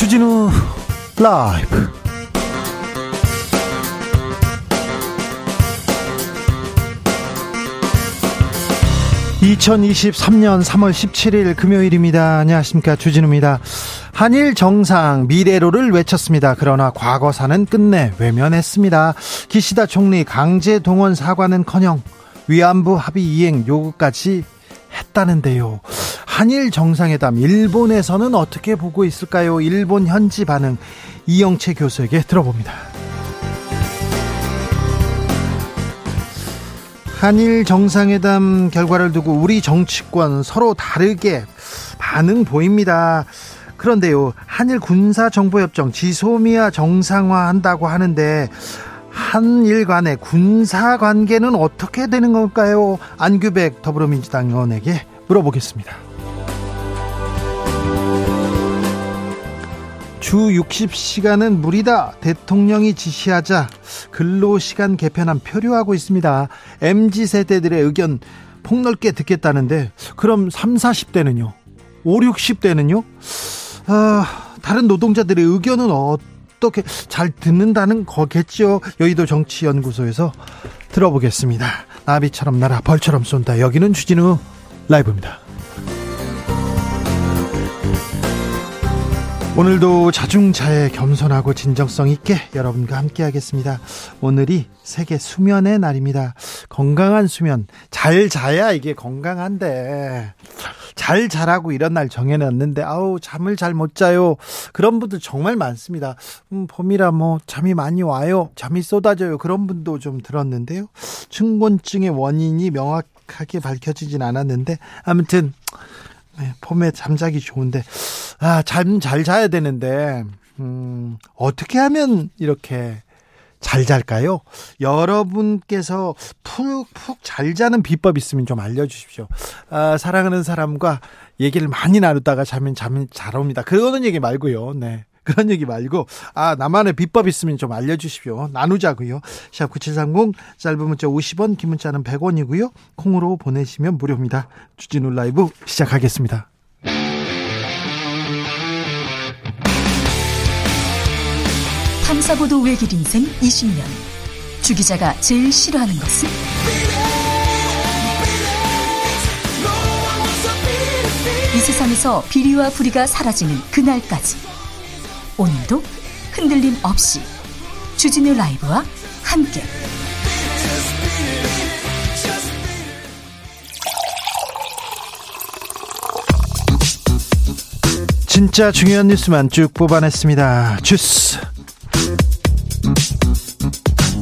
주진우 라이브 2023년 3월 17일 금요일입니다. 안녕하십니까. 주진우입니다. 한일 정상 미래로를 외쳤습니다. 그러나 과거사는 끝내 외면했습니다. 기시다 총리 강제 동원 사과는 커녕 위안부 합의 이행 요구까지 했다는데요. 한일 정상회담 일본에서는 어떻게 보고 있을까요? 일본 현지 반응 이영채 교수에게 들어봅니다. 한일 정상회담 결과를 두고 우리 정치권 서로 다르게 반응 보입니다. 그런데요, 한일 군사정보협정 지소미아 정상화한다고 하는데 한일 간의 군사 관계는 어떻게 되는 걸까요? 안규백 더불어민주당 의원에게 물어보겠습니다. 주 60시간은 무리다. 대통령이 지시하자 근로시간 개편안 표류하고 있습니다. MZ 세대들의 의견 폭넓게 듣겠다는데 그럼 3, 40대는요? 5, 60대는요? 아, 다른 노동자들의 의견은 어떻게 잘 듣는다는 거겠죠? 여의도 정치연구소에서 들어보겠습니다. 나비처럼 날아 벌처럼 쏜다. 여기는 주진우 라이브입니다. 오늘도 자중차에 겸손하고 진정성 있게 여러분과 함께 하겠습니다. 오늘이 세계 수면의 날입니다. 건강한 수면. 잘 자야 이게 건강한데. 잘 자라고 이런 날 정해놨는데, 아우, 잠을 잘 못 자요. 그런 분들 정말 많습니다. 음, 봄이라 뭐, 잠이 많이 와요. 잠이 쏟아져요. 그런 분도 좀 들었는데요. 층곤증의 원인이 명확하게 밝혀지진 않았는데, 아무튼, 네, 봄에 잠자기 좋은데, 아, 잠 잘 자야 되는데, 음, 어떻게 하면 이렇게 잘 잘까요? 여러분께서 푹, 푹 잘 자는 비법 있으면 좀 알려주십시오. 아, 사랑하는 사람과 얘기를 많이 나누다가 자면 잠이 잘 옵니다. 그러는 얘기 말고요. 네. 그런 얘기 말고 아 나만의 비법 있으면 좀 알려주십시오. 나누자고요. 샵 9730 짧은 문자 50원 긴 문자는 100원이고요. 콩으로 보내시면 무료입니다. 주진우 라이브 시작하겠습니다. 탐사보도 외길 인생 20년. 주 기자가 제일 싫어하는 것은? 이 세상에서 비리와 부리가 사라지는 그날까지 오늘도 흔들림 없이 주진우 라이브와 함께 진짜 중요한 뉴스만 쭉 뽑아냈습니다 주스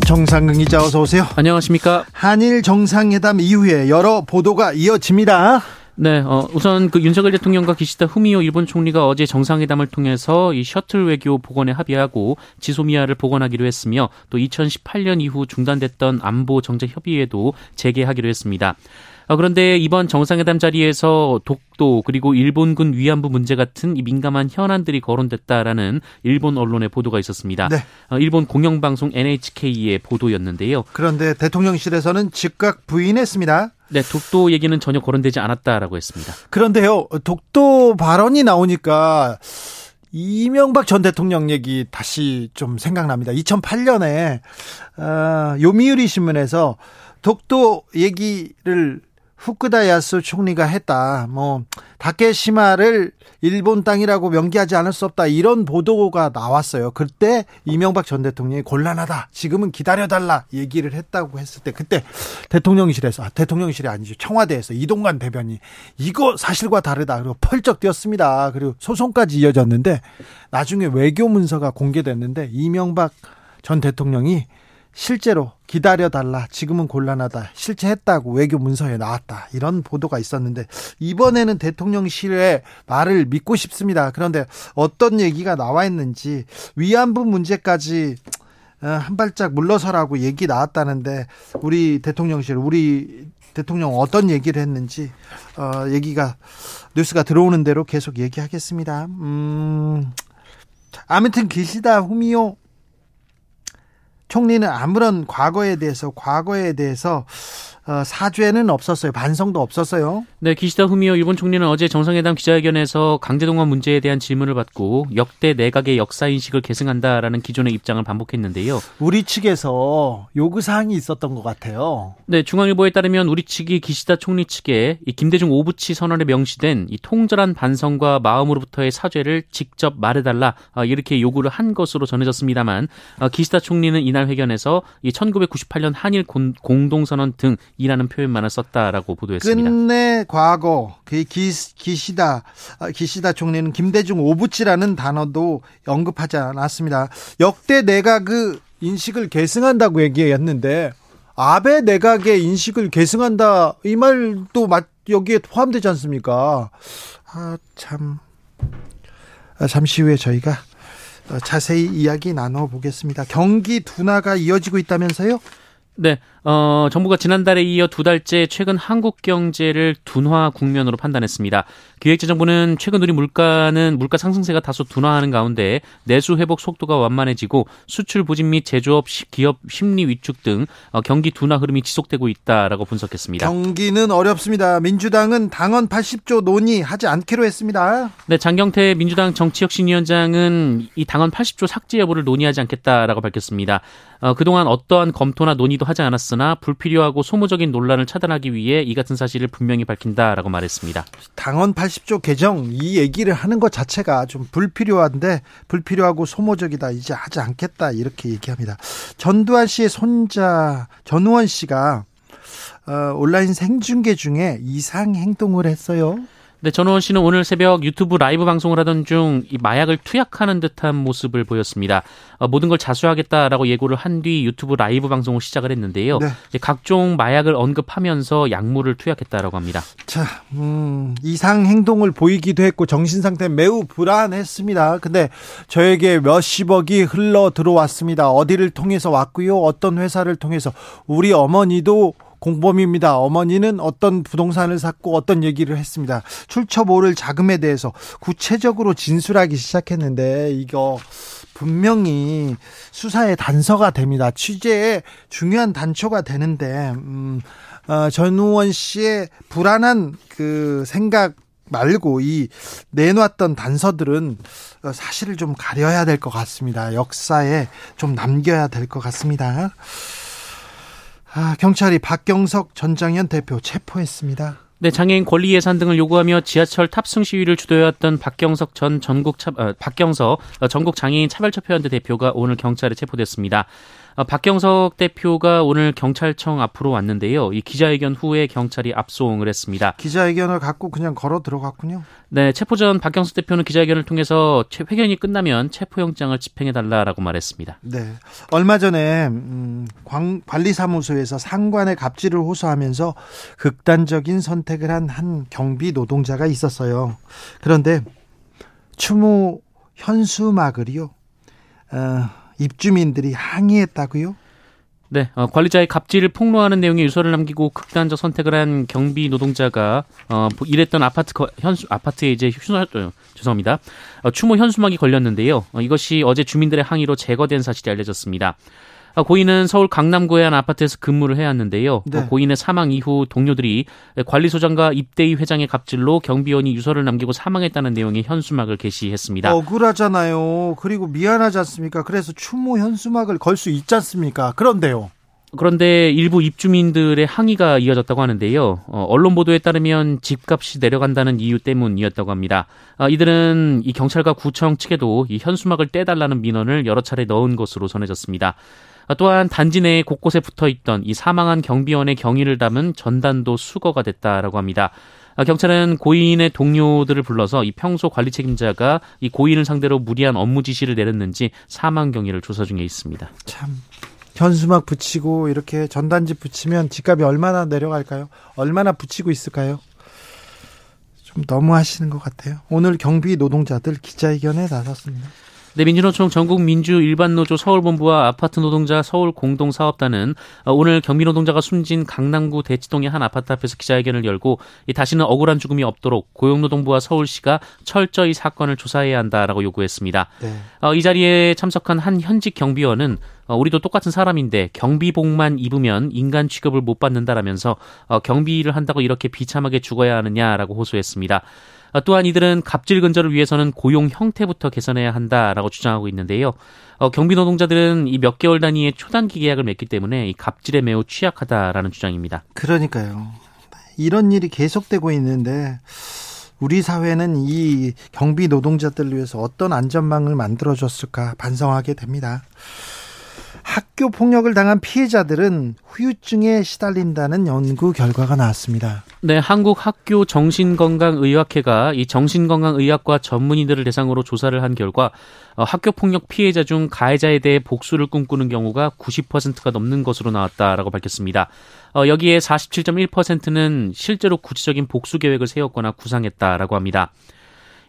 정상근 기자 어서 오세요. 안녕하십니까. 한일 정상회담 이후에 여러 보도가 이어집니다. 네, 어, 우선 그 윤석열 대통령과 기시다 후미오 일본 총리가 어제 정상회담을 통해서 이 셔틀 외교 복원에 합의하고 지소미아를 복원하기로 했으며 또 2018년 이후 중단됐던 안보 정책 협의에도 재개하기로 했습니다. 어, 그런데 이번 정상회담 자리에서 독도 그리고 일본군 위안부 문제 같은 이 민감한 현안들이 거론됐다라는 일본 언론의 보도가 있었습니다. 네. 어, 일본 공영방송 NHK의 보도였는데요. 그런데 대통령실에서는 즉각 부인했습니다. 네, 독도 얘기는 전혀 거론되지 않았다라고 했습니다. 그런데요, 독도 발언이 나오니까 이명박 전 대통령 얘기 다시 좀 생각납니다. 2008년에 어, 요미우리 신문에서 독도 얘기를 후쿠다 야스 총리가 했다. 뭐 다케시마를 일본 땅이라고 명기하지 않을 수 없다. 이런 보도가 나왔어요. 그때 이명박 전 대통령이 곤란하다. 지금은 기다려달라. 얘기를 했다고 했을 때 그때 대통령실에서 아, 대통령실이 아니죠. 청와대에서 이동관 대변이 이거 사실과 다르다. 그리고 펄쩍 뛰었습니다. 그리고 소송까지 이어졌는데 나중에 외교 문서가 공개됐는데 이명박 전 대통령이 실제로 기다려달라. 지금은 곤란하다. 실제 했다고 외교 문서에 나왔다. 이런 보도가 있었는데 이번에는 대통령실의 말을 믿고 싶습니다. 그런데 어떤 얘기가 나와 있는지 위안부 문제까지 어, 한 발짝 물러서라고 얘기 나왔다는데 우리 대통령실 우리 대통령 어떤 얘기를 했는지 어, 얘기가 뉴스가 들어오는 대로 계속 얘기하겠습니다. 음, 아무튼 기시다 후미오 총리는 아무런 과거에 대해서 과거에 대해서 어, 사죄는 없었어요. 반성도 없었어요. 네, 기시다 후미오 일본 총리는 어제 정상회담 기자회견에서 강제동원 문제에 대한 질문을 받고 역대 내각의 역사 인식을 계승한다라는 기존의 입장을 반복했는데요. 우리 측에서 요구 사항이 있었던 것 같아요. 네, 중앙일보에 따르면 우리 측이 기시다 총리 측에 이 김대중 오부치 선언에 명시된 이 통절한 반성과 마음으로부터의 사죄를 직접 말해달라 아, 이렇게 요구를 한 것으로 전해졌습니다만 아, 기시다 총리는 이날 회견에서 이 1998년 한일 공동선언 등 이라는 표현만을 썼다라고 보도했습니다. 끝내 과거 그 기, 기시다 아, 기시다 총리는 김대중 오부치라는 단어도 언급하지 않았습니다. 역대 내가 그 인식을 계승한다고 얘기했는데 아베 내각의 인식을 계승한다 이 말도 여기에 포함되지 않습니까? 아참 아, 잠시 후에 저희가 자세히 이야기 나눠보겠습니다. 경기 둔화가 이어지고 있다면서요? 네, 어, 정부가 지난달에 이어 두 달째 최근 한국 경제를 둔화 국면으로 판단했습니다. 기획재정부는 최근 우리 물가는 물가 상승세가 다소 둔화하는 가운데 내수 회복 속도가 완만해지고 수출 부진 및 제조업 기업 심리 위축 등 어, 경기 둔화 흐름이 지속되고 있다라고 분석했습니다. 경기는 어렵습니다. 민주당은 당원 80조 논의하지 않기로 했습니다. 네, 장경태 민주당 정치혁신위원장은 이 당원 80조 삭제 여부를 논의하지 않겠다라고 밝혔습니다. 어, 그동안 어떠한 검토나 논의도 하지 않았 으나 불필요하고 소모적인 논란을 차단하기 위해 이 같은 사실을 분명히 밝힌다라고 말했습니다. 당원 80조 개정 이 얘기를 하는 것 자체가 좀 불필요한데 불필요하고 소모적이다 이제 하지 않겠다 이렇게 얘기합니다. 전두환 씨의 손자 전우원 씨가 어, 온라인 생중계 중에 이상 행동을 했어요. 네, 전호원 씨는 오늘 새벽 유튜브 라이브 방송을 하던 중 이 마약을 투약하는 듯한 모습을 보였습니다. 어, 모든 걸 자수하겠다라고 예고를 한 뒤 유튜브 라이브 방송을 시작을 했는데요. 네. 각종 마약을 언급하면서 약물을 투약했다라고 합니다. 자, 음, 이상 행동을 보이기도 했고 정신 상태 매우 불안했습니다. 근데 저에게 몇십억이 흘러 들어왔습니다. 어디를 통해서 왔고요, 어떤 회사를 통해서 우리 어머니도 공범입니다. 어머니는 어떤 부동산을 샀고 어떤 얘기를 했습니다. 출처 모를 자금에 대해서 구체적으로 진술하기 시작했는데 이거 분명히 수사의 단서가 됩니다. 취재에 중요한 단초가 되는데 음, 어, 전우원 씨의 불안한 그 생각 말고 이 내놓았던 단서들은 사실을 좀 가려야 될 것 같습니다. 역사에 좀 남겨야 될 것 같습니다. 아, 경찰이 박경석 전 장현 대표 체포했습니다. 네, 장애인 권리 예산 등을 요구하며 지하철 탑승 시위를 주도해왔던 박경석 전 전국 차, 어, 박경석 어, 전국 장애인 차별철폐연대 대표가 오늘 경찰에 체포됐습니다. 어, 박경석 대표가 오늘 경찰청 앞으로 왔는데요. 이 기자회견 후에 경찰이 압송을 했습니다. 기자회견을 갖고 그냥 걸어 들어갔군요. 네, 체포 전 박경석 대표는 기자회견을 통해서 회견이 끝나면 체포영장을 집행해달라고 말했습니다. 네, 얼마 전에 음, 광, 관리사무소에서 상관의 갑질을 호소하면서 극단적인 선택을 한한 경비 노동자가 있었어요. 그런데 추모 현수막을요. 어, 입주민들이 항의했다고요? 네, 어, 관리자의 갑질을 폭로하는 내용의 유서를 남기고 극단적 선택을 한 경비 노동자가 어, 일했던 아파트 현수 아파트에 이제 휴 어, 죄송합니다. 어, 추모 현수막이 걸렸는데요. 어, 이것이 어제 주민들의 항의로 제거된 사실이 알려졌습니다. 아, 고인은 서울 강남구의 한 아파트에서 근무를 해왔는데요. 네. 고인의 사망 이후 동료들이 관리소장과 입대위 회장의 갑질로 경비원이 유서를 남기고 사망했다는 내용의 현수막을 게시했습니다. 억울하잖아요. 그리고 미안하지 않습니까? 그래서 추모 현수막을 걸 수 있지 않습니까? 그런데요. 그런데 일부 입주민들의 항의가 이어졌다고 하는데요. 어, 언론 보도에 따르면 집값이 내려간다는 이유 때문이었다고 합니다. 어, 이들은 이 경찰과 구청 측에도 이 현수막을 떼달라는 민원을 여러 차례 넣은 것으로 전해졌습니다. 또한 단지 내에 곳곳에 붙어 있던 이 사망한 경비원의 경위를 담은 전단도 수거가 됐다라고 합니다. 아, 경찰은 고인의 동료들을 불러서 이 평소 관리 책임자가 이 고인을 상대로 무리한 업무 지시를 내렸는지 사망 경위를 조사 중에 있습니다. 참 현수막 붙이고 이렇게 전단지 붙이면 집값이 얼마나 내려갈까요? 얼마나 붙이고 있을까요? 좀 너무 하시는 것 같아요. 오늘 경비 노동자들 기자회견에 나섰습니다. 네, 민주노총 전국 민주 일반노조 서울본부와 아파트 노동자 서울 공동사업단은 어, 오늘 경비노동자가 숨진 강남구 대치동의 한 아파트 앞에서 기자회견을 열고 다시는 억울한 죽음이 없도록 고용노동부와 서울시가 철저히 사건을 조사해야 한다라고 요구했습니다. 네. 어, 이 자리에 참석한 한 현직 경비원은 어, 우리도 똑같은 사람인데 경비복만 입으면 인간 취급을 못 받는다라면서 어, 경비를 한다고 이렇게 비참하게 죽어야 하느냐라고 호소했습니다. 어, 또한 이들은 갑질 근절을 위해서는 고용 형태부터 개선해야 한다라고 주장하고 있는데요. 어, 경비 노동자들은 이 몇 개월 단위의 초단기 계약을 맺기 때문에 이 갑질에 매우 취약하다라는 주장입니다. 그러니까요. 이런 일이 계속되고 있는데 우리 사회는 이 경비 노동자들을 위해서 어떤 안전망을 만들어줬을까 반성하게 됩니다. 학교 폭력을 당한 피해자들은 후유증에 시달린다는 연구 결과가 나왔습니다. 네, 한국 학교 정신건강의학회가 이 정신건강의학과 전문의들을 대상으로 조사를 한 결과 어, 학교 폭력 피해자 중 가해자에 대해 복수를 꿈꾸는 경우가 90%가 넘는 것으로 나왔다라고 밝혔습니다. 어, 여기에 47.1%는 실제로 구체적인 복수 계획을 세웠거나 구상했다라고 합니다.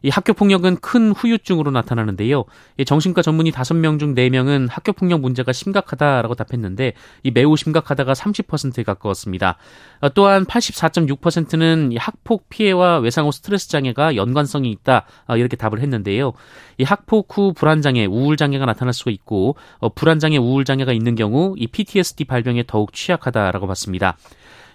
이 학교 폭력은 큰 후유증으로 나타나는데요. 이 정신과 전문의 5명 중 4명은 학교 폭력 문제가 심각하다라고 답했는데 이 매우 심각하다가 30%에 가까웠습니다. 어, 또한 84.6%는 이 학폭 피해와 외상 후 스트레스 장애가 연관성이 있다 어, 이렇게 답을 했는데요. 이 학폭 후 불안 장애, 우울 장애가 나타날 수가 있고 어, 불안 장애, 우울 장애가 있는 경우 이 PTSD 발병에 더욱 취약하다라고 봤습니다.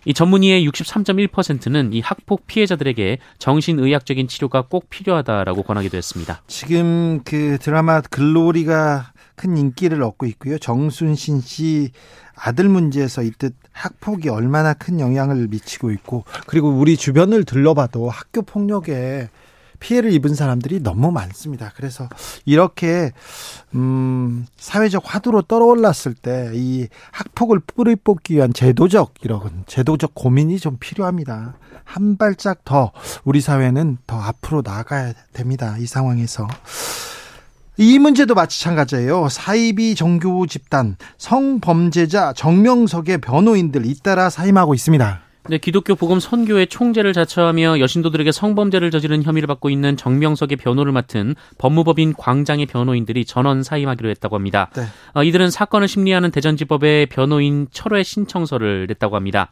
이 전문의의 63.1%는 이 학폭 피해자들에게 정신의학적인 치료가 꼭 필요하다라고 권하기도 했습니다. 지금 그 드라마 글로리가 큰 인기를 얻고 있고요. 정순신 씨 아들 문제에서 이듯 학폭이 얼마나 큰 영향을 미치고 있고 그리고 우리 주변을 들러봐도 학교 폭력에 피해를 입은 사람들이 너무 많습니다. 그래서 이렇게 음 사회적 화두로 떠올랐을 때 이 학폭을 뿌리 뽑기 위한 제도적 이런 제도적 고민이 좀 필요합니다. 한 발짝 더 우리 사회는 더 앞으로 나가야 됩니다. 이 상황에서. 이 문제도 마찬가지예요. 사이비 종교 집단 성범죄자 정명석의 변호인들 잇따라 사임하고 있습니다. 네, 기독교 복음 선교회 총재를 자처하며 여신도들에게 성범죄를 저지른 혐의를 받고 있는 정명석의 변호를 맡은 법무법인 광장의 변호인들이 전원 사임하기로 했다고 합니다. 네. 어, 이들은 사건을 심리하는 대전지법에 변호인 철회 신청서를 냈다고 합니다.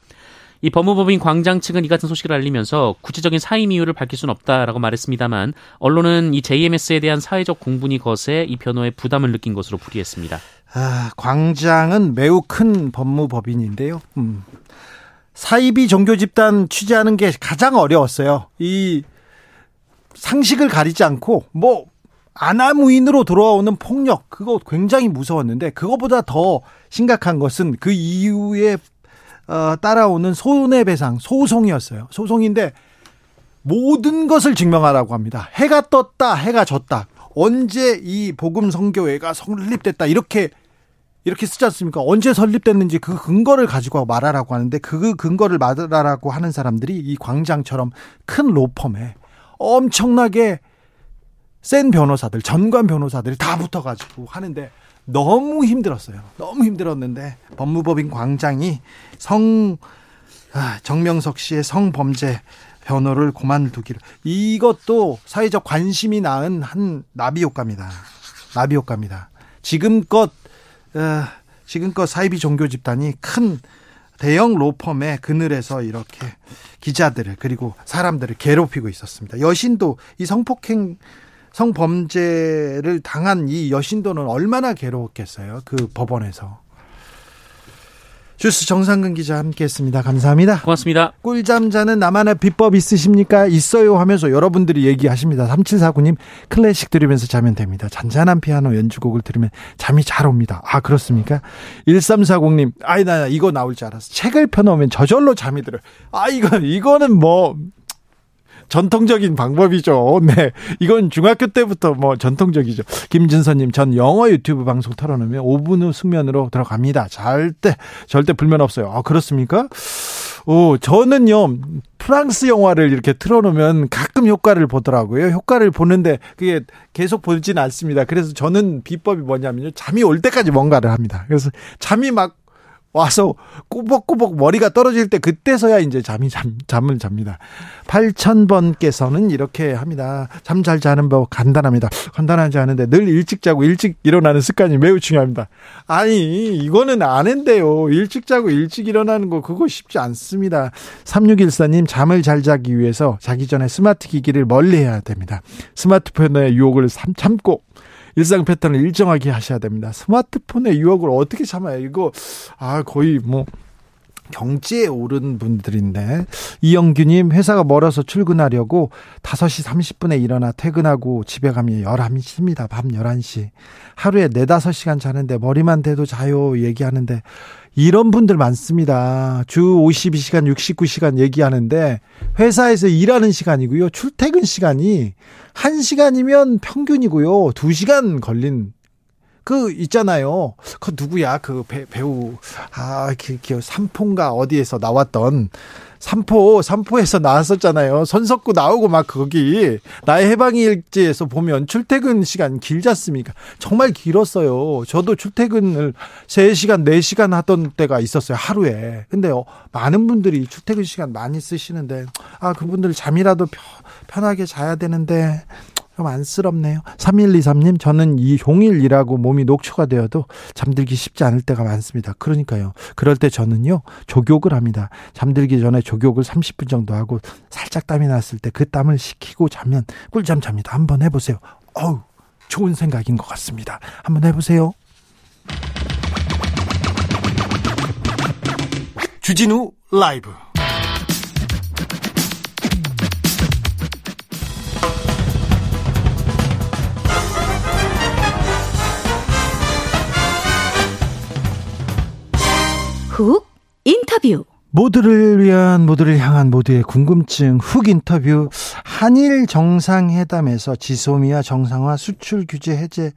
이 법무법인 광장 측은 이 같은 소식을 알리면서 구체적인 사임 이유를 밝힐 수는 없다라고 말했습니다만 언론은 이 JMS에 대한 사회적 공분이 거세 이 변호에 부담을 느낀 것으로 풀이했습니다. 아, 광장은 매우 큰 법무법인인데요. 음. 사이비 종교 집단 취재하는 게 가장 어려웠어요. 이 상식을 가리지 않고 뭐 아나무인으로 돌아오는 폭력 그거 굉장히 무서웠는데 그거보다 더 심각한 것은 그 이후에 어, 따라오는 손해배상 소송이었어요. 소송인데 모든 것을 증명하라고 합니다. 해가 떴다, 해가 졌다. 언제 이 복음 성교회가 성립됐다 이렇게 이렇게 쓰지 않습니까? 언제 설립됐는지 그 근거를 가지고 말하라고 하는데 그 근거를 말하라고 하는 사람들이 이 광장처럼 큰 로펌에 엄청나게 센 변호사들, 전관 변호사들이 다 붙어가지고 하는데 너무 힘들었어요. 너무 힘들었는데 법무법인 광장이 성 아, 정명석 씨의 성범죄 변호를 그만두기로 이것도 사회적 관심이 낳은 한 나비 효과입니다. 나비 효과입니다. 지금껏 어, 지금껏 사이비 종교 집단이 큰 대형 로펌의 그늘에서 이렇게 기자들을 그리고 사람들을 괴롭히고 있었습니다. 여신도 이 성폭행 성범죄를 당한 이 여신도는 얼마나 괴로웠겠어요. 그 법원에서. 주스 정상근 기자 함께했습니다. 감사합니다. 고맙습니다. 꿀잠 자는 나만의 비법 있으십니까? 있어요 하면서 여러분들이 얘기하십니다. 3749님 클래식 들으면서 자면 됩니다. 잔잔한 피아노 연주곡을 들으면 잠이 잘 옵니다. 아 그렇습니까? 1340님 아이 나 이거 나올 줄 알았어. 책을 펴놓으면 저절로 잠이 들어요. 아 이거 이거는 뭐 전통적인 방법이죠. 네. 이건 중학교 때부터 뭐 전통적이죠. 김진선님, 전 영어 유튜브 방송 털어놓으면 5분 후 숙면으로 들어갑니다. 절대, 절대 불면 없어요. 아, 그렇습니까? 오, 저는요, 프랑스 영화를 이렇게 틀어놓으면 가끔 효과를 보더라고요. 효과를 보는데 그게 계속 보진 않습니다. 그래서 저는 비법이 뭐냐면요. 잠이 올 때까지 뭔가를 합니다. 그래서 잠이 막 와서 꾸벅꾸벅 머리가 떨어질 때 그때서야 이제 잠이 잠, 잠을 잡니다. 8000번께서는 이렇게 합니다. 잠 잘 자는 법 간단합니다. 간단하지 않은데 늘 일찍 자고 일찍 일어나는 습관이 매우 중요합니다. 아니, 이거는 아는데요. 일찍 자고 일찍 일어나는 거 그거 쉽지 않습니다. 3614님 잠을 잘 자기 위해서 자기 전에 스마트 기기를 멀리 해야 됩니다. 스마트폰의 유혹을 참고 일상 패턴을 일정하게 하셔야 됩니다. 스마트폰의 유혹을 어떻게 참아요? 이거 아 거의 뭐 경제에 오른 분들인데 이영규님 회사가 멀어서 출근하려고 5시 30분에 일어나 퇴근하고 집에 가면 11시입니다. 밤 11시. 하루에 4, 5시간 자는데 머리만 대도 자요 얘기하는데 이런 분들 많습니다. 주 52시간, 69시간 얘기하는데 회사에서 일하는 시간이고요. 출퇴근 시간이 1시간이면 평균이고요. 2시간 걸린 그 있잖아요. 그 누구야? 그 배, 배우 아, 그, 그 삼포인가 어디에서 나왔던 삼포 삼포에서 나왔었잖아요. 손석구 나오고 막 거기 나의 해방일지에서 보면 출퇴근 시간 길지 않습니까? 정말 길었어요. 저도 출퇴근을 3시간, 4시간 하던 때가 있었어요. 하루에. 근데 요 많은 분들이 출퇴근 시간 많이 쓰시는데 아, 그분들 잠이라도 편하게 자야 되는데 좀 안쓰럽네요. 3123님, 저는 이 종일 일하고 몸이 녹초가 되어도 잠들기 쉽지 않을 때가 많습니다. 그러니까요. 그럴 때 저는요, 조욕을 합니다. 잠들기 전에 조욕을 30분 정도 하고 살짝 땀이 났을 때 그 땀을 식히고 자면 꿀잠 잡니다. 한번 해보세요. 어우, 좋은 생각인 것 같습니다. 한번 해보세요. 주진우 라이브 훅 인터뷰 모두를 위한 모두를 향한 모두의 궁금증 훅 인터뷰 한일 정상회담에서 지소미아 정상화 수출 규제 해제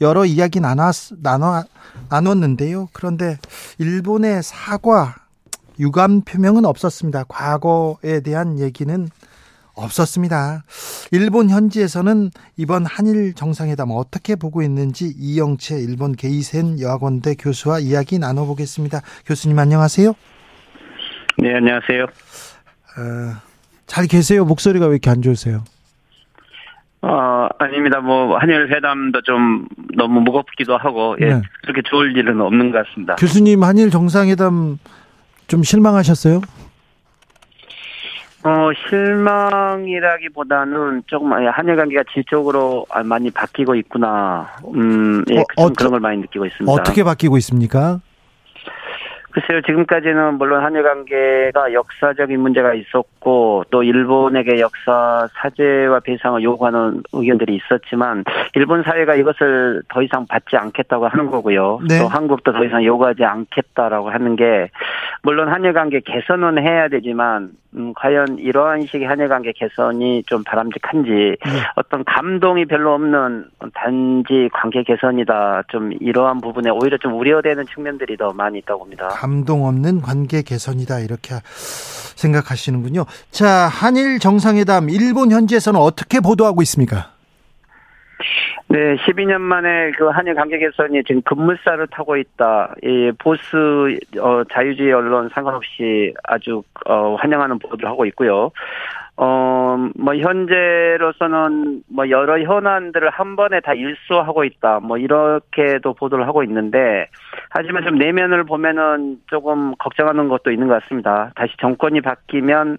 여러 이야기 나눴 나눠 나눴는데요. 그런데 일본의 사과 유감 표명은 없었습니다. 과거에 대한 얘기는 없었습니다. 일본 현지에서는 이번 한일 정상회담 어떻게 보고 있는지 이영채 일본 게이센 여학원대 교수와 이야기 나눠보겠습니다. 교수님 안녕하세요. 네, 안녕하세요. 어, 잘 계세요? 목소리가 왜 이렇게 안 좋으세요? 어, 아닙니다. 뭐, 한일 회담도 좀 너무 무겁기도 하고, 예, 네. 그렇게 좋을 일은 없는 것 같습니다. 교수님, 한일 정상회담 좀 실망하셨어요? 어, 실망이라기보다는 조금 한일 관계가 질적으로 많이 바뀌고 있구나. 음, 예, 어, 그런 걸 많이 느끼고 있습니다. 어떻게 바뀌고 있습니까? 글쎄요, 지금까지는 물론 한일 관계가 역사적인 문제가 있었고, 또 일본에게 역사 사죄와 배상을 요구하는 의견들이 있었지만, 일본 사회가 이것을 더 이상 받지 않겠다고 하는 거고요. 네. 또 한국도 더 이상 요구하지 않겠다라고 하는 게, 물론 한일 관계 개선은 해야 되지만, 음, 과연 이러한 식의 한일 관계 개선이 좀 바람직한지, 네. 어떤 감동이 별로 없는 단지 관계 개선이다. 좀 이러한 부분에 오히려 좀 우려되는 측면들이 더 많이 있다고 봅니다. 감동 없는 관계 개선이다 이렇게 생각하시는군요. 자, 한일 정상회담 일본 현지에서는 어떻게 보도하고 있습니까? 네, 12년 만에 그 한일 관계 개선이 지금 급물살을 타고 있다. 이 보수 어, 자유주의 언론 상관없이 아주 어, 환영하는 보도를 하고 있고요. 어, 뭐, 현재로서는 뭐, 여러 현안들을 한 번에 다 일수하고 있다. 뭐, 이렇게도 보도를 하고 있는데, 하지만 좀 내면을 보면은 조금 걱정하는 것도 있는 것 같습니다. 다시 정권이 바뀌면,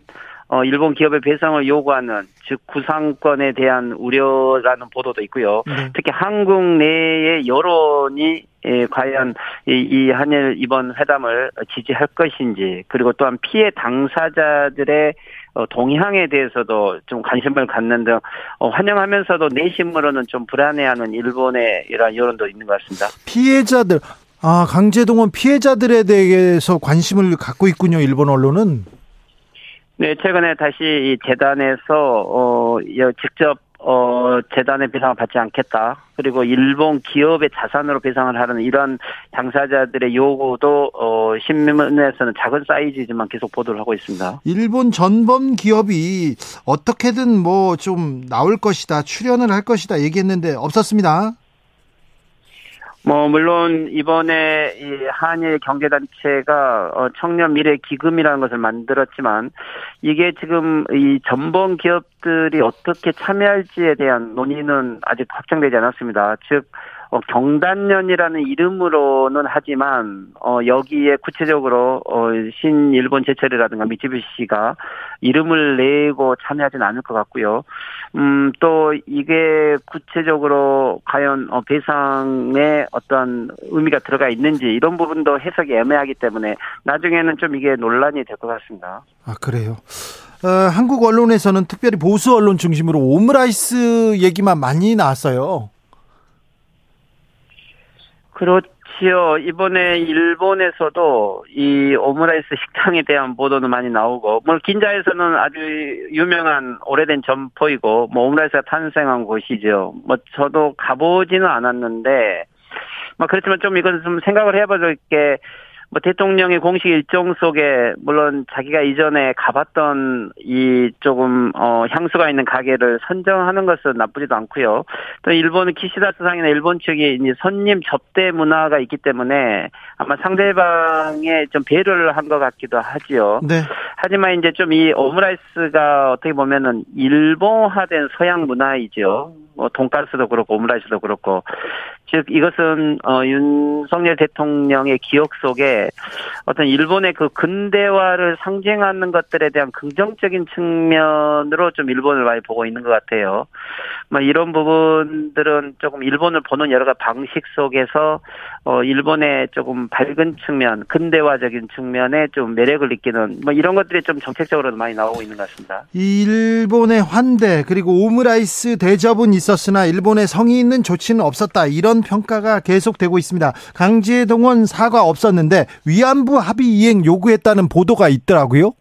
어, 일본 기업의 배상을 요구하는, 즉, 구상권에 대한 우려라는 보도도 있고요. 네. 특히 한국 내의 여론이 예, 과연 이, 이 한일 이번 회담을 지지할 것인지 그리고 또한 피해 당사자들의 어, 동향에 대해서도 좀 관심을 갖는 등 어, 환영하면서도 내심으로는 좀 불안해하는 일본의 이러한 여론도 있는 것 같습니다. 피해자들 아 강제동원 피해자들에 대해서 관심을 갖고 있군요 일본 언론은. 네 최근에 다시 이 재단에서 어 직접 어, 재단의 배상을 받지 않겠다. 그리고 일본 기업의 자산으로 배상을 하는 이런 당사자들의 요구도, 어, 신문에서는 작은 사이즈지만 계속 보도를 하고 있습니다. 일본 전범 기업이 어떻게든 뭐 좀 나올 것이다, 출연을 할 것이다 얘기했는데 없었습니다. 뭐 물론 이번에 이 한일 경제 단체가 어, 청년 미래 기금이라는 것을 만들었지만 이게 지금 이 전범 기업들이 어떻게 참여할지에 대한 논의는 아직 확정되지 않았습니다. 즉 어, 경단련이라는 이름으로는 하지만 어, 여기에 구체적으로 어, 신일본 제철이라든가 미쯔비시가 이름을 내고 참여하지는 않을 것 같고요. 음, 또 이게 구체적으로 과연 어, 배상에 어떤 의미가 들어가 있는지 이런 부분도 해석이 애매하기 때문에 나중에는 좀 이게 논란이 될 것 같습니다. 아 그래요. 어, 한국 언론에서는 특별히 보수 언론 중심으로 오므라이스 얘기만 많이 나왔어요. 그렇지요. 이번에 일본에서도 이 오므라이스 식당에 대한 보도는 많이 나오고, 뭐 긴자에서는 아주 유명한 오래된 점포이고, 뭐 오므라이스가 탄생한 곳이죠. 뭐 저도 가보지는 않았는데, 뭐 그렇지만 좀 이건 좀 생각을 해봐줄 게 뭐 대통령의 공식 일정 속에 물론 자기가 이전에 가봤던 이 조금 어 향수가 있는 가게를 선정하는 것은 나쁘지도 않고요. 또 일본은 키시다 수상이나 일본 측이 이제 손님 접대 문화가 있기 때문에 아마 상대방에 좀 배려를 한 것 같기도 하지요. 네. 하지만 이제 좀 이 오므라이스가 어떻게 보면은 일본화된 서양 문화이죠. 뭐 돈가스도 그렇고 오므라이스도 그렇고 즉 이것은 어 윤석열 대통령의 기억 속에 어떤 일본의 그 근대화를 상징하는 것들에 대한 긍정적인 측면으로 좀 일본을 많이 보고 있는 것 같아요. 뭐 이런 부분들은 조금 일본을 보는 여러 가지 방식 속에서 어 일본의 조금 밝은 측면, 근대화적인 측면에 좀 매력을 느끼는 뭐 이런 것들이 좀 정책적으로 많이 나오고 있는 것 같습니다. 일본의 환대 그리고 오므라이스 대접은 있 었으나 일본의 성의 있는 조치는 없었다 이런 평가가 계속되고 있습니다. 강제동원 사과 없었는데 위안부 합의 이행 요구했다는 보도가 있더라고요.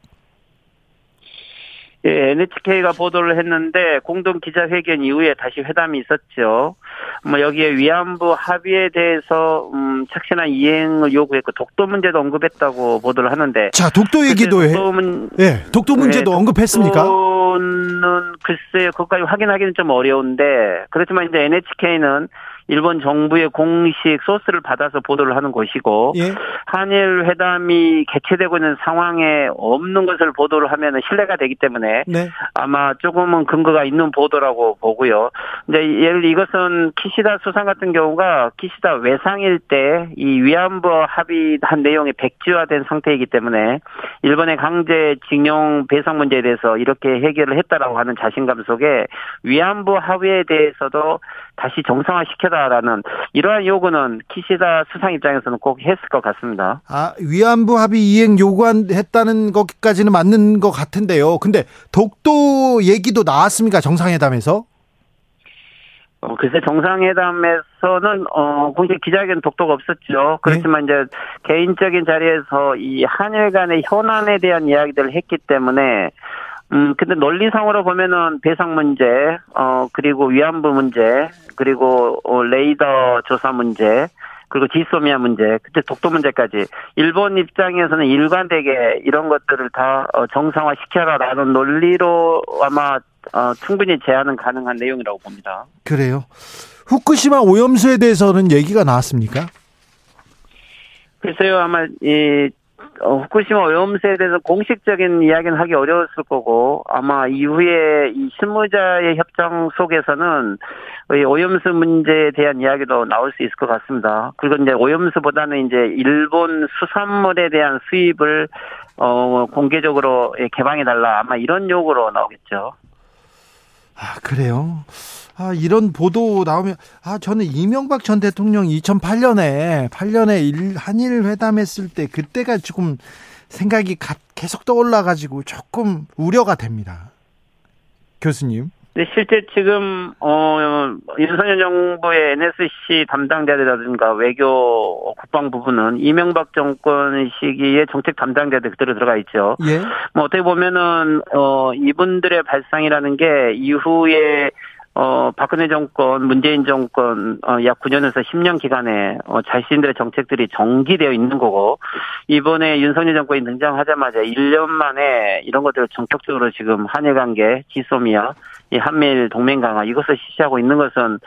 예, NHK가 보도를 했는데 공동 기자회견 이후에 다시 회담이 있었죠. 뭐 여기에 위안부 합의에 대해서 음, 착신한 이행을 요구했고 독도 문제도 언급했다고 보도를 하는데 자 독도 얘기도 해. 독도 문, 예, 독도 문제도 네, 언급했습니까? 독도는 글쎄요, 그것까지 확인하기는 좀 어려운데 그렇지만 이제 NHK는 일본 정부의 공식 소스를 받아서 보도를 하는 것이고 예. 한일 회담이 개최되고 있는 상황에 없는 것을 보도를 하면 신뢰가 되기 때문에 네. 아마 조금은 근거가 있는 보도라고 보고요. 이제 예를 이것은 키시다 수상 같은 경우가 키시다 외상일 때 이 위안부 합의한 내용이 백지화된 상태이기 때문에 일본의 강제 징용 배상 문제에 대해서 이렇게 해결을 했다라고 하는 자신감 속에 위안부 합의에 대해서도 다시 정상화시켜다라는 이러한 요구는 키시다 수상 입장에서는 꼭 했을 것 같습니다. 아 위안부 합의 이행 요구했다는 것까지는 맞는 것 같은데요. 근데 독도 얘기도 나왔습니까 정상회담에서? 어, 글쎄 정상회담에서는 어 공식 기자회견 독도가 없었죠. 그렇지만 네? 이제 개인적인 자리에서 이 한일 간의 현안에 대한 이야기들을 했기 때문에 음, 근데 논리상으로 보면은 배상 문제, 어, 그리고 위안부 문제, 그리고 어, 레이더 조사 문제, 그리고 지소미아 문제, 그때 독도 문제까지 일본 입장에서는 일관되게 이런 것들을 다 어, 정상화 시켜라라는 논리로 아마 어, 충분히 제안은 가능한 내용이라고 봅니다. 그래요. 후쿠시마 오염수에 대해서는 얘기가 나왔습니까? 글쎄요, 아마 이 어, 후쿠시마 오염수에 대해서 공식적인 이야기는 하기 어려웠을 거고 아마 이후에 이 실무자의 협정 속에서는 오염수 문제에 대한 이야기도 나올 수 있을 것 같습니다. 그리고 이제 오염수보다는 이제 일본 수산물에 대한 수입을 어 공개적으로 개방해 달라 아마 이런 요구로 나오겠죠. 아 그래요. 아, 이런 보도 나오면, 아, 저는 이명박 전 대통령이 2008년에, 8년에 일, 한일 회담했을 때, 그때가 조금 생각이 가, 계속 떠올라 가지고 조금 우려가 됩니다. 교수님. 네, 실제 지금, 어, 윤석열 정부의 NSC 담당자들이라든가 외교 국방 부분은 이명박 정권 시기에 정책 담당자들 그대로 들어가 있죠. 예. 뭐 어떻게 보면은, 어, 이분들의 발상이라는 게 이후에 어, 박근혜 정권, 문재인 정권, 어, 약 9년에서 10년 기간에, 어, 자신들의 정책들이 정기되어 있는 거고, 이번에 윤석열 정권이 등장하자마자 1년 만에 이런 것들을 전격적으로 지금 한일 관계, 지소미아, 이 한미일 동맹 강화, 이것을 실시하고 있는 것은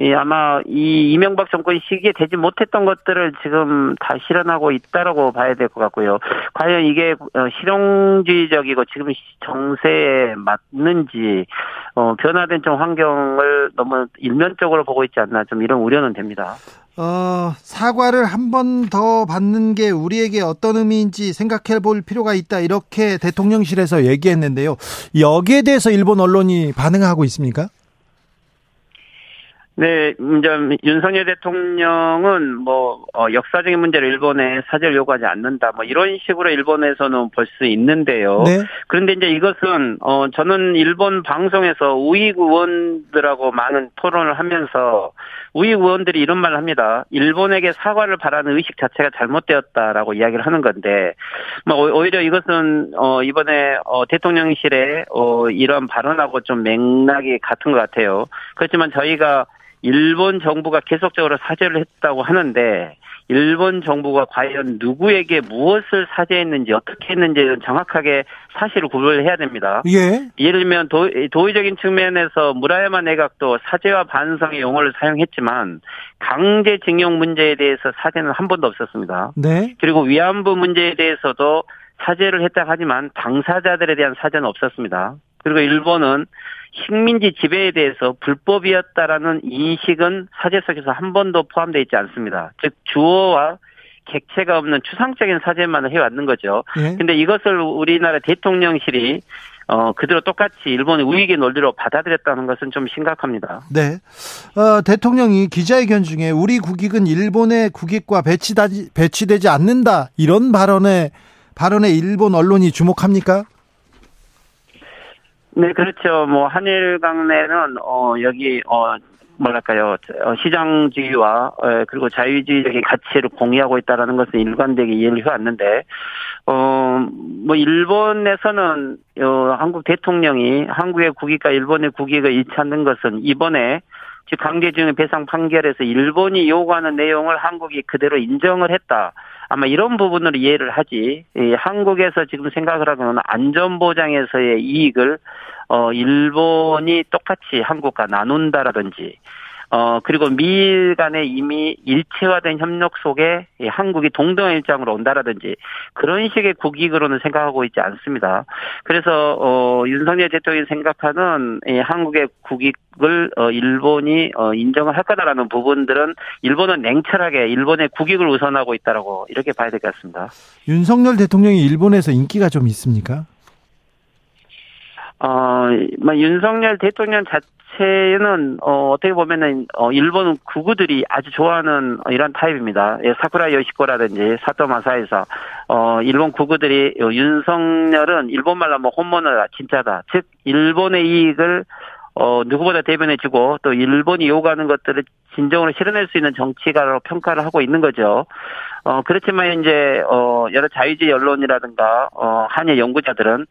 이 아마 이 이명박 정권 시기에 되지 못했던 것들을 지금 다 실현하고 있다라고 봐야 될 것 같고요. 과연 이게 어, 실용주의적이고 지금 정세에 맞는지 어, 변화된 좀 환경을 너무 일면적으로 보고 있지 않나 좀 이런 우려는 됩니다. 어, 사과를 한 번 더 받는 게 우리에게 어떤 의미인지 생각해 볼 필요가 있다. 이렇게 대통령실에서 얘기했는데요. 여기에 대해서 일본 언론이 반응하고 있습니까? 네, 이제 윤석열 대통령은 뭐 어, 역사적인 문제를 일본에 사죄를 요구하지 않는다. 뭐 이런 식으로 일본에서는 볼 수 있는데요. 네. 그런데 이제 이것은 어 저는 일본 방송에서 우익 의원들하고 많은 토론을 하면서 우익 의원들이 이런 말을 합니다. 일본에게 사과를 바라는 의식 자체가 잘못되었다라고 이야기를 하는 건데 뭐 오히려 이것은 어 이번에 어 대통령실에 어 이런 발언하고 좀 맥락이 같은 것 같아요. 그렇지만 저희가 일본 정부가 계속적으로 사죄를 했다고 하는데 일본 정부가 과연 누구에게 무엇을 사죄했는지 어떻게 했는지는 정확하게 사실을 구별을 해야 됩니다. 예. 예를 들면 도, 도의적인 측면에서 무라야마 내각도 사죄와 반성의 용어를 사용했지만 강제징용 문제에 대해서 사죄는 한 번도 없었습니다. 네. 그리고 위안부 문제에 대해서도 사죄를 했다 하지만 당사자들에 대한 사죄는 없었습니다. 그리고 일본은 식민지 지배에 대해서 불법이었다라는 인식은 사죄 속에서 한 번도 포함되어 있지 않습니다. 즉 주어와 객체가 없는 추상적인 사죄만 해왔는 거죠. 예. 근데 이것을 우리나라 대통령실이 어, 그대로 똑같이 일본의 우익의 논리로 받아들였다는 것은 좀 심각합니다. 네. 어, 대통령이 기자회견 중에 우리 국익은 일본의 국익과 배치되지, 배치되지 않는다. 이런 발언에, 발언에 일본 언론이 주목합니까? 네, 그렇죠. 뭐 한일 강내는 어 여기 어 뭐랄까요 어, 시장주의와 어, 그리고 자유주의적인 가치를 공유하고 있다라는 것을 일관되게 이해를 해왔는데 어뭐 일본에서는 어 한국 대통령이 한국의 국익과 일본의 국익을 일치하는 것은 이번에 즉 강제징용 배상 판결에서 일본이 요구하는 내용을 한국이 그대로 인정을 했다. 아마 이런 부분으로 이해를 하지. 한국에서 지금 생각을 하면 안전보장에서의 이익을 어 일본이 똑같이 한국과 나눈다라든지 어, 그리고 미일 간에 이미 일체화된 협력 속에 한국이 동등한 입장으로 온다라든지 그런 식의 국익으로는 생각하고 있지 않습니다. 그래서, 어, 윤석열 대통령이 생각하는 이 한국의 국익을, 어, 일본이, 어, 인정을 할 거다라는 부분들은 일본은 냉철하게 일본의 국익을 우선하고 있다라고 이렇게 봐야 될 것 같습니다. 윤석열 대통령이 일본에서 인기가 좀 있습니까? 어, 뭐, 윤석열 대통령 자, 자체는 어, 어떻게 보면은 어, 일본 구구들이 아주 좋아하는 이런 타입입니다. 예, 사쿠라 요시코라든지 사토 마사에서 어, 일본 구구들이 윤석열은 일본 말로 뭐 홈모너다 진짜다. 즉 일본의 이익을 어, 누구보다 대변해주고 또 일본이 요구하는 것들을 진정으로 실현할 수 있는 정치가로 평가를 하고 있는 거죠. 어, 그렇지만 이제, 어, 여러 자유주의 언론이라든가, 어, 한일 연구자들은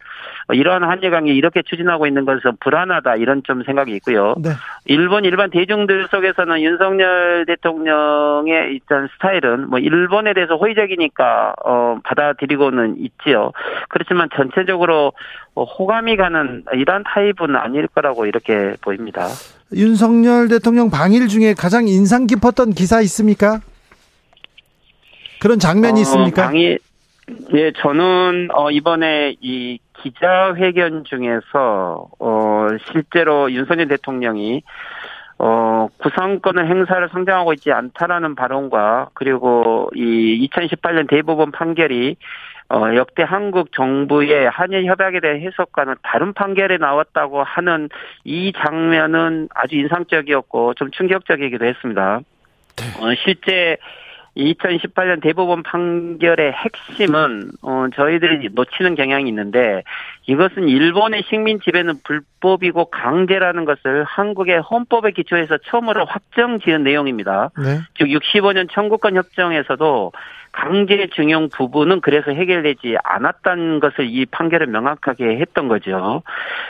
이러한 한일 관계 이렇게 추진하고 있는 것은 불안하다 이런 좀 생각이 있고요. 네. 일본 일반 대중들 속에서는 윤석열 대통령의 일단 스타일은 뭐 일본에 대해서 호의적이니까, 어, 받아들이고는 있지요. 그렇지만 전체적으로 호감이 가는 이러한 타입은 아닐 거라고 이렇게 보입니다. 윤석열 대통령 방일 중에 가장 인상 깊었던 기사 있습니까? 그런 장면이 어, 있습니까? 방이 예, 저는 어 이번에 이 기자회견 중에서 어 실제로 윤석열 대통령이 어 구상권을 행사를 상정하고 있지 않다라는 발언과 그리고 이 2018년 대법원 판결이 어 역대 한국 정부의 한일 협약에 대한 해석과는 다른 판결이 나왔다고 하는 이 장면은 아주 인상적이었고 좀 충격적이기도 했습니다. 네. 어 실제 2018년 대법원 판결의 핵심은 어 저희들이 놓치는 경향이 있는데 이것은 일본의 식민 지배는 불법이고 강제라는 것을 한국의 헌법에 기초해서 처음으로 확정 지은 내용입니다. 네. 즉 65년 청구권 협정에서도 강제징용 부분은 그래서 해결되지 않았다는 것을 이 판결을 명확하게 했던 거죠.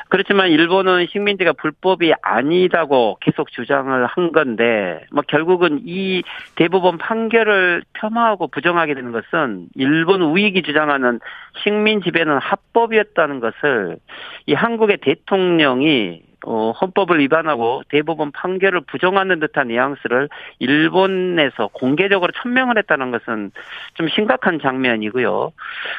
그렇지만 일본은 식민지가 불법이 아니다고 계속 주장을 한 건데 뭐 결국은 이 대법원 판결을 폄하하고 부정하게 되는 것은 일본 우익이 주장하는 식민 지배는 합법이었다는 것을 이 한국의 대통령이 어, 헌법을 위반하고 대법원 판결을 부정하는 듯한 뉘앙스를 일본에서 공개적으로 천명을 했다는 것은 좀 심각한 장면이고요.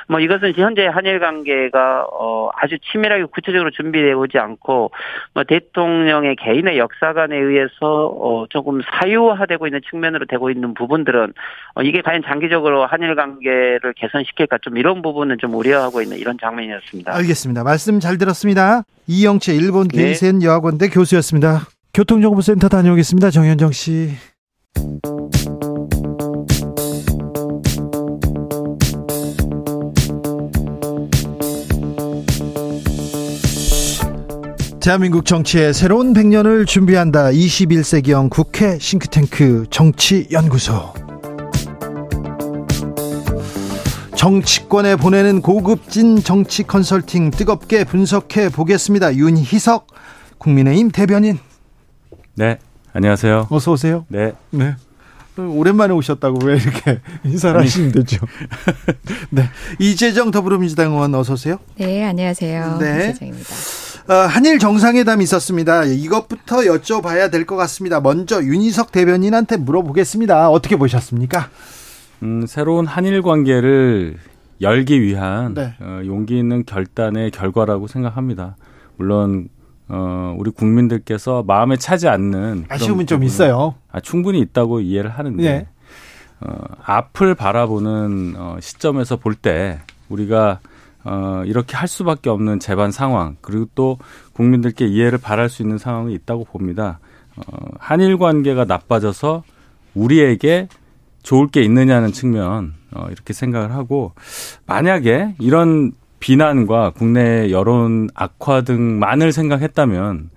뭐 이것은 현재 한일 관계가 어, 아주 치밀하게 구체적으로 준비되어 오지 않고 뭐 대통령의 개인의 역사관에 의해서 어, 조금 사유화되고 있는 측면으로 되고 있는 부분들은 어, 이게 과연 장기적으로 한일 관계를 개선시킬까 좀 이런 부분은 좀 우려하고 있는 이런 장면이었습니다. 알겠습니다. 말씀 잘 들었습니다. 이영채 일본 네. 게이센 여학원대 교수였습니다. 교통정보센터 다녀오겠습니다. 정현정 씨. 대한민국 정치의 새로운 100년을 준비한다. 21세기형 국회 싱크탱크 정치연구소. 정치권에 보내는 고급진 정치 컨설팅 뜨겁게 분석해 보겠습니다. 윤희석 국민의힘 대변인. 네, 안녕하세요. 어서 오세요. 네. 네. 오랜만에 오셨다고 왜 이렇게 인사를 하시면 되죠. 네. 이재정 더불어민주당 의원 어서 오세요. 네, 안녕하세요. 네. 이재정입니다. 어, 한일 정상회담 있었습니다. 이것부터 여쭤봐야 될 것 같습니다. 먼저 윤희석 대변인한테 물어보겠습니다. 어떻게 보셨습니까? 음, 새로운 한일 관계를 열기 위한 네. 어, 용기 있는 결단의 결과라고 생각합니다. 물론 어, 우리 국민들께서 마음에 차지 않는 아쉬움은 좀 있어요. 아, 충분히 있다고 이해를 하는데 네. 어, 앞을 바라보는 어, 시점에서 볼 때 우리가 어, 이렇게 할 수밖에 없는 재반 상황 그리고 또 국민들께 이해를 바랄 수 있는 상황이 있다고 봅니다. 어, 한일 관계가 나빠져서 우리에게 좋을 게 있느냐는 측면 어, 이렇게 생각을 하고 만약에 이런 비난과 국내 여론 악화 등만을 생각했다면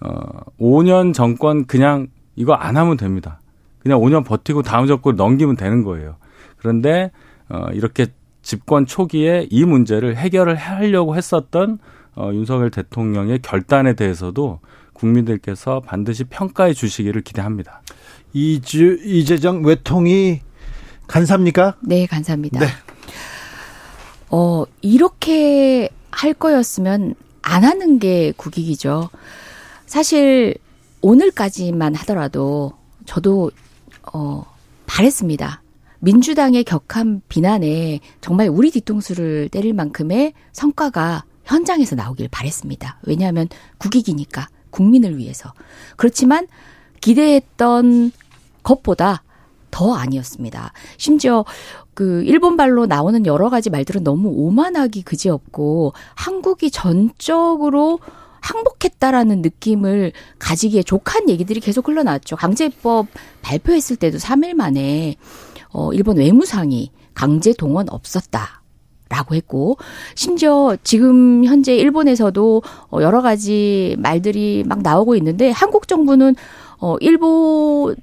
어 5년 정권 그냥 이거 안 하면 됩니다. 그냥 5년 버티고 다음 정권 넘기면 되는 거예요. 그런데 어 이렇게 집권 초기에 이 문제를 해결을 하려고 했었던 어 윤석열 대통령의 결단에 대해서도 국민들께서 반드시 평가해 주시기를 기대합니다. 이주 이재정 외통이 간사입니까? 네, 간사입니다. 네. 어, 이렇게 할 거였으면 안 하는 게 국익이죠. 사실 오늘까지만 하더라도 저도 어 바랬습니다. 민주당의 격한 비난에 정말 우리 뒤통수를 때릴 만큼의 성과가 현장에서 나오길 바랬습니다. 왜냐하면 국익이니까 국민을 위해서. 그렇지만 기대했던 것보다 더 아니었습니다. 심지어 그 일본발로 나오는 여러 가지 말들은 너무 오만하기 그지없고 한국이 전적으로 항복했다라는 느낌을 가지기에 족한 얘기들이 계속 흘러나왔죠. 강제법 발표했을 때도 3일 만에 어 일본 외무상이 강제 동원 없었다. 라고 했고 심지어 지금 현재 일본에서도 어, 여러 가지 말들이 막 나오고 있는데 한국 정부는 어 일본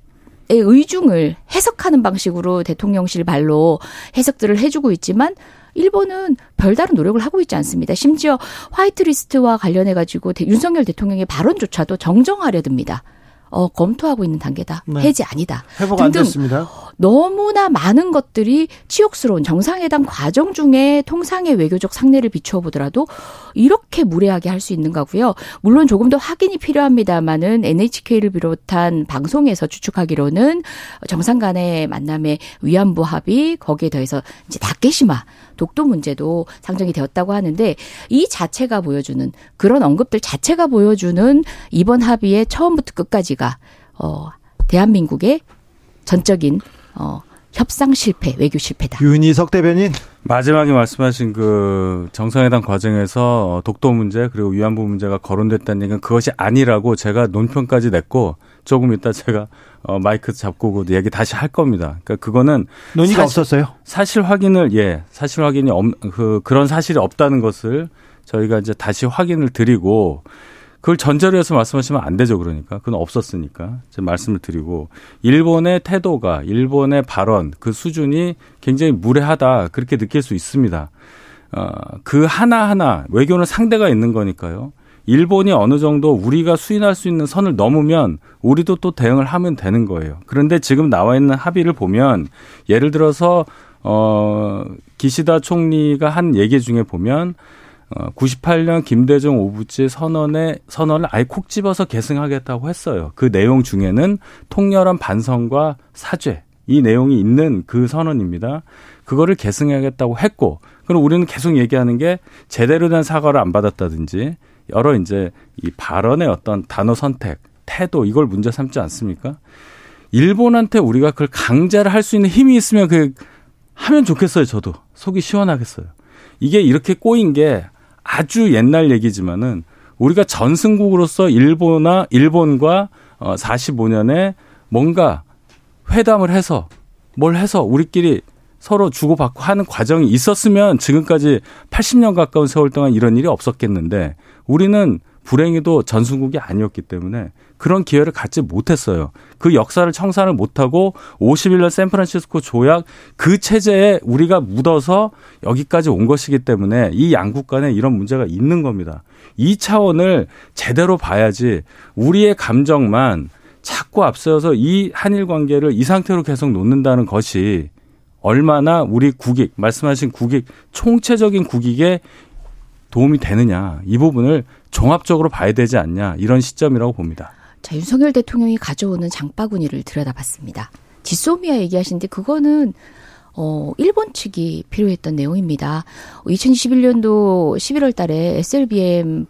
의중을 해석하는 방식으로 대통령실 발로 해석들을 해주고 있지만 일본은 별다른 노력을 하고 있지 않습니다. 심지어 화이트리스트와 관련해 가지고 윤석열 대통령의 발언조차도 정정하려 듭니다. 어, 검토하고 있는 단계다. 네. 해지 아니다. 회복 등등 안 됐습니다. 너무나 많은 것들이 치욕스러운 정상회담 과정 중에 통상의 외교적 상례를 비추어 보더라도 이렇게 무례하게 할 수 있는가고요. 물론 조금 더 확인이 필요합니다만은 NHK를 비롯한 방송에서 추측하기로는 정상 간의 만남의 위안부 합의 거기에 더해서 이제 다케시마 독도 문제도 상정이 되었다고 하는데 이 자체가 보여주는 그런 언급들 자체가 보여주는 이번 합의의 처음부터 끝까지가 어 대한민국의 전적인 어, 협상 실패, 외교 실패다. 윤희석 대변인. 마지막에 말씀하신 그 정상회담 과정에서 독도 문제 그리고 위안부 문제가 거론됐다는 얘기는 그것이 아니라고 제가 논평까지 냈고 조금 이따 제가 어 마이크 잡고 그 얘기 다시 할 겁니다. 그러니까 그거는 논의가 사실, 없었어요. 사실 확인을 예, 사실 확인이 없, 그 그런 사실이 없다는 것을 저희가 이제 다시 확인을 드리고 그걸 전제로 해서 말씀하시면 안 되죠. 그러니까. 그건 없었으니까. 제가 말씀을 드리고 일본의 태도가 일본의 발언 그 수준이 굉장히 무례하다. 그렇게 느낄 수 있습니다. 어, 그 하나 하나 외교는 상대가 있는 거니까요. 일본이 어느 정도 우리가 수인할 수 있는 선을 넘으면 우리도 또 대응을 하면 되는 거예요. 그런데 지금 나와 있는 합의를 보면 예를 들어서 어 기시다 총리가 한 얘기 중에 보면 어, 98년 김대중 오부지 선언의 선언을 아예 콕 집어서 계승하겠다고 했어요. 그 내용 중에는 통렬한 반성과 사죄 이 내용이 있는 그 선언입니다. 그거를 계승하겠다고 했고, 그럼 우리는 계속 얘기하는 게 제대로 된 사과를 안 받았다든지 여러 이제 이 발언의 어떤 단어 선택, 태도 이걸 문제 삼지 않습니까? 일본한테 우리가 그걸 강제를 할 수 있는 힘이 있으면 그 하면 좋겠어요. 저도 속이 시원하겠어요. 이게 이렇게 꼬인 게 아주 옛날 얘기지만은 우리가 전승국으로서 일본과 일본과 어 45년에 뭔가 회담을 해서 뭘 해서 우리끼리 서로 주고받고 하는 과정이 있었으면 지금까지 80년 가까운 세월 동안 이런 일이 없었겠는데 우리는 불행히도 전승국이 아니었기 때문에 그런 기회를 갖지 못했어요. 그 역사를 청산을 못하고 51년 샌프란시스코 조약 그 체제에 우리가 묻어서 여기까지 온 것이기 때문에 이 양국 간에 이런 문제가 있는 겁니다. 이 차원을 제대로 봐야지 우리의 감정만 자꾸 앞서서 이 한일 관계를 이 상태로 계속 놓는다는 것이 얼마나 우리 국익, 말씀하신 국익, 총체적인 국익에 도움이 되느냐. 이 부분을 종합적으로 봐야 되지 않냐. 이런 시점이라고 봅니다. 자, 윤석열 대통령이 가져오는 장바구니를 들여다봤습니다. 지소미아 얘기하시는데 그거는 어, 일본 측이 필요했던 내용입니다. 2021년도 11월 달에 SLBM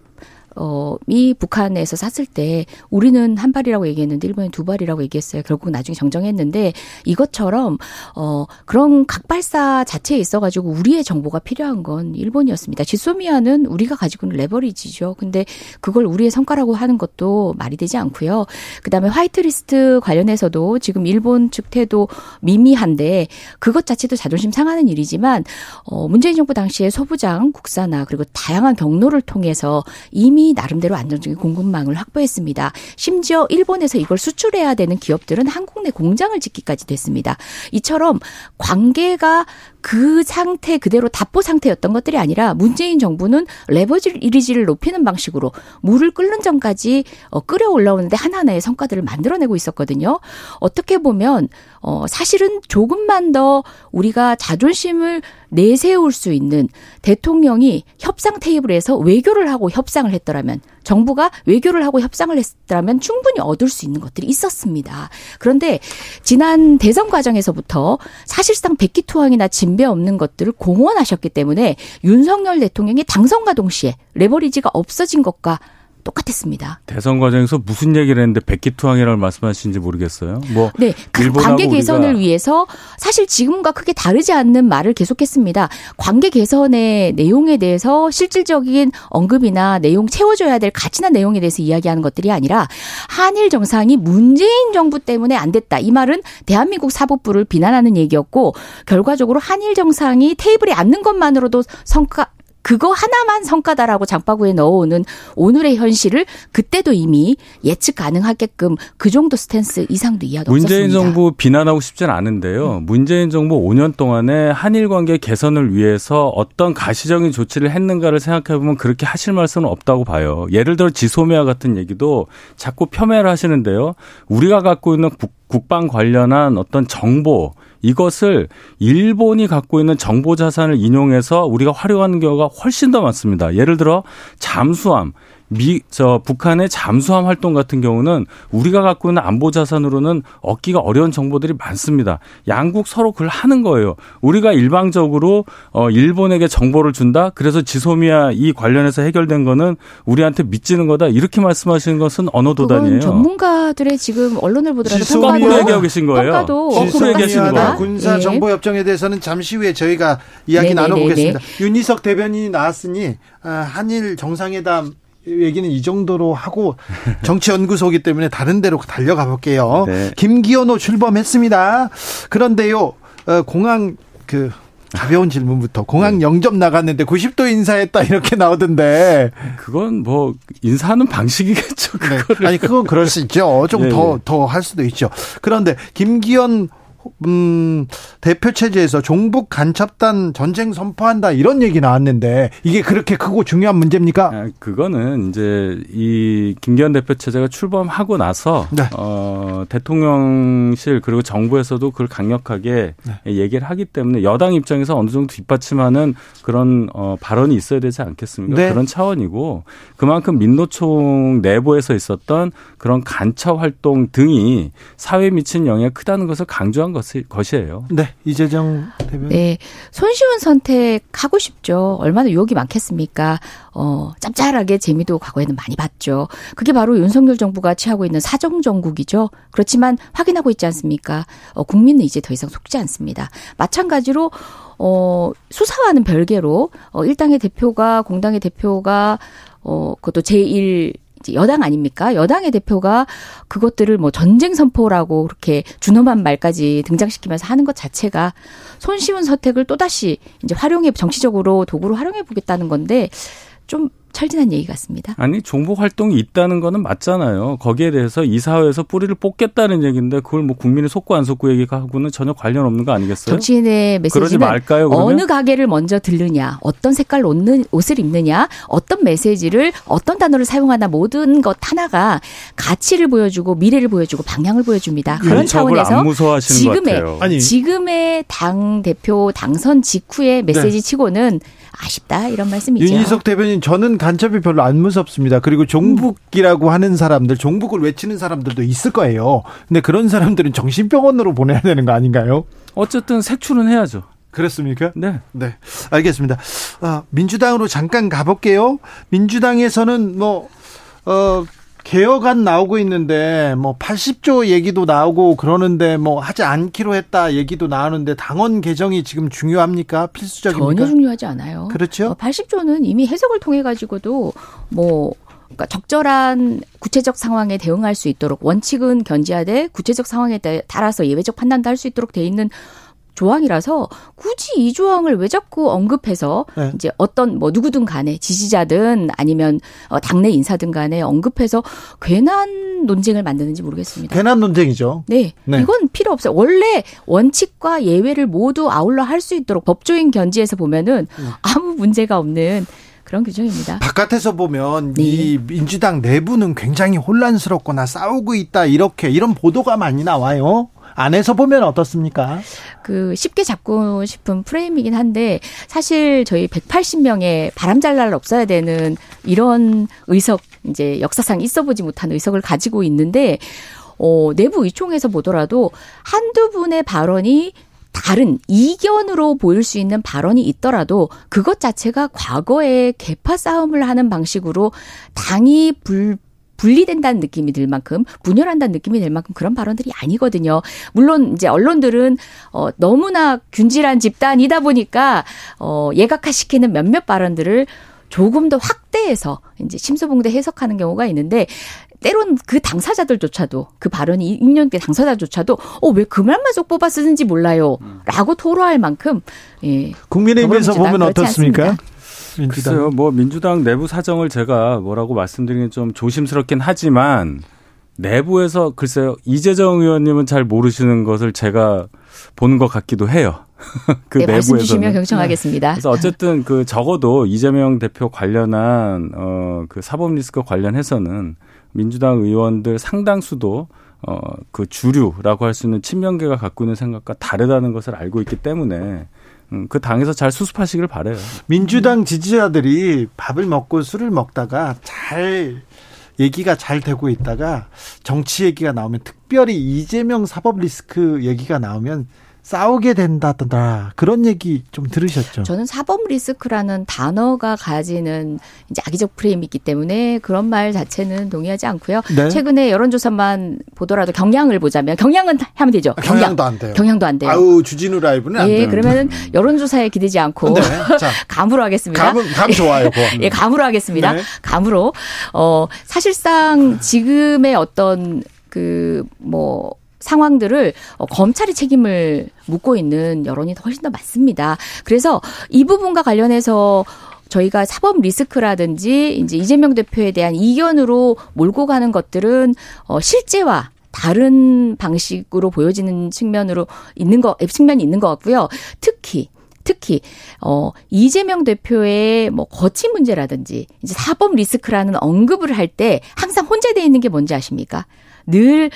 어, 미 북한에서 쐈을 때 우리는 한 발이라고 얘기했는데 일본은 두 발이라고 얘기했어요. 결국 나중에 정정했는데 이것처럼 어, 그런 각발사 자체에 있어가지고 우리의 정보가 필요한 건 일본이었습니다. 지소미아는 우리가 가지고 있는 레버리지죠. 근데 그걸 우리의 성과라고 하는 것도 말이 되지 않고요. 그 다음에 화이트리스트 관련해서도 지금 일본 측 태도 미미한데 그것 자체도 자존심 상하는 일이지만 어, 문재인 정부 당시에 소부장 국사나 그리고 다양한 경로를 통해서 이미 이미 나름대로 안정적인 공급망을 확보했습니다. 심지어 일본에서 이걸 수출해야 되는 기업들은 한국 내 공장을 짓기까지 됐습니다. 이처럼 관계가 그 상태 그대로 답보 상태였던 것들이 아니라 문재인 정부는 레버리지를 높이는 방식으로 물을 끓는 전까지 어, 끓여 올라오는데 하나하나의 성과들을 만들어내고 있었거든요. 어떻게 보면 어 사실은 조금만 더 우리가 자존심을 내세울 수 있는 대통령이 협상 테이블에서 외교를 하고 협상을 했더라면 정부가 외교를 하고 협상을 했다면 충분히 얻을 수 있는 것들이 있었습니다. 그런데 지난 대선 과정에서부터 사실상 백기투항이나 진배 없는 것들을 공언하셨기 때문에 윤석열 대통령이 당선과 동시에 레버리지가 없어진 것과 똑같았습니다. 대선 과정에서 무슨 얘기를 했는데 백기투항이라고 말씀하시는지 모르겠어요. 뭐 네, 그 관계 개선을 위해서 사실 지금과 크게 다르지 않는 말을 계속했습니다. 관계 개선의 내용에 대해서 실질적인 언급이나 내용 채워줘야 될 가치나 내용에 대해서 이야기하는 것들이 아니라 한일 정상이 문재인 정부 때문에 안 됐다. 이 말은 대한민국 사법부를 비난하는 얘기였고 결과적으로 한일 정상이 테이블에 앉는 것만으로도 성과 그거 하나만 성과다라고 장바구니에 넣어오는 오늘의 현실을 그때도 이미 예측 가능하게끔 그 정도 스탠스 이상도 이하도 문재인 없었습니다. 정부 비난하고 싶진 않은데요. 음. 문재인 정부 5년 동안에 한일 관계 개선을 위해서 어떤 가시적인 조치를 했는가를 생각해 보면 그렇게 하실 말씀은 없다고 봐요. 예를 들어 지소미아 같은 얘기도 자꾸 폄훼를 하시는데요. 우리가 갖고 있는 국방 관련한 어떤 정보 이것을 일본이 갖고 있는 정보 자산을 인용해서 우리가 활용하는 경우가 훨씬 더 많습니다. 예를 들어 잠수함 미, 저, 북한의 잠수함 활동 같은 경우는 우리가 갖고 있는 안보 자산으로는 얻기가 어려운 정보들이 많습니다. 양국 서로 그걸 하는 거예요. 우리가 일방적으로, 어, 일본에게 정보를 준다? 그래서 지소미아 이 관련해서 해결된 거는 우리한테 믿지는 거다? 이렇게 말씀하시는 것은 언어 도단이에요. 전문가들의 지금 언론을 보더라도 거꾸로 얘기하고 계신 거예요. 거꾸로 얘기하시는 거예요. 군사 정보 협정에 대해서는 잠시 후에 저희가 이야기 네네네네. 나눠보겠습니다. 윤희석 대변인이 나왔으니 아, 한일 정상회담 얘기는 이 정도로 하고 정치연구소기 때문에 다른 데로 달려가 볼게요. 네. 김기현호 출범했습니다. 그런데요, 어, 공항 그 가벼운 질문부터 공항 네. 영접 나갔는데 90도 인사했다 이렇게 나오던데 그건 뭐 인사하는 방식이겠죠. 네. 아니 그건 그럴 수 있죠. 좀 더더 네. 할 수도 있죠. 그런데 김기현 음, 대표 체제에서 종북 간첩단 전쟁 선포한다 이런 얘기 나왔는데 이게 그렇게 크고 중요한 문제입니까? 아, 그거는 이제 이 김기현 대표 체제가 출범하고 나서 네. 어, 대통령실 그리고 정부에서도 그걸 강력하게 네. 얘기를 하기 때문에 여당 입장에서 어느 정도 뒷받침하는 그런 어, 발언이 있어야 되지 않겠습니까? 네. 그런 차원이고 그만큼 민노총 내부에서 있었던 그런 간첩 활동 등이 사회에 미친 영향이 크다는 것을 강조한 것이, 것이에요. 네, 이재정 대변인. 네, 손쉬운 선택 하고 싶죠. 얼마나 유혹이 많겠습니까? 어, 짭짤하게 재미도 과거에는 많이 봤죠. 그게 바로 윤석열 정부가 취하고 있는 사정 정국이죠. 그렇지만 확인하고 있지 않습니까? 어, 국민은 이제 더 이상 속지 않습니다. 마찬가지로 어, 수사와는 별개로 어, 일당의 대표가 공당의 대표가 어, 그것도 제1 여당 아닙니까? 여당의 대표가 그것들을 뭐 전쟁 선포라고 그렇게 준엄한 말까지 등장시키면서 하는 것 자체가 손쉬운 선택을 또다시 이제 활용해 정치적으로 도구로 활용해 보겠다는 건데 좀 철진한 얘기 같습니다. 아니 종북 활동이 있다는 거는 맞잖아요. 거기에 대해서 이사회에서 뿌리를 뽑겠다는 얘기인데 그걸 뭐 국민이 속고 안 속고 얘기하고는 전혀 관련 없는 거 아니겠어요? 정치인의 메시지는 말까요, 어느 가게를 먼저 들르냐, 어떤 색깔 옷는, 옷을 입느냐, 어떤 메시지를 어떤 단어를 사용하나 모든 것 하나가 가치를 보여주고 미래를 보여주고 방향을 보여줍니다. 그런 차원에서 지금의 지금의 당 대표 당선 직후의 메시지 네. 치고는 아쉽다 이런 말씀이죠. 윤희석 대변인 저는 간첩이 별로 안 무섭습니다. 그리고 종북이라고 하는 사람들, 종북을 외치는 사람들도 있을 거예요. 근데 그런 사람들은 정신병원으로 보내야 되는 거 아닌가요? 어쨌든 색출은 해야죠. 그렇습니까? 네. 네. 알겠습니다. 아, 민주당으로 잠깐 가볼게요. 민주당에서는 뭐, 어, 개혁안 나오고 있는데 뭐 80조 얘기도 나오고 그러는데 뭐 하지 않기로 했다 얘기도 나오는데 당원 개정이 지금 중요합니까? 필수적입니까? 전혀 중요하지 않아요. 그렇죠. 80조는 이미 해석을 통해 가지고도 뭐 그러니까 적절한 구체적 상황에 대응할 수 있도록 원칙은 견지하되 구체적 상황에 따라서 예외적 판단도 할 수 있도록 돼 있는 조항이라서 굳이 이 조항을 왜 자꾸 언급해서 네. 이제 어떤 뭐 누구든 간에 지지자든 아니면 어 당내 인사든 간에 언급해서 괜한 논쟁을 만드는지 모르겠습니다. 괜한 논쟁이죠. 네. 네. 이건 필요 없어요. 원래 원칙과 예외를 모두 아울러 할 수 있도록 법조인 견지에서 보면은 음. 아무 문제가 없는 그런 규정입니다. 바깥에서 보면 네. 이 민주당 내부는 굉장히 혼란스럽거나 싸우고 있다 이렇게 이런 보도가 많이 나와요. 안에서 보면 어떻습니까? 그 쉽게 잡고 싶은 프레임이긴 한데 사실 저희 180명의 바람잘 날 없어야 되는 이런 의석 이제 역사상 있어 보지 못한 의석을 가지고 있는데 어 내부 의총에서 보더라도 한두 분의 발언이 다른 이견으로 보일 수 있는 발언이 있더라도 그것 자체가 과거에 개파 싸움을 하는 방식으로 당이 불 분리된다는 느낌이 들 만큼 분열한다는 느낌이 들 만큼 그런 발언들이 아니거든요. 물론 이제 언론들은 어 너무나 균질한 집단이다 보니까 어 예각화시키는 몇몇 발언들을 조금 더 확대해서 이제 심수봉대 해석하는 경우가 있는데 때론 그 당사자들조차도 그 발언이 인연계 당사자조차도 어 왜 그 말만 쏙 뽑아 쓰는지 몰라요라고 토로할 만큼 예. 국민의힘에서 보면 어떻습니까? 않습니다. 민주당. 글쎄요, 뭐 민주당 내부 사정을 제가 뭐라고 말씀드리긴 좀 조심스럽긴 하지만 내부에서 글쎄요 이재정 의원님은 잘 모르시는 것을 제가 보는 것 같기도 해요. 그 네, 내부에서 말씀 주시면 경청하겠습니다. 그래서 어쨌든 그 적어도 이재명 대표 관련한 어그 사법 리스크 관련해서는 민주당 의원들 상당수도 어그 주류라고 할 수 있는 친명계가 갖고 있는 생각과 다르다는 것을 알고 있기 때문에 음, 그 당에서 잘 수습하시길 바래요. 민주당 지지자들이 밥을 먹고 술을 먹다가 잘 얘기가 잘 되고 있다가 정치 얘기가 나오면 특별히 이재명 사법 리스크 얘기가 나오면 싸우게 된다더라 그런 얘기 좀 들으셨죠? 저는 사법 리스크라는 단어가 가지는 이제 악의적 프레임이 있기 때문에 그런 말 자체는 동의하지 않고요. 네? 최근에 여론조사만 보더라도 경향을 보자면 경향은 하면 되죠. 경향. 경향도 안 돼요. 경향도 안 돼요. 아우 주진우 라이브는 안 예, 돼요. 그러면은 여론조사에 기대지 않고 네. 자, 감으로 하겠습니다. 감, 감 좋아요. 예, 감으로 하겠습니다. 네. 감으로 어 사실상 지금의 어떤 그뭐 상황들을 어, 검찰이 책임을 묻고 있는 여론이 훨씬 더 많습니다. 그래서 이 부분과 관련해서 저희가 사법 리스크라든지 이제 이재명 대표에 대한 이견으로 몰고 가는 것들은 어 실제와 다른 방식으로 보여지는 측면으로 있는 거 측면이 있는 것 같고요. 특히 특히 어 이재명 대표의 뭐 거치 문제라든지 이제 사법 리스크라는 언급을 할 때 항상 혼재되어 있는 게 뭔지 아십니까? 늘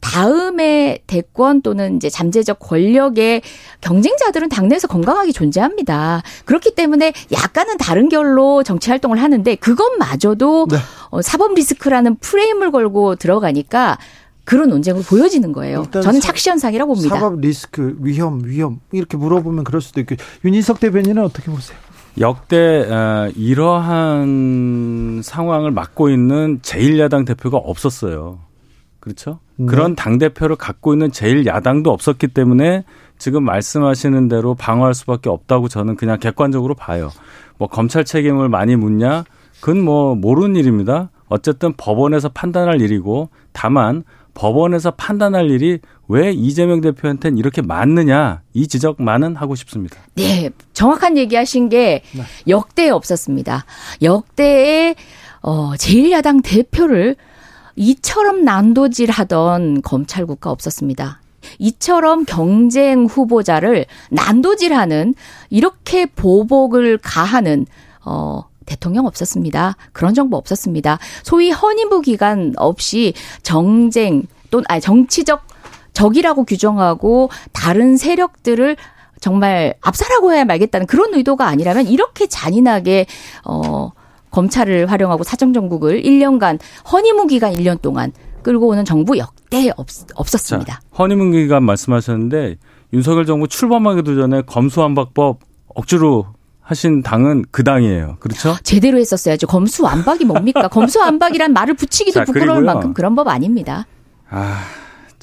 다음에 대권 또는 이제 잠재적 권력의 경쟁자들은 당내에서 건강하게 존재합니다. 그렇기 때문에 약간은 다른 결로 정치 활동을 하는데 그것마저도 네. 어, 사법 리스크라는 프레임을 걸고 들어가니까 그런 논쟁으로 보여지는 거예요. 저는 착시 현상이라고 봅니다. 사법 리스크, 위험, 위험 이렇게 물어보면 그럴 수도 있고 윤희석 대변인은 어떻게 보세요? 역대 어, 이러한 상황을 맡고 있는 제1야당 대표가 없었어요. 그렇죠? 네. 그런 당 대표를 갖고 있는 제1야당도 없었기 때문에 지금 말씀하시는 대로 방어할 수밖에 없다고 저는 그냥 객관적으로 봐요. 뭐 검찰 책임을 많이 묻냐? 그건 뭐 모르는 일입니다. 어쨌든 법원에서 판단할 일이고 다만 법원에서 판단할 일이 왜 이재명 대표한테는 이렇게 많느냐 이 지적만은 하고 싶습니다. 네, 정확한 얘기하신 게 네. 역대에 없었습니다. 역대에 어 제1야당 대표를 이처럼 난도질하던 검찰 국가 없었습니다. 이처럼 경쟁 후보자를 난도질하는 이렇게 보복을 가하는 어 대통령 없었습니다. 그런 정부 없었습니다. 소위 허니무 기간 없이 정쟁 또는 아니 정치적 적이라고 규정하고 다른 세력들을 정말 압살하고 해야 말겠다는 그런 의도가 아니라면 이렇게 잔인하게 어 검찰을 활용하고 사정정국을 1년간 허니무 기간 1년 동안 끌고 오는 정부 역대 없, 없었습니다. 자, 허니문 기간 말씀하셨는데 윤석열 정부 출범하기도 전에 검수완박법 억지로 하신 당은 그 당이에요. 그렇죠? 제대로 했었어야죠. 검수완박이 뭡니까? 검수완박이란 말을 붙이기도 자, 부끄러울 만큼 그런 법 아닙니다. 아,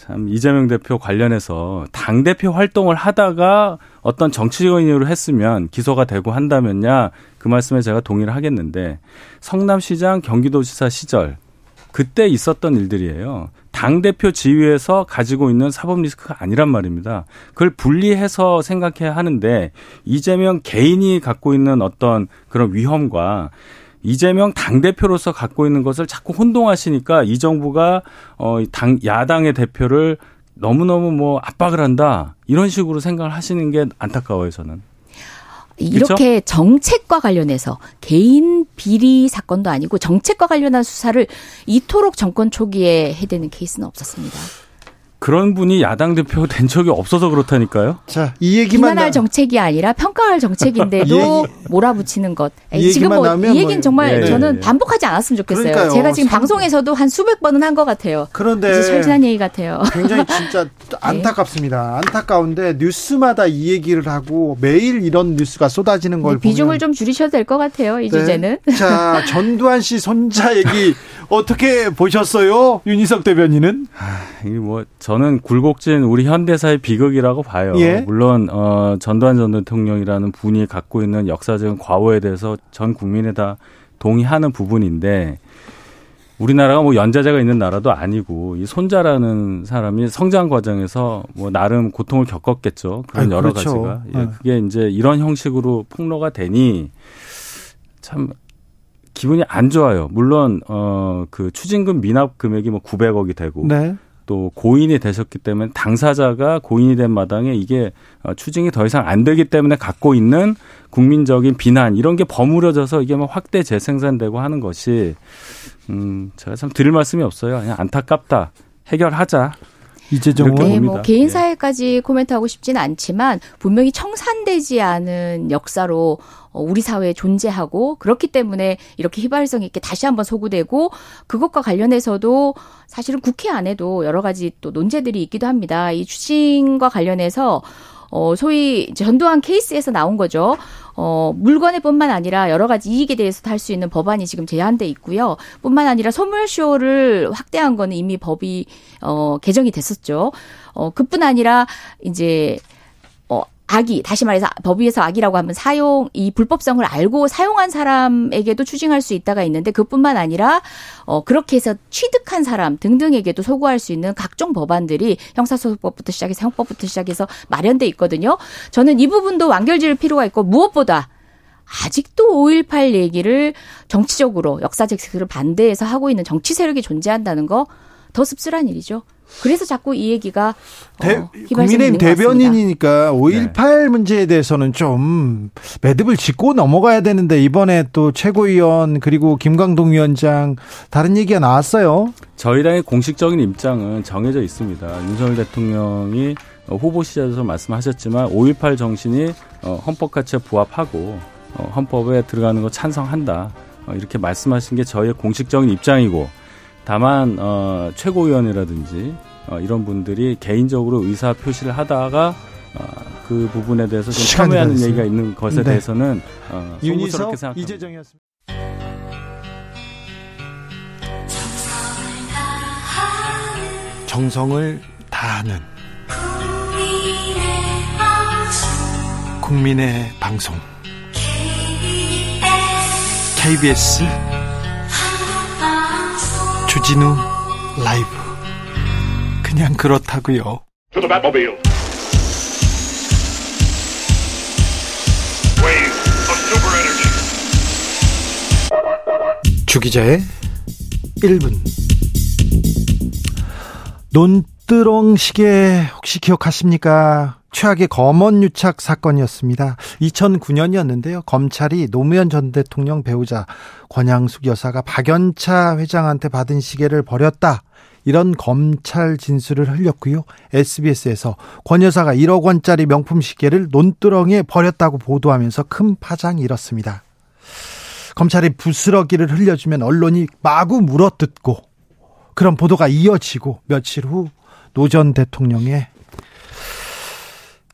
참 이재명 대표 관련해서 당 대표 활동을 하다가 어떤 정치적 인유를 했으면 기소가 되고 한다면야 그 말씀에 제가 동의를 하겠는데 성남시장 경기도지사 시절 그때 있었던 일들이에요. 당 대표 지위에서 가지고 있는 사법 리스크가 아니란 말입니다. 그걸 분리해서 생각해야 하는데 이재명 개인이 갖고 있는 어떤 그런 위험과 이재명 당 대표로서 갖고 있는 것을 자꾸 혼동하시니까 이 정부가 어 당 야당의 대표를 너무너무 뭐 압박을 한다 이런 식으로 생각을 하시는 게 안타까워요 저는. 이렇게 그렇죠? 정책과 관련해서 개인 비리 사건도 아니고 정책과 관련한 수사를 이토록 정권 초기에 해대는 케이스는 없었습니다. 그런 분이 야당 대표 된 적이 없어서 그렇다니까요. 자, 이 얘기만 비난할 나... 정책이 아니라 평가할 정책인데도 얘기... 몰아붙이는 것. 이 지금 뭐 이 얘기는 뭐... 정말 네. 저는 반복하지 않았으면 좋겠어요. 그러니까요. 제가 지금 참... 방송에서도 한 수백 번은 한 것 같아요. 그런데 철진한 얘기 같아요. 굉장히 진짜 네. 안타깝습니다. 안타까운데 뉴스마다 이 얘기를 하고 매일 이런 뉴스가 쏟아지는 걸 비중을 좀 줄이셔도 될것 같아요. 이 네. 주제는. 자, 전두환 씨 손자 얘기 어떻게 보셨어요? 윤희석 대변인은? 아, 이뭐 저는 굴곡진 우리 현대사의 비극이라고 봐요. 예? 물론 어, 전두환 전 대통령이라는 분이 갖고 있는 역사적인 과오에 대해서 전 국민이 다 동의하는 부분인데 우리나라가 뭐 연자제가 있는 나라도 아니고 이 손자라는 사람이 성장 과정에서 뭐 나름 고통을 겪었겠죠. 그런 아, 여러 그렇죠. 가지가. 예, 네. 그게 이제 이런 형식으로 폭로가 되니 참 기분이 안 좋아요. 물론 어 그 추징금 미납 금액이 뭐 900억이 되고 네. 또 고인이 되셨기 때문에 당사자가 고인이 된 마당에 이게 어, 추징이 더 이상 안 되기 때문에 갖고 있는 국민적인 비난 이런 게 버무려져서 이게 뭐 확대 재생산되고 하는 것이 음 제가 참 드릴 말씀이 없어요. 그냥 안타깝다. 해결하자. 이재정은 네, 뭐 개인 예. 사회까지 코멘트하고 싶지는 않지만 분명히 청산되지 않은 역사로 어, 우리 사회에 존재하고 그렇기 때문에 이렇게 휘발성 있게 다시 한번 소구되고 그것과 관련해서도 사실은 국회 안에도 여러 가지 또 논제들이 있기도 합니다. 이 추징과 관련해서 어, 소위 전두환 케이스에서 나온 거죠. 어, 물건에 뿐만 아니라 여러 가지 이익에 대해서도 할 수 있는 법안이 지금 제한돼 있고요. 뿐만 아니라 소멸쇼를 확대한 거는 이미 법이, 어, 개정이 됐었죠. 어, 그뿐 아니라 이제 악이 다시 말해서 법위에서 악이라고 하면 사용 이 불법성을 알고 사용한 사람에게도 추징할 수 있다가 있는데 그뿐만 아니라 어 그렇게 해서 취득한 사람 등등에게도 소구할 수 있는 각종 법안들이 형사소송법부터 시작해서 형법부터 시작해서 마련돼 있거든요. 저는 이 부분도 완결지을 필요가 있고 무엇보다 아직도 5.18 얘기를 정치적으로 역사적 색을 반대해서 하고 있는 정치 세력이 존재한다는 거 더 씁쓸한 일이죠. 그래서 자꾸 이 얘기가 대, 어, 국민의힘 대변인이니까 5.18 네. 문제에 대해서는 좀 매듭을 짚고 넘어가야 되는데 이번에 또 최고위원 그리고 김광동 위원장 다른 얘기가 나왔어요. 저희 당의 공식적인 입장은 정해져 있습니다. 윤석열 대통령이 후보 시절에서 말씀하셨지만 5.18 정신이 어, 헌법 가치에 부합하고 어, 헌법에 들어가는 거 찬성한다. 어, 이렇게 말씀하신 게 저희의 공식적인 입장이고 다만 어, 최고위원이라든지 어, 이런 분들이 개인적으로 의사 표시를 하다가 어, 그 부분에 대해서 좀 참여하는 얘기가 있는 것에 네. 대해서는 어, 생각합니다. 이재정이었습니다. 정성을 다하는 국민의 방송 KBS 주진우 라이브 그냥 그렇다고요. 주기자의 1분 논두렁 시계 혹시 기억하십니까? 최악의 검언 유착 사건이었습니다. 2009년이었는데요. 검찰이 노무현 전 대통령 배우자 권양숙 여사가 박연차 회장한테 받은 시계를 버렸다. 이런 검찰 진술을 흘렸고요. SBS에서 권 여사가 1억 원짜리 명품 시계를 논두렁에 버렸다고 보도하면서 큰 파장이 일었습니다. 검찰이 부스러기를 흘려주면 언론이 마구 물어뜯고 그런 보도가 이어지고 며칠 후 노 전 대통령의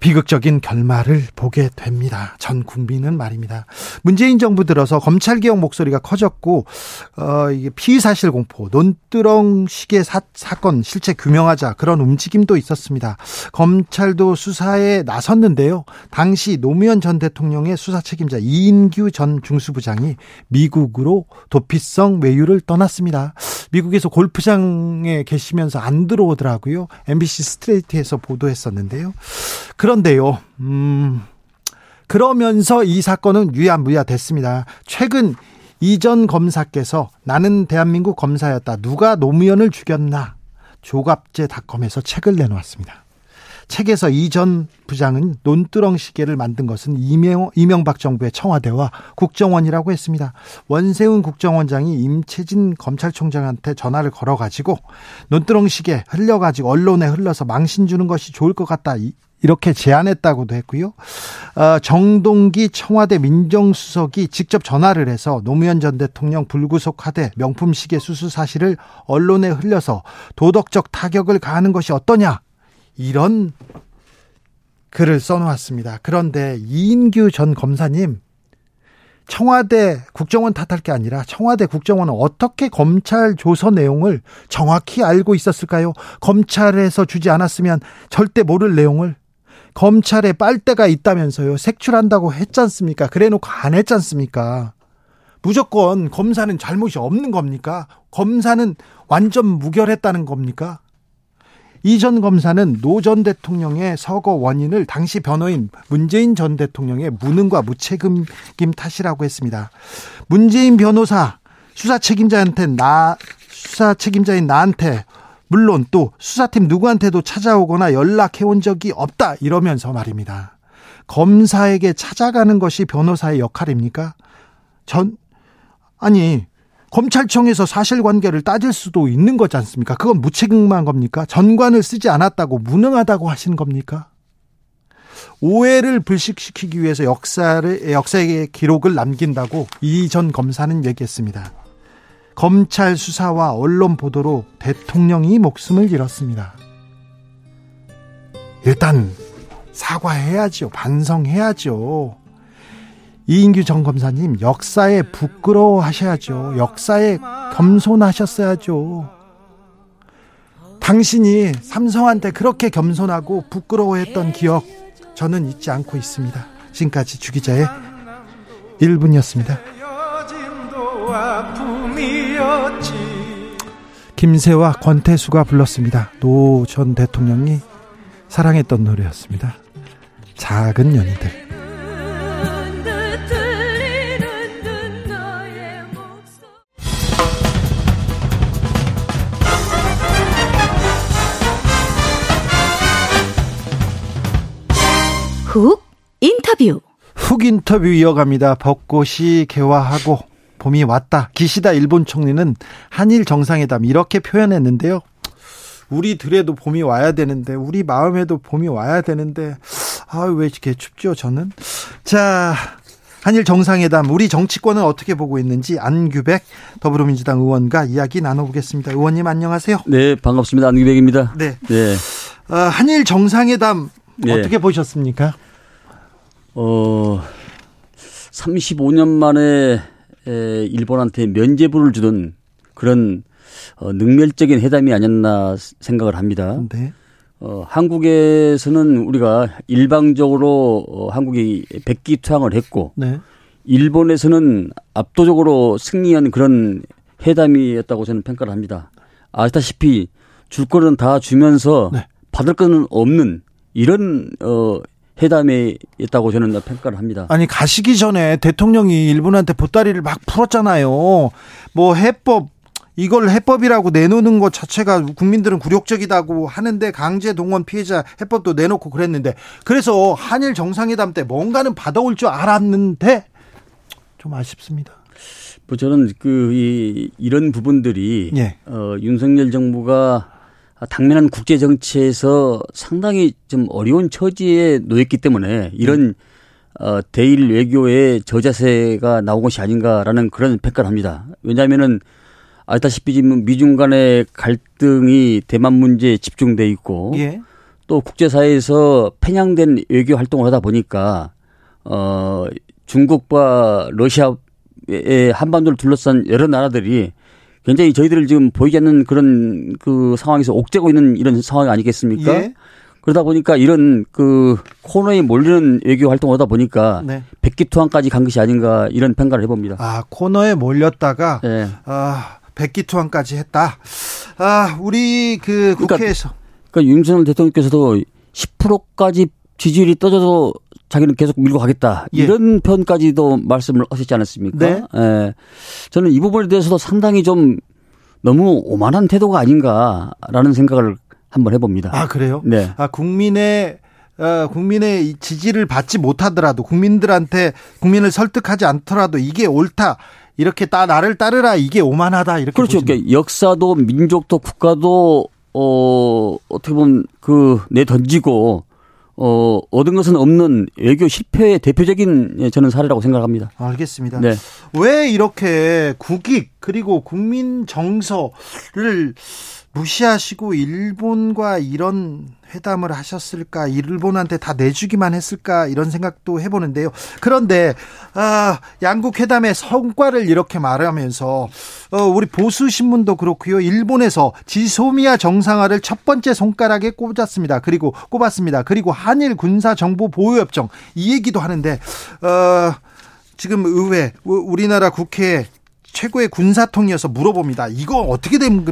비극적인 결말을 보게 됩니다. 전 국민은 말입니다. 문재인 정부 들어서 검찰 개혁 목소리가 커졌고 어 이게 피의 사실 공포, 논두렁 시계 사, 사건 실체 규명하자 그런 움직임도 있었습니다. 검찰도 수사에 나섰는데요. 당시 노무현 전 대통령의 수사 책임자 이인규 전 중수부장이 미국으로 도피성 외유를 떠났습니다. 미국에서 골프장에 계시면서 안 들어오더라고요. MBC 스트레이트에서 보도했었는데요. 그 런데요, 음, 그러면서 이 사건은 유야무야 됐습니다. 최근 이전 검사께서 나는 대한민국 검사였다. 누가 노무현을 죽였나? 조갑제닷컴에서 책을 내놓았습니다. 책에서 이전 부장은 논두렁 시계를 만든 것은 이명, 이명박 정부의 청와대와 국정원이라고 했습니다. 원세훈 국정원장이 임채진 검찰총장한테 전화를 걸어가지고 논두렁 시계 흘려가지고 언론에 흘러서 망신 주는 것이 좋을 것 같다. 이 렇게 제안했다고도 했고요. 어, 정동기 청와대 민정수석이 직접 전화를 해서 노무현 전 대통령 불구속하되 명품 시계 수수 사실을 언론에 흘려서 도덕적 타격을 가하는 것이 어떠냐 이런 글을 써놓았습니다. 그런데 이인규 전 검사님 청와대 국정원 탓할 게 아니라 청와대 국정원은 어떻게 검찰 조서 내용을 정확히 알고 있었을까요? 검찰에서 주지 않았으면 절대 모를 내용을 검찰에 빨대가 있다면서요. 색출한다고 했지 않습니까? 그래 놓고 안 했지 않습니까? 무조건 검사는 잘못이 없는 겁니까? 검사는 완전 무결했다는 겁니까? 이전 검사는 노 전 대통령의 서거 원인을 당시 변호인 문재인 전 대통령의 무능과 무책임 탓이라고 했습니다. 문재인 변호사 수사 책임자한테 나 수사 책임자인 나한테 물론 또 수사팀 누구한테도 찾아오거나 연락해 온 적이 없다 이러면서 말입니다. 검사에게 찾아가는 것이 변호사의 역할입니까? 전 아니 검찰청에서 사실관계를 따질 수도 있는 거지 않습니까? 그건 무책임한 겁니까? 전관을 쓰지 않았다고 무능하다고 하신 겁니까? 오해를 불식시키기 위해서 역사를 역사의 기록을 남긴다고 이 전 검사는 얘기했습니다. 검찰 수사와 언론 보도로 대통령이 목숨을 잃었습니다. 일단 사과해야죠. 반성해야죠. 이인규 전 검사님 역사에 부끄러워하셔야죠. 역사에 겸손하셨어야죠. 당신이 삼성한테 그렇게 겸손하고 부끄러워했던 기억 저는 잊지 않고 있습니다. 지금까지 주기자의 1분이었습니다. 그랬지. 김세와 권태수가 불렀습니다. 노 전 대통령이 사랑했던 노래였습니다. 작은 연인들. 훅 인터뷰 훅 인터뷰 이어갑니다. 벚꽃이 개화하고 봄이 왔다. 기시다 일본 총리는 한일 정상회담 이렇게 표현했는데요. 우리들에도 봄이 와야 되는데 우리 마음에도 봄이 와야 되는데 아왜 이렇게 춥죠 저는 자 한일 정상회담 우리 정치권은 어떻게 보고 있는지 안규백 더불어민주당 의원과 이야기 나눠보겠습니다. 의원님 안녕하세요. 네 반갑습니다 안규백입니다. 네. 네. 어, 한일 정상회담 네. 어떻게 보셨습니까? 어 35년 만에 일본한테 면제부를 주던 그런 어, 능멸적인 회담이 아니었나 생각을 합니다. 네. 어, 한국에서는 우리가 일방적으로 어, 한국이 백기투항을 했고 네. 일본에서는 압도적으로 승리한 그런 회담이었다고 저는 평가를 합니다. 아시다시피 줄 거는 다 주면서 네. 받을 거는 없는 이런 어 회담이 있다고 저는 평가를 합니다. 아니 가시기 전에 대통령이 일본한테 보따리를 막 풀었잖아요. 뭐 해법 이걸 해법이라고 내놓는 것 자체가 국민들은 굴욕적이다고 하는데 강제 동원 피해자 해법도 내놓고 그랬는데 그래서 한일 정상회담 때 뭔가는 받아올 줄 알았는데 좀 아쉽습니다. 뭐 저는 그 이 이런 부분들이 예. 어 윤석열 정부가 당면한 국제 정치에서 상당히 좀 어려운 처지에 놓였기 때문에 이런 어 대일 외교의 저자세가 나온 것이 아닌가라는 그런 평가를 합니다. 왜냐하면은 알다시피 지금 미중 간의 갈등이 대만 문제에 집중돼 있고 예. 또 국제사회에서 편향된 외교 활동을 하다 보니까 어 중국과 러시아의 한반도를 둘러싼 여러 나라들이 굉장히 저희들을 지금 보이지 않는 그런 그 상황에서 옥죄고 있는 이런 상황이 아니겠습니까? 예. 그러다 보니까 이런 그 코너에 몰리는 외교 활동을 하다 보니까 네. 백기투항까지 간 것이 아닌가 이런 평가를 해봅니다. 아 코너에 몰렸다가 네. 아 백기투항까지 했다. 아, 우리 그 그러니까 국회에서. 그러니까, 그러니까 윤석열 대통령께서도 10%까지 지지율이 떨어져도 자기는 계속 밀고 가겠다. 예. 이런 편까지도 말씀을 하셨지 않았습니까? 네. 예. 저는 이 부분에 대해서도 상당히 좀 너무 오만한 태도가 아닌가라는 생각을 한번 해봅니다. 아, 그래요? 네. 아, 국민의 어, 국민의 지지를 받지 못하더라도 국민들한테 국민을 설득하지 않더라도 이게 옳다. 이렇게 따 나를 따르라 이게 오만하다 이렇게 그렇죠. 그러니까 역사도 민족도 국가도 어 어떻게 보면 그 내 던지고 어 얻은 것은 없는 외교 실패의 대표적인 예, 저는 사례라고 생각합니다. 알겠습니다. 네. 왜 이렇게 국익 그리고 국민 정서를 무시하시고 일본과 이런 회담을 하셨을까? 일본한테 다 내주기만 했을까? 이런 생각도 해보는데요. 그런데 아, 양국 회담의 성과를 이렇게 말하면서 어, 우리 보수 신문도 그렇고요. 일본에서 지소미아 정상화를 첫 번째 손가락에 꼽았습니다. 그리고 꼽았습니다. 그리고 한일 군사 정보 보호 협정 이 얘기도 하는데 어, 지금 의회 우리나라 국회 최고의 군사통이어서 물어봅니다. 이거 어떻게 된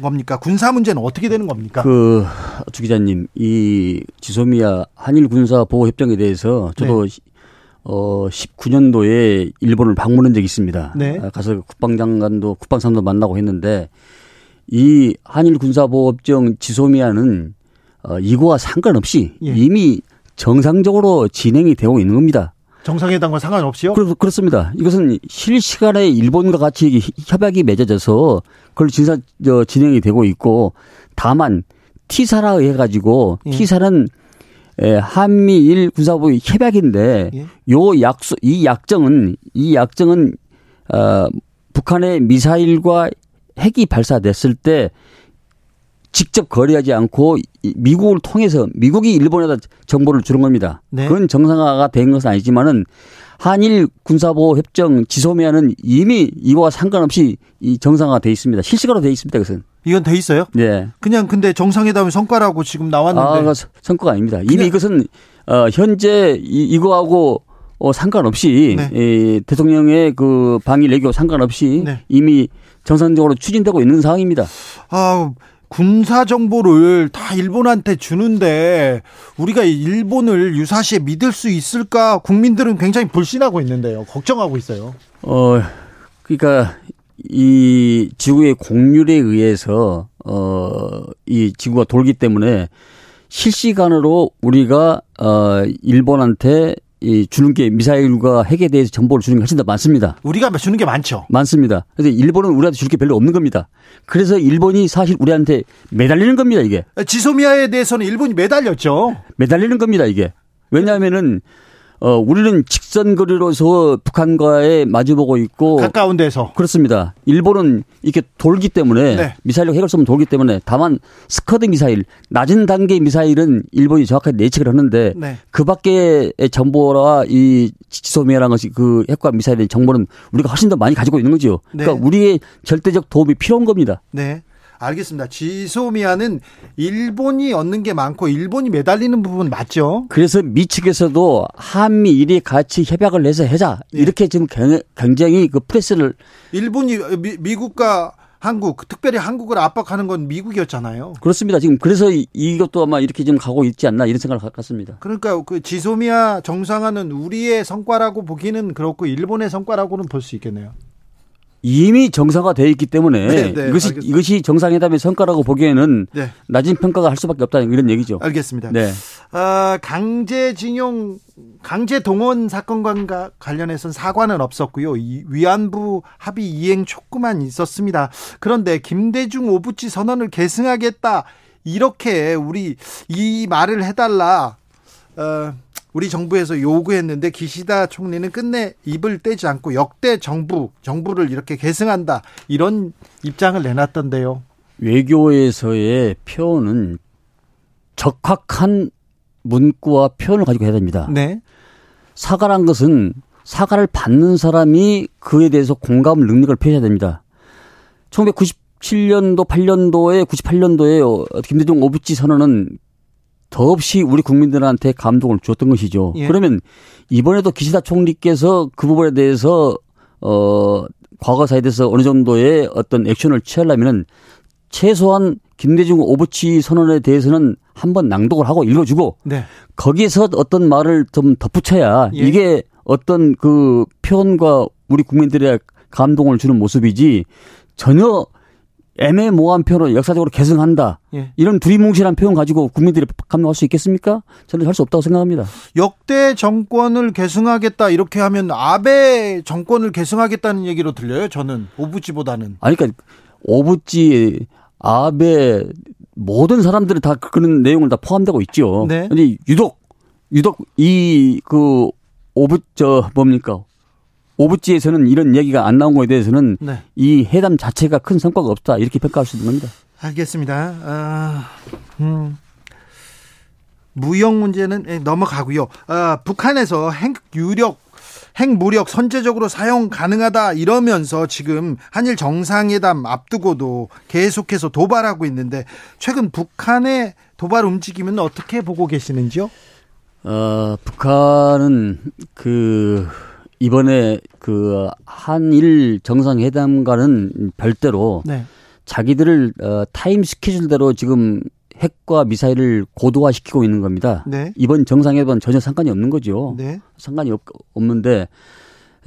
겁니까? 군사 문제는 어떻게 되는 겁니까? 그, 주 기자님, 이 지소미아 한일 군사 보호 협정에 대해서 저도 네. 어 19년도에 일본을 방문한 적이 있습니다. 네. 아, 가서 국방장관도 국방상도 만나고 했는데 이 한일 군사 보호 협정 지소미아는 어 이거와 상관없이 예. 이미 정상적으로 진행이 되고 있는 겁니다. 정상회담과 상관없이요? 그렇, 그렇습니다. 이것은 실시간에 일본과 같이 협약이 맺어져서 그걸 진사, 저, 진행이 되고 있고 다만 T사라 해가지고 예. T사는 에, 한미일 군사부 협약인데 예. 요 약수 이 약정은 이 약정은 어 북한의 미사일과 핵이 발사됐을 때 직접 거래하지 않고 미국을 통해서 미국이 일본에다 정보를 주는 겁니다. 네. 그건 정상화가 된 것은 아니지만은 한일 군사보호 협정 지소미아는 이미 이거와 상관없이 이 정상화가 돼 있습니다. 실시간으로 돼 있습니다. 그것은. 이건 돼 있어요? 네. 그냥 근데 정상회담의 성과라고 지금 나왔는데. 아, 성과가 아닙니다. 이미 이것은 어 현재 이, 이거하고 어 상관없이 네. 이 대통령의 그 방일 외교 상관없이 네. 이미 정상적으로 추진되고 있는 상황입니다. 아, 군사 정보를 다 일본한테 주는데 우리가 일본을 유사시에 믿을 수 있을까 국민들은 굉장히 불신하고 있는데요. 걱정하고 있어요. 어 그러니까 이 지구의 공률에 의해서 어이 지구가 돌기 때문에 실시간으로 우리가 어 일본한테 이 주는 게 미사일과 핵에 대해서 정보를 주는 게 훨씬 더 많습니다. 우리가 주는 게 많죠. 많습니다. 그래서 일본은 우리한테 줄 게 별로 없는 겁니다. 그래서 일본이 사실 우리한테 매달리는 겁니다, 이게. 지소미아에 대해서는 일본이 매달렸죠. 매달리는 겁니다, 이게. 왜냐하면은 어, 우리는 직선 거리로서 북한과의 마주보고 있고 가까운 데서 그렇습니다. 일본은 이렇게 돌기 때문에 네. 미사일로 쏘면 돌기 때문에 다만 스커드 미사일 낮은 단계 미사일은 일본이 정확하게 예측을 하는데 네. 그 밖의 정보와 이 지소미아라는 것이 그 핵과 미사일의 정보는 우리가 훨씬 더 많이 가지고 있는 거죠. 그러니까 네. 우리의 절대적 도움이 필요한 겁니다. 네. 알겠습니다. 지소미아는 일본이 얻는 게 많고 일본이 매달리는 부분 맞죠? 그래서 미 측에서도 한미일이 같이 협약을 해서 해자 네. 이렇게 지금 굉장히 그 프레스를 일본이 미, 국과 한국, 특별히 한국을 압박하는 건 미국이었잖아요. 그렇습니다. 지금 그래서 이것도 아마 이렇게 좀 가고 있지 않나 이런 생각을 갖습니다. 그러니까 그 지소미아 정상화는 우리의 성과라고 보기는 그렇고 일본의 성과라고는 볼 수 있겠네요. 이미 정상화되어 있기 때문에 네, 네, 이것이 알겠습니다. 이것이 정상회담의 성과라고 보기에는 네. 낮은 평가가 할 수밖에 없다는 이런 얘기죠. 알겠습니다. 네. 어, 강제징용 강제 동원 사건과 관련해서는 사과는 없었고요. 이 위안부 합의 이행 촉구만 있었습니다. 그런데 김대중 오부치 선언을 계승하겠다 이렇게 우리 이 말을 해달라. 어, 우리 정부에서 요구했는데 기시다 총리는 끝내 입을 떼지 않고 역대 정부 정부를 이렇게 계승한다 이런 입장을 내놨던데요. 외교에서의 표현은 적확한 문구와 표현을 가지고 해야 됩니다. 네. 사과란 것은 사과를 받는 사람이 그에 대해서 공감 능력을 표해야 됩니다. 1997년도, 8년도에, 98년도에 김대중 오부치 선언은 더없이 우리 국민들한테 감동을 줬던 것이죠. 예. 그러면 이번에도 기시다 총리께서 그 부분에 대해서 어 과거사에 대해서 어느 정도의 어떤 액션을 취하려면은 최소한 김대중 오부치 선언에 대해서는 한번 낭독을 하고 읽어주고 네. 거기에서 어떤 말을 좀 덧붙여야 예. 이게 어떤 그 표현과 우리 국민들의 감동을 주는 모습이지 전혀 애매모호한 표현을 역사적으로 계승한다. 예. 이런 두리뭉실한 표현 가지고 국민들이 감동할 수 있겠습니까? 저는 할 수 없다고 생각합니다. 역대 정권을 계승하겠다 이렇게 하면 아베 정권을 계승하겠다는 얘기로 들려요. 저는 오부지보다는. 아니 그러니까 오부지 아베 모든 사람들이 다 그런 내용을 다 포함되고 있죠. 네. 근데 유독 유독 이 그 오부 저 뭡니까 오부지에서는 이런 얘기가 안 나온 거에 대해서는 네. 이 회담 자체가 큰 성과가 없다 이렇게 평가할 수 있는 겁니다. 알겠습니다. 아, 음. 무역 문제는 예, 넘어가고요. 아, 북한에서 핵 유력 핵 무력 선제적으로 사용 가능하다 이러면서 지금 한일 정상회담 앞두고도 계속해서 도발하고 있는데 최근 북한의 도발 움직임은 어떻게 보고 계시는지요? 어, 북한은 그 이번에 그 한일 정상회담과는 별도로 네. 자기들을 어, 타임 스케줄대로 지금 핵과 미사일을 고도화시키고 있는 겁니다. 네. 이번 정상회담은 전혀 상관이 없는 거죠. 네. 상관이 없, 없는데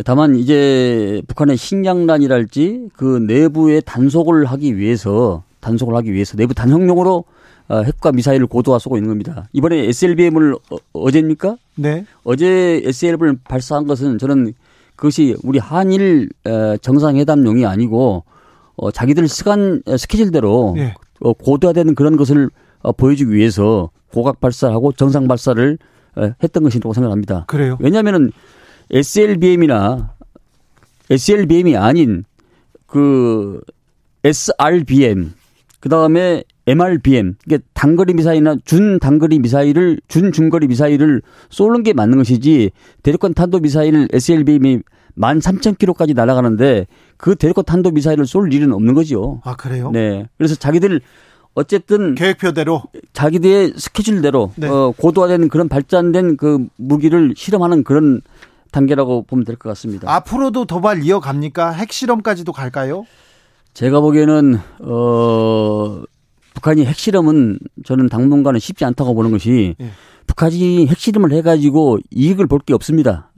다만 이제 북한의 식량난이랄지 그 내부의 단속을 하기 위해서 단속을 하기 위해서 내부 단속용으로 어, 핵과 미사일을 고도화 쏘고 있는 겁니다. 이번에 SLBM을 어, 제입니까 네. 어제 SLBM을 발사한 것은 저는 그것이 우리 한일 어, 정상회담용이 아니고 어, 자기들 시간 어, 스케줄대로 네. 어, 고도화되는 그런 것을 어, 보여주기 위해서 고각 발사하고 정상 발사를 어, 했던 것이라고 생각합니다. 그래요? 왜냐하면은 SLBM이나 SLBM이 아닌 그 SRBM 그 다음에 MRBM, 이게 단거리 미사일이나 준 단거리 미사일을 준 중거리 미사일을 쏘는 게 맞는 것이지 대륙간 탄도 미사일 SLBM이 13,000km까지 날아가는데 그 대륙간 탄도 미사일을 쏠 일은 없는 거죠. 아 그래요? 네. 그래서 자기들 어쨌든 계획표대로 자기들의 스케줄대로 네. 어, 고도화된 그런 발전된 그 무기를 실험하는 그런 단계라고 보면 될 것 같습니다. 앞으로도 도발 이어갑니까? 핵실험까지도 갈까요? 제가 보기에는 어 북한이 핵실험은 저는 당분간은 쉽지 않다고 보는 것이 예. 북한이 핵실험을 해가지고 이익을 볼 게 없습니다.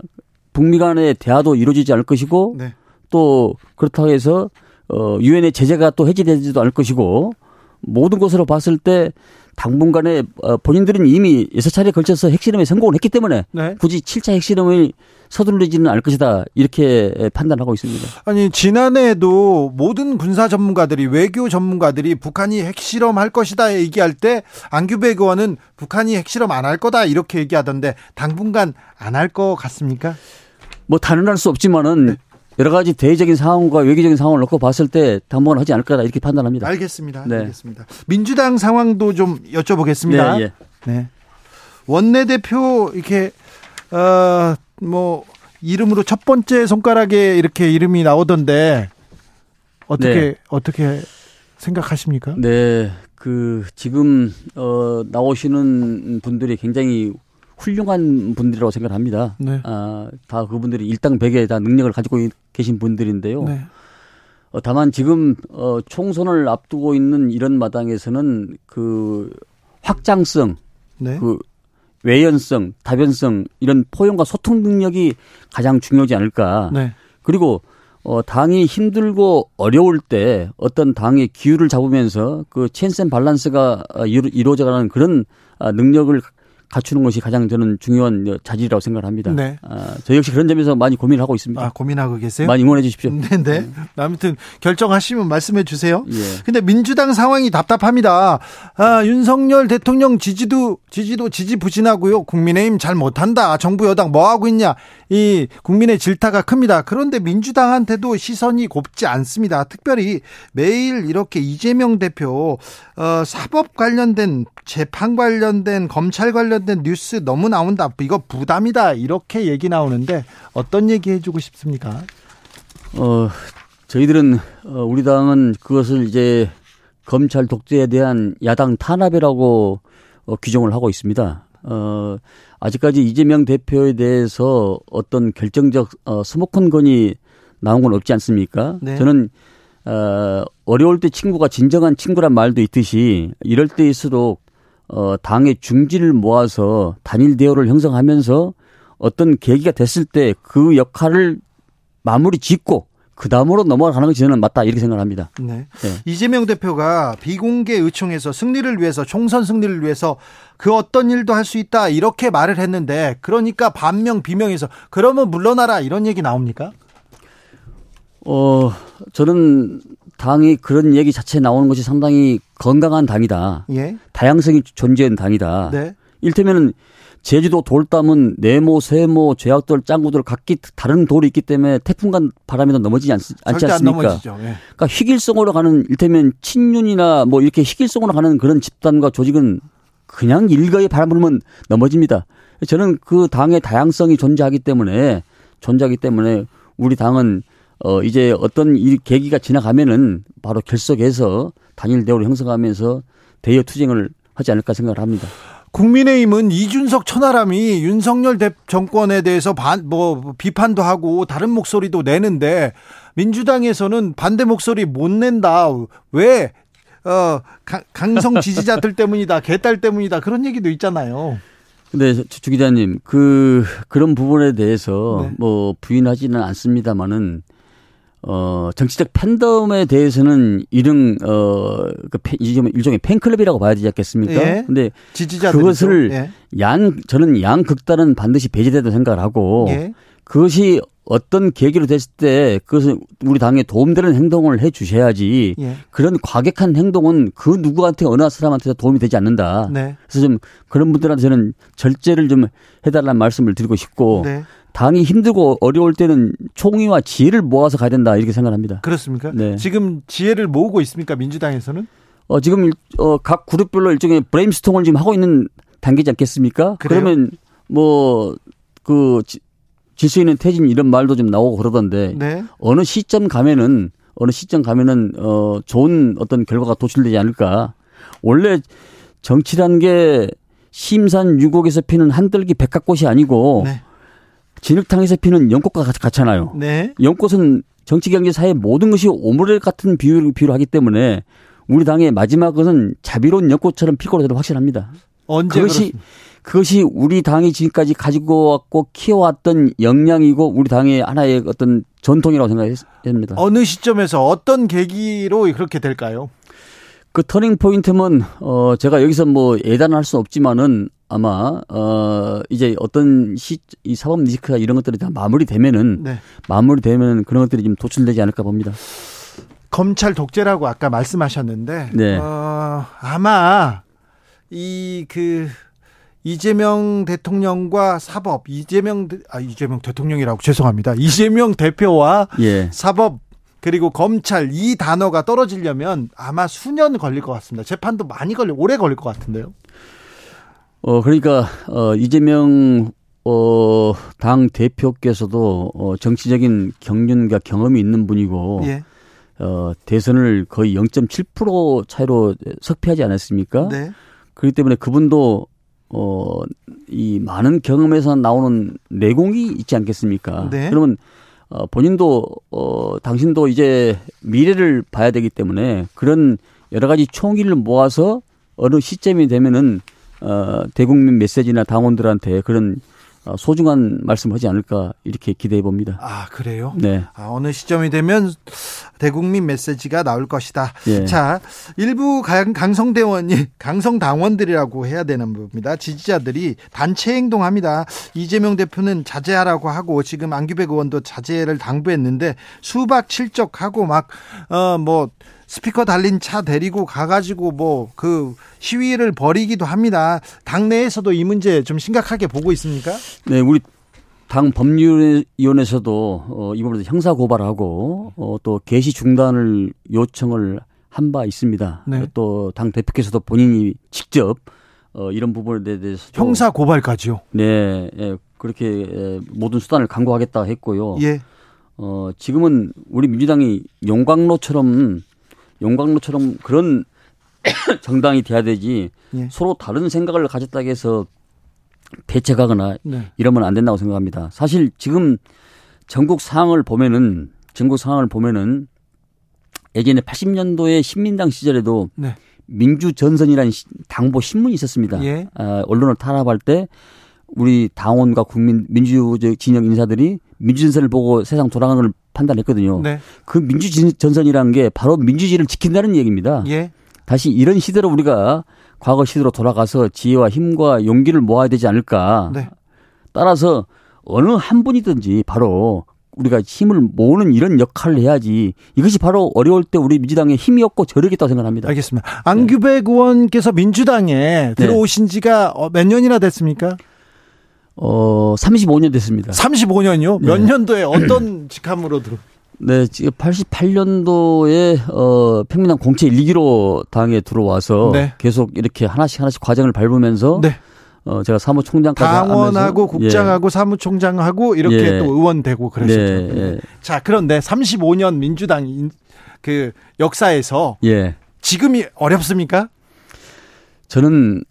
북미 간의 대화도 이루어지지 않을 것이고 네. 또 그렇다고 해서 어 유엔의 제재가 또 해제되지도 않을 것이고 모든 것으로 봤을 때 당분간에 어, 본인들은 이미 여섯 차례 걸쳐서 핵실험에 성공을 했기 때문에 네. 굳이 7차 핵실험을 서두르지는 않을 것이다 이렇게 판단하고 있습니다. 아니 지난해에도 모든 군사 전문가들이 외교 전문가들이 북한이 핵실험할 것이다 얘기할 때 안규백 의원은 북한이 핵실험 안 할 거다 이렇게 얘기하던데 당분간 안 할 것 같습니까? 뭐 단언할 수 없지만은 네. 여러 가지 대외적인 상황과 외교적인 상황을 놓고 봤을 때 당분간 하지 않을 거다 이렇게 판단합니다. 알겠습니다. 네. 알겠습니다. 민주당 상황도 좀 여쭤보겠습니다. 네. 예. 네. 원내대표 이렇게 어 뭐 이름으로 첫 번째 손가락에 이렇게 이름이 나오던데 어떻게 네. 어떻게 생각하십니까? 네. 그 지금 어 나오시는 분들이 굉장히 훌륭한 분들이라고 생각합니다. 네. 아, 다 그분들이 일당백에 다 능력을 가지고 계신 분들인데요. 네. 어, 다만 지금 어, 총선을 앞두고 있는 이런 마당에서는 그 확장성, 네. 그 외연성, 다변성 이런 포용과 소통 능력이 가장 중요하지 않을까. 네. 그리고 어, 당이 힘들고 어려울 때 어떤 당의 기율을 잡으면서 그 체인센 밸런스가 어, 이루어져가는 그런 아, 능력을 갖추는 것이 가장 저는 중요한 자질이라고 생각을 합니다. 네. 아, 저 역시 그런 점에서 많이 고민을 하고 있습니다. 아, 고민하고 계세요? 많이 응원해 주십시오. 네, 네. 네. 아무튼 결정하시면 말씀해 주세요. 예. 근데 민주당 상황이 답답합니다. 아, 윤석열 대통령 지지도 지지도 지지부진하고요. 국민의힘 잘 못한다. 정부 여당 뭐 하고 있냐. 이 국민의 질타가 큽니다. 그런데 민주당한테도 시선이 곱지 않습니다. 특별히 매일 이렇게 이재명 대표 어, 사법 관련된 재판 관련된 검찰 관련 된 뉴스 너무 나온다. 이거 부담이다. 이렇게 얘기 나오는데 어떤 얘기 해주고 싶습니까? 어, 저희들은 어, 우리 당은 그것을 이제 검찰 독재에 대한 야당 탄압이라고 어, 규정을 하고 있습니다. 어, 아직까지 이재명 대표에 대해서 어떤 결정적 어, 스모컨 건이 나온 건 없지 않습니까? 네. 저는 어, 어려울 때 친구가 진정한 친구란 말도 있듯이 이럴 때일수록 어, 당의 중지를 모아서 단일 대우를 형성하면서 어떤 계기가 됐을 때 그 역할을 마무리 짓고 그 다음으로 넘어가는 것이 저는 맞다 이렇게 생각합니다. 네. 네. 이재명 대표가 비공개 의총에서 승리를 위해서 총선 승리를 위해서 그 어떤 일도 할 수 있다 이렇게 말을 했는데 그러니까 반명 비명에서 그러면 물러나라 이런 얘기 나옵니까? 어 저는 당이 그런 얘기 자체 나오는 것이 상당히 건강한 당이다. 예. 다양성이 존재하는 당이다. 네. 일테면은 제주도 돌담은 네모, 세모, 죄악돌, 짱구들 각기 다른 돌이 있기 때문에 태풍간 바람에도 넘어지지 않, 않지 않습니까? 안 예. 그러니까 희길성으로 가는 일테면 친윤이나 뭐 이렇게 희길성으로 가는 그런 집단과 조직은 그냥 일거에 바람 불면 넘어집니다. 저는 그 당의 다양성이 존재하기 때문에 존재하기 때문에 우리 당은 어 이제 어떤 이 계기가 지나가면은 바로 결석해서 단일 대우를 형성하면서 대여 투쟁을 하지 않을까 생각을 합니다. 국민의힘은 이준석 천하람이 윤석열 정권에 대해서 반, 뭐 비판도 하고 다른 목소리도 내는데 민주당에서는 반대 목소리 못 낸다. 왜? 어, 강성 지지자들 때문이다. 개딸 때문이다. 그런 얘기도 있잖아요. 근데 주 기자님 그 그런 부분에 대해서 네. 뭐 부인하지는 않습니다만은 어, 정치적 팬덤에 대해서는 이런, 어, 그 일종의 팬클럽이라고 봐야 되지 않겠습니까? 예. 근데 지지자들 그것을 예. 양, 저는 양 극단은 반드시 배제되다 생각을 하고 예. 그것이 어떤 계기로 됐을 때 그것은 우리 당에 도움되는 행동을 해 주셔야지 예. 그런 과격한 행동은 그 누구한테 어느 사람한테도 도움이 되지 않는다. 네. 그래서 좀 그런 분들한테 저는 절제를 좀 해달라는 말씀을 드리고 싶고 네. 당이 힘들고 어려울 때는 총의와 지혜를 모아서 가야 된다 이렇게 생각합니다. 그렇습니까? 네. 지금 지혜를 모으고 있습니까 민주당에서는? 어 지금 어, 각 그룹별로 일종의 브레임스통을 지금 하고 있는 단계지 않겠습니까? 그래요? 그러면 뭐그 질수 있는 퇴진 이런 말도 좀 나오고 그러던데 네. 어느 시점 가면은 어느 시점 가면은 어 좋은 어떤 결과가 도출되지 않을까. 원래 정치란 게 심산 유곡에서 피는 한들기 백합꽃이 아니고 네. 진흙탕에서 피는 연꽃과 같잖아요. 네. 연꽃은 정치, 경제, 사회 모든 것이 오므레 같은 비율, 비율 하기 때문에 우리 당의 마지막 것은 자비로운 연꽃처럼 필 거로 확실합니다. 언제 그것이 그렇습니까? 그것이 우리 당이 지금까지 가지고 왔고 키워왔던 역량이고 우리 당의 하나의 어떤 전통이라고 생각했습니다. 어느 시점에서 어떤 계기로 그렇게 될까요? 그 터닝 포인트는 어 제가 여기서 뭐 예단할 수 없지만은 아마 어 이제 어떤 시 이 사법 리스크가 이런 것들이 다 마무리되면은 네. 마무리되면 그런 것들이 좀 도출되지 않을까 봅니다. 검찰 독재라고 아까 말씀하셨는데 네. 어, 아마 이그 이재명 대통령과 사법 이재명 아 이재명 대통령이라고 죄송합니다. 이재명 대표와 예. 사법 그리고 검찰 이 단어가 떨어지려면 아마 수년 걸릴 것 같습니다. 재판도 많이 걸려 오래 걸릴 것 같은데요. 어 그러니까 어 이재명 어, 당 대표께서도 어, 정치적인 경륜과 경험이 있는 분이고 예. 어, 대선을 거의 0.7% 차이로 석패하지 않았습니까? 네. 그렇기 때문에 그분도 어, 이 많은 경험에서 나오는 내공이 있지 않겠습니까? 네. 그러면 어, 본인도 어, 당신도 이제 미래를 봐야 되기 때문에 그런 여러 가지 총기를 모아서 어느 시점이 되면은 어, 대국민 메시지나 당원들한테 그런 어, 소중한 말씀하지 않을까 이렇게 기대해 봅니다. 아 그래요? 네. 아, 어느 시점이 되면 대국민 메시지가 나올 것이다. 예. 자 일부 강성대원이 강성당원들이라고 해야 되는 겁니다. 지지자들이 단체 행동합니다. 이재명 대표는 자제하라고 하고 지금 안규백 의원도 자제를 당부했는데 수박 칠적하고 막어뭐 스피커 달린 차 데리고 가가지고 뭐 그 시위를 벌이기도 합니다. 당내에서도 이 문제 좀 심각하게 보고 있습니까? 네, 우리 당 법률위원회에서도 어, 이번에 형사 고발하고 어, 또 개시 중단을 요청을 한 바 있습니다. 네. 또당 대표께서도 본인이 직접 어, 이런 부분에 대해서 형사 고발까지요? 네, 예, 그렇게 예, 모든 수단을 강구하겠다 했고요. 예. 어, 지금은 우리 민주당이 용광로처럼 용광로처럼 그런 정당이 돼야 되지 예. 서로 다른 생각을 가졌다고 해서 대책하거나 네. 이러면 안 된다고 생각합니다. 사실 지금 전국 상황을 보면은 전국 상황을 보면은 예전에 80년도에 신민당 시절에도 네. 민주전선이라는 당보 신문이 있었습니다. 예. 아, 언론을 탄압할 때 우리 당원과 국민 민주 진영 인사들이 민주전선을 보고 세상 돌아가는 걸 판단했거든요. 네. 그 민주전선이라는 게 바로 민주주의를 지킨다는 얘기입니다. 예. 다시 이런 시대로 우리가 과거 시대로 돌아가서 지혜와 힘과 용기를 모아야 되지 않을까. 네. 따라서 어느 한 분이든지 바로 우리가 힘을 모으는 이런 역할을 해야지 이것이 바로 어려울 때 우리 민주당의 힘이었고 저력이었다고 생각합니다. 알겠습니다. 안규백 네. 의원께서 민주당에 네. 들어오신 지가 어, 몇 년이나 됐습니까? 어, 35년 됐습니다. 35년이요? 몇 네. 년도에 어떤 직함으로 들어? 네, 지금 88년도에 어 평민당 공채 1기로 당에 들어와서 네. 계속 이렇게 하나씩 하나씩 과정을 밟으면서 네. 어 제가 사무총장까지 당원하고 국장하고 예. 사무총장하고 이렇게 예. 또 의원 되고 그랬었죠. 네. 예. 자, 그런데 35년 민주당 그 역사에서 예. 지금이 어렵습니까? 저는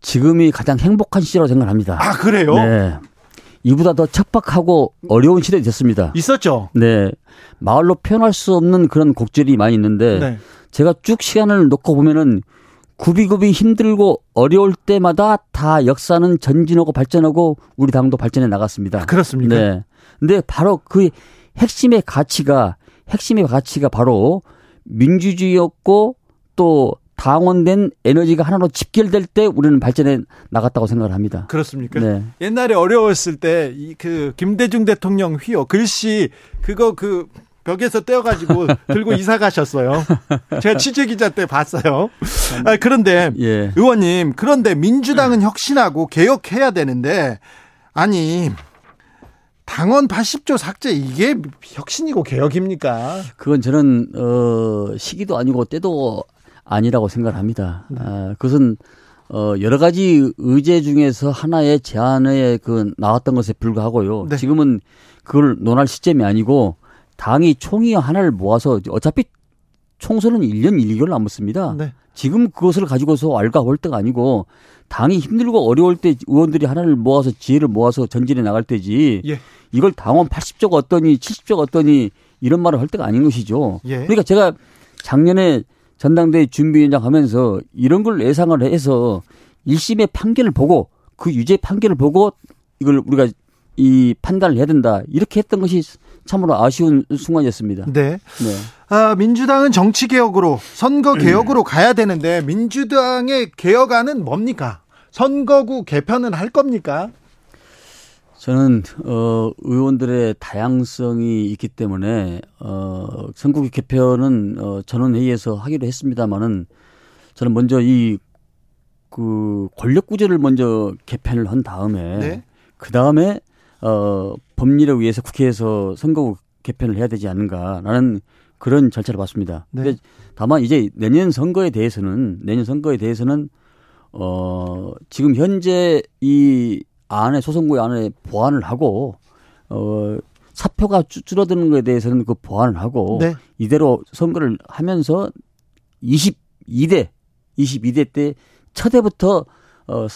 지금이 가장 행복한 시절이라고 생각합니다. 아, 그래요? 네. 이보다 더 척박하고 어려운 시대가 있었습니다. 있었죠. 네. 마을로 표현할 수 없는 그런 곡절이 많이 있는데 네. 제가 쭉 시간을 놓고 보면은 굽이굽이 힘들고 어려울 때마다 다 역사는 전진하고 발전하고 우리 당도 발전해 나갔습니다. 그렇습니까? 네. 근데 바로 그 핵심의 가치가 핵심의 가치가 바로 민주주의였고 또 당원된 에너지가 하나로 집결될 때 우리는 발전해 나갔다고 생각을 합니다. 그렇습니까? 네. 옛날에 어려웠을 때그 김대중 대통령 휘어 글씨 그거 그 벽에서 떼어가지고 들고 이사 가셨어요. 제가 취재 기자 때 봤어요. 아, 그런데 예. 의원님 그런데 민주당은 혁신하고 개혁해야 되는데 아니 당원 80조 삭제 이게 혁신이고 개혁입니까? 그건 저는 어 시기도 아니고 때도 아니라고 생각합니다. 네. 아, 그것은 어 여러 가지 의제 중에서 하나의 제안에 그 나왔던 것에 불과하고요. 네. 지금은 그걸 논할 시점이 아니고 당이 총회 하나를 모아서 어차피 총선은 1년 1개월 남았습니다. 네. 지금 그것을 가지고서 때가 아니고 당이 힘들고 어려울 때 의원들이 하나를 모아서 지혜를 모아서 전진해 나갈 때지. 예. 이걸 당원 80조가 어떠니 70조가 어떠니 이런 말을 할 때가 아닌 것이죠. 예. 그러니까 제가 작년에 전당대회 준비위원장 하면서 이런 걸 예상을 해서 1심의 판결을 보고 그 유죄 판결을 보고 이걸 우리가 이 판단을 해야 된다. 이렇게 했던 것이 참으로 아쉬운 순간이었습니다. 네. 네. 아, 민주당은 정치 개혁으로 선거 개혁으로 가야 되는데 민주당의 개혁안은 뭡니까? 선거구 개편은 할 겁니까? 저는 어 의원들의 다양성이 있기 때문에 어 선거구 개편은 어 전원 회의에서 하기로 했습니다마는 저는 먼저 이 그 권력 구조를 먼저 개편을 한 다음에 네? 그 다음에 어 법리를 위해서 국회에서 선거구 개편을 해야 되지 않는가라는 그런 절차를 봤습니다. 네. 근데 다만 이제 내년 선거에 대해서는 내년 선거에 대해서는 어 지금 현재 이 안에 소선구의 안에 보완을 하고 어 사표가 줄어드는 것에 대해서는 그 보완을 하고 네. 이대로 선거를 하면서 22대 22대 때 첫해부터 어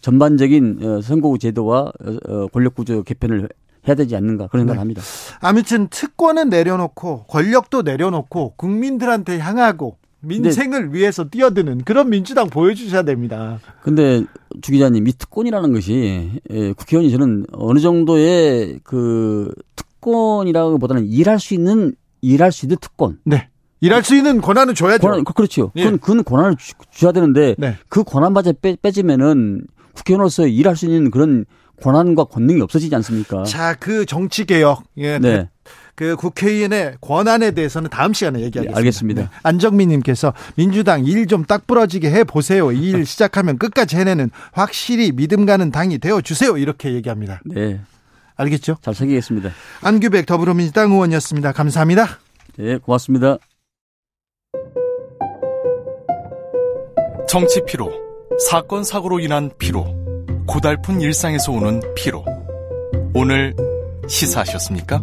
전반적인 어, 선거구 제도와 어, 권력구조 개편을 해야 되지 않는가 그런 생각을 네. 합니다. 아무튼 특권은 내려놓고 권력도 내려놓고 국민들한테 향하고 민생을 네. 위해서 뛰어드는 그런 민주당 보여주셔야 됩니다. 근데 주 기자님 이 특권이라는 것이 예, 국회의원이 저는 어느 정도의 그 특권이라기보다는 일할 수 있는 일할 수 있는 특권. 네. 일할 수 있는 권한을 줘야죠. 권한, 그렇죠. 예. 그건, 그건 권한을 주, 줘야 되는데 네. 그 권한마저 빼, 빼지면은 국회의원으로서 일할 수 있는 그런 권한과 권능이 없어지지 않습니까? 자, 그 정치 개혁. 예. 네. 그 국회의원의 권한에 대해서는 다음 시간에 얘기하겠습니다. 네, 알겠습니다. 네. 안정민 님께서 민주당 일 좀 딱 부러지게 해 보세요. 이 일 시작하면 끝까지 해내는 확실히 믿음 가는 당이 되어 주세요. 이렇게 얘기합니다. 네. 알겠죠? 잘 새기겠습니다. 안규백 더불어민주당 의원이었습니다. 감사합니다. 네, 고맙습니다. 정치 피로, 사건 사고로 인한 피로, 고달픈 일상에서 오는 피로. 오늘 시사하셨습니까?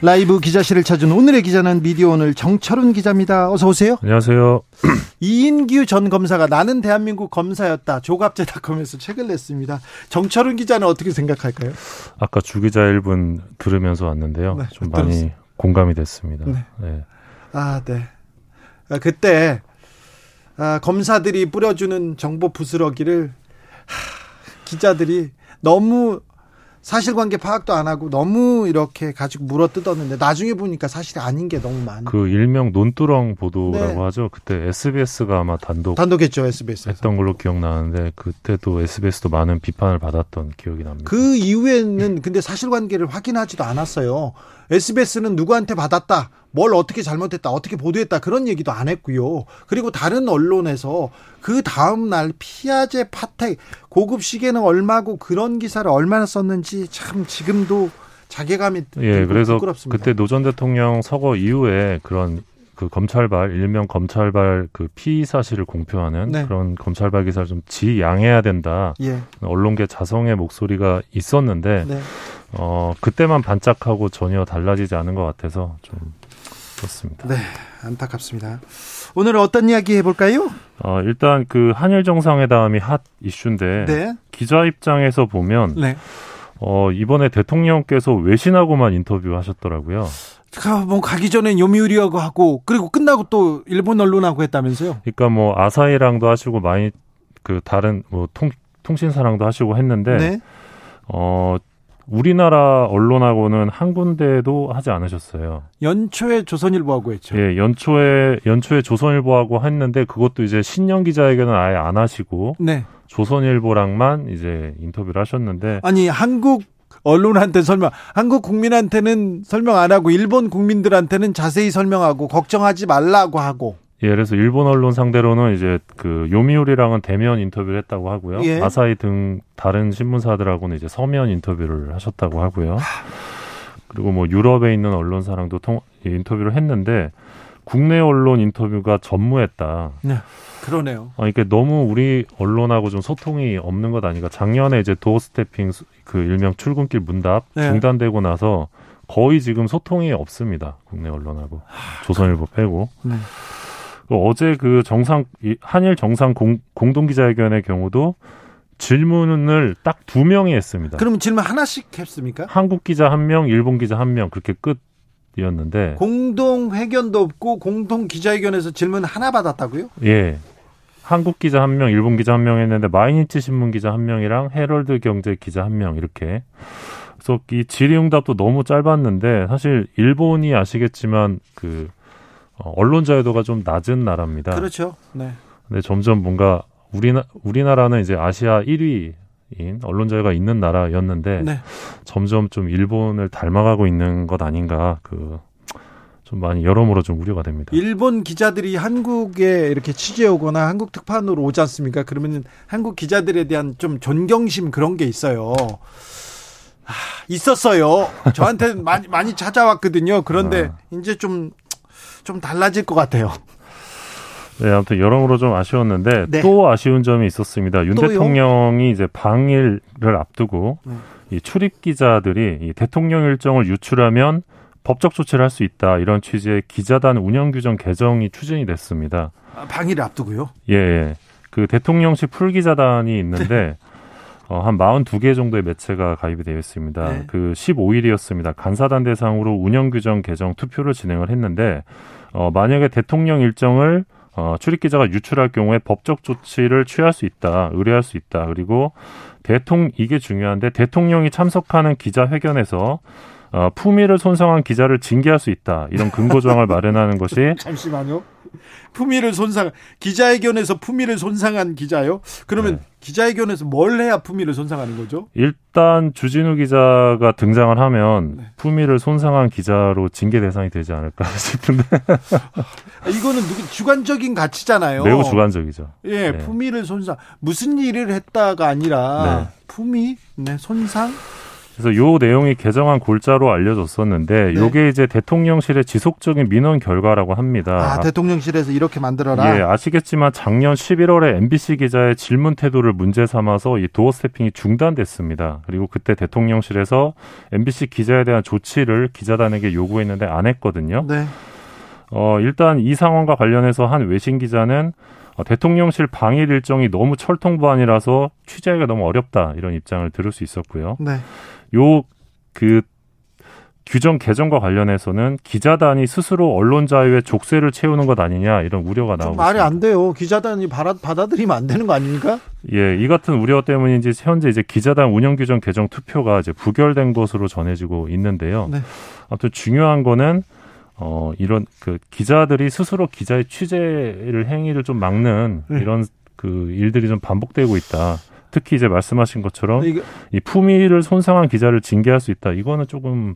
라이브 기자실을 찾은 오늘의 기자는 미디어 오늘 정철훈 기자입니다. 어서 오세요. 안녕하세요. 이인규 전 검사가 나는 대한민국 검사였다. 조갑제닷컴에서 책을 냈습니다. 정철훈 기자는 어떻게 생각할까요? 아까 주 기자 1분 들으면서 왔는데요. 네, 좀 많이 들었어요. 공감이 됐습니다. 네. 네. 아, 네. 아, 그때 아, 검사들이 뿌려주는 정보 부스러기를 하, 기자들이 너무 사실관계 파악도 안 하고 너무 이렇게 가지고 물어 뜯었는데 나중에 보니까 사실이 아닌 게 너무 많아. 그 일명 논두렁 보도라고 네. 하죠. 그때 SBS가 아마 단독 단독했죠 SBS 했던 걸로 기억나는데 그때도 SBS도 많은 비판을 받았던 기억이 납니다. 그 이후에는 근데 사실관계를 확인하지도 않았어요. SBS는 누구한테 받았다. 뭘 어떻게 잘못했다, 어떻게 보도했다 그런 얘기도 안 했고요. 그리고 다른 언론에서 그 다음 날 피아제 파텍 고급 시계는 얼마고 그런 기사를 얼마나 썼는지 참 지금도 자괴감이 예, 그래서 부끄럽습니다. 그때 노 전 대통령 서거 이후에 그런 그 검찰발 일명 검찰발 그 피의 사실을 공표하는 네. 그런 검찰발 기사를 좀 지양해야 된다. 예. 언론계 자성의 목소리가 있었는데 네. 어 그때만 반짝하고 전혀 달라지지 않은 것 같아서 좀 그렇습니다. 네, 안타깝습니다. 오늘 어떤 이야기 해볼까요? 어, 일단 그 한일 정상회담이 핫 이슈인데 네. 기자 입장에서 보면 네. 어, 이번에 대통령께서 외신하고만 인터뷰하셨더라고요. 뭐 가기 전에 요미우리하고 하고 그리고 끝나고 또 일본 언론하고 했다면서요? 그러니까 뭐 아사히랑도 하시고 많이 그 다른 뭐 통, 통신사랑도 하시고 했는데 네. 어 우리나라 언론하고는 한 군데도 하지 않으셨어요. 연초에 조선일보하고 했죠. 예, 연초에 연초에 조선일보하고 했는데 그것도 이제 신년 기자회견은 아예 안 하시고 네. 조선일보랑만 이제 인터뷰를 하셨는데 아니 한국 언론한테 설명, 한국 국민한테는 설명 안 하고 일본 국민들한테는 자세히 설명하고 걱정하지 말라고 하고 예, 그래서 일본 언론 상대로는 이제 그 요미우리랑은 대면 인터뷰를 했다고 하고요. 예. 아사히 등 다른 신문사들하고는 이제 서면 인터뷰를 하셨다고 하고요. 그리고 뭐 유럽에 있는 언론사랑도 통, 예, 인터뷰를 했는데 국내 언론 인터뷰가 전무했다. 네. 그러네요. 아, 이게 너무 우리 언론하고 좀 소통이 없는 것 아닌가. 작년에 이제 도어 스태핑 그 일명 출근길 문답 네. 중단되고 나서 거의 지금 소통이 없습니다. 국내 언론하고 조선일보 빼고. 네. 어제 그 정상 한일 정상 공, 공동 기자회견의 경우도 질문을 딱 두 명이 했습니다. 그러면 질문 하나씩 했습니까? 한국 기자 한 명, 일본 기자 한 명 그렇게 끝이었는데 공동 회견도 없고 공동 기자회견에서 질문 하나 받았다고요? 예. 한국 기자 한 명, 일본 기자 한 명 했는데 마이니치 신문 기자 한 명이랑 헤럴드 경제 기자 한 명 이렇게. 그래서 이 질의응답도 너무 짧았는데 사실 일본이 아시겠지만 그 어, 언론 자유도가 좀 낮은 나라입니다. 그렇죠. 네. 근데 점점 뭔가 우리나 우리나라는 이제 아시아 1위 인 언론 자유가 있는 나라였는데 네. 점점 좀 일본을 닮아가고 있는 것 아닌가 그 좀 많이 여러모로 좀 우려가 됩니다. 일본 기자들이 한국에 이렇게 취재 오거나 한국 특파원으로 오지 않습니까? 그러면 한국 기자들에 대한 좀 존경심 그런 게 있어요. 아, 있었어요. 저한테 많이 많이 찾아왔거든요. 그런데 아. 이제 좀 좀 달라질 것 같아요. 네, 아무튼 여러모로 좀 아쉬웠는데 네. 또 아쉬운 점이 있었습니다. 윤 또요? 대통령이 이제 방일을 앞두고 네. 이 출입 기자들이 이 대통령 일정을 유출하면 법적 조치를 할 수 있다 이런 취지의 기자단 운영 규정 개정이 추진이 됐습니다. 아, 방일을 앞두고요? 예, 예. 그 대통령실 풀 기자단이 있는데 네. 어, 한 42개 정도의 매체가 가입이 되어 있습니다. 네. 그 15일이었습니다. 간사단 대상으로 운영 규정 개정 투표를 진행을 했는데 어, 만약에 대통령 일정을 어, 출입 기자가 유출할 경우에 법적 조치를 취할 수 있다, 의뢰할 수 있다. 그리고 대통령, 이게 중요한데 대통령이 참석하는 기자 회견에서 어, 품위를 손상한 기자를 징계할 수 있다. 이런 근거 조항을 마련하는 것이 잠시만요. 품위를 손상 기자회견에서 품위를 손상한 기자요? 그러면 네. 기자회견에서 뭘 해야 품위를 손상하는 거죠? 일단 주진우 기자가 등장을 하면 네. 품위를 손상한 기자로 징계 대상이 되지 않을까 싶은데 아, 이거는 주관적인 가치잖아요. 매우 주관적이죠. 예, 네. 품위를 손상 무슨 일을 했다가 아니라 네. 품위, 네, 손상 그래서 요 내용이 개정안 골자로 알려졌었는데 네. 요게 이제 대통령실의 지속적인 민원 결과라고 합니다. 아, 대통령실에서 이렇게 만들어라. 예, 아시겠지만 작년 11월에 MBC 기자의 질문 태도를 문제 삼아서 이 도어 스태핑이 중단됐습니다. 그리고 그때 대통령실에서 MBC 기자에 대한 조치를 기자단에게 요구했는데 안 했거든요. 네. 어, 일단 이 상황과 관련해서 한 외신 기자는 어, 대통령실 방일 일정이 너무 철통부안이라서 취재하기가 너무 어렵다 이런 입장을 들을 수 있었고요. 네. 요그 규정 개정과 관련해서는 기자단이 스스로 언론 자유의 족쇄를 채우는 것 아니냐 이런 우려가 나오고 말이 있습니다. 안 돼요. 기자단이 받아, 받아들이면 안 되는 거 아닙니까? 예, 이 같은 우려 때문인지 현재 이제 기자단 운영 규정 개정 투표가 이제 부결된 것으로 전해지고 있는데요. 네. 아무튼 중요한 거는 어 이런 그 기자들이 스스로 기자의 취재를 행위를 좀 막는 네. 이런 그 일들이 좀 반복되고 있다. 특히 이제 말씀하신 것처럼 이게... 이 품위를 손상한 기자를 징계할 수 있다. 이거는 조금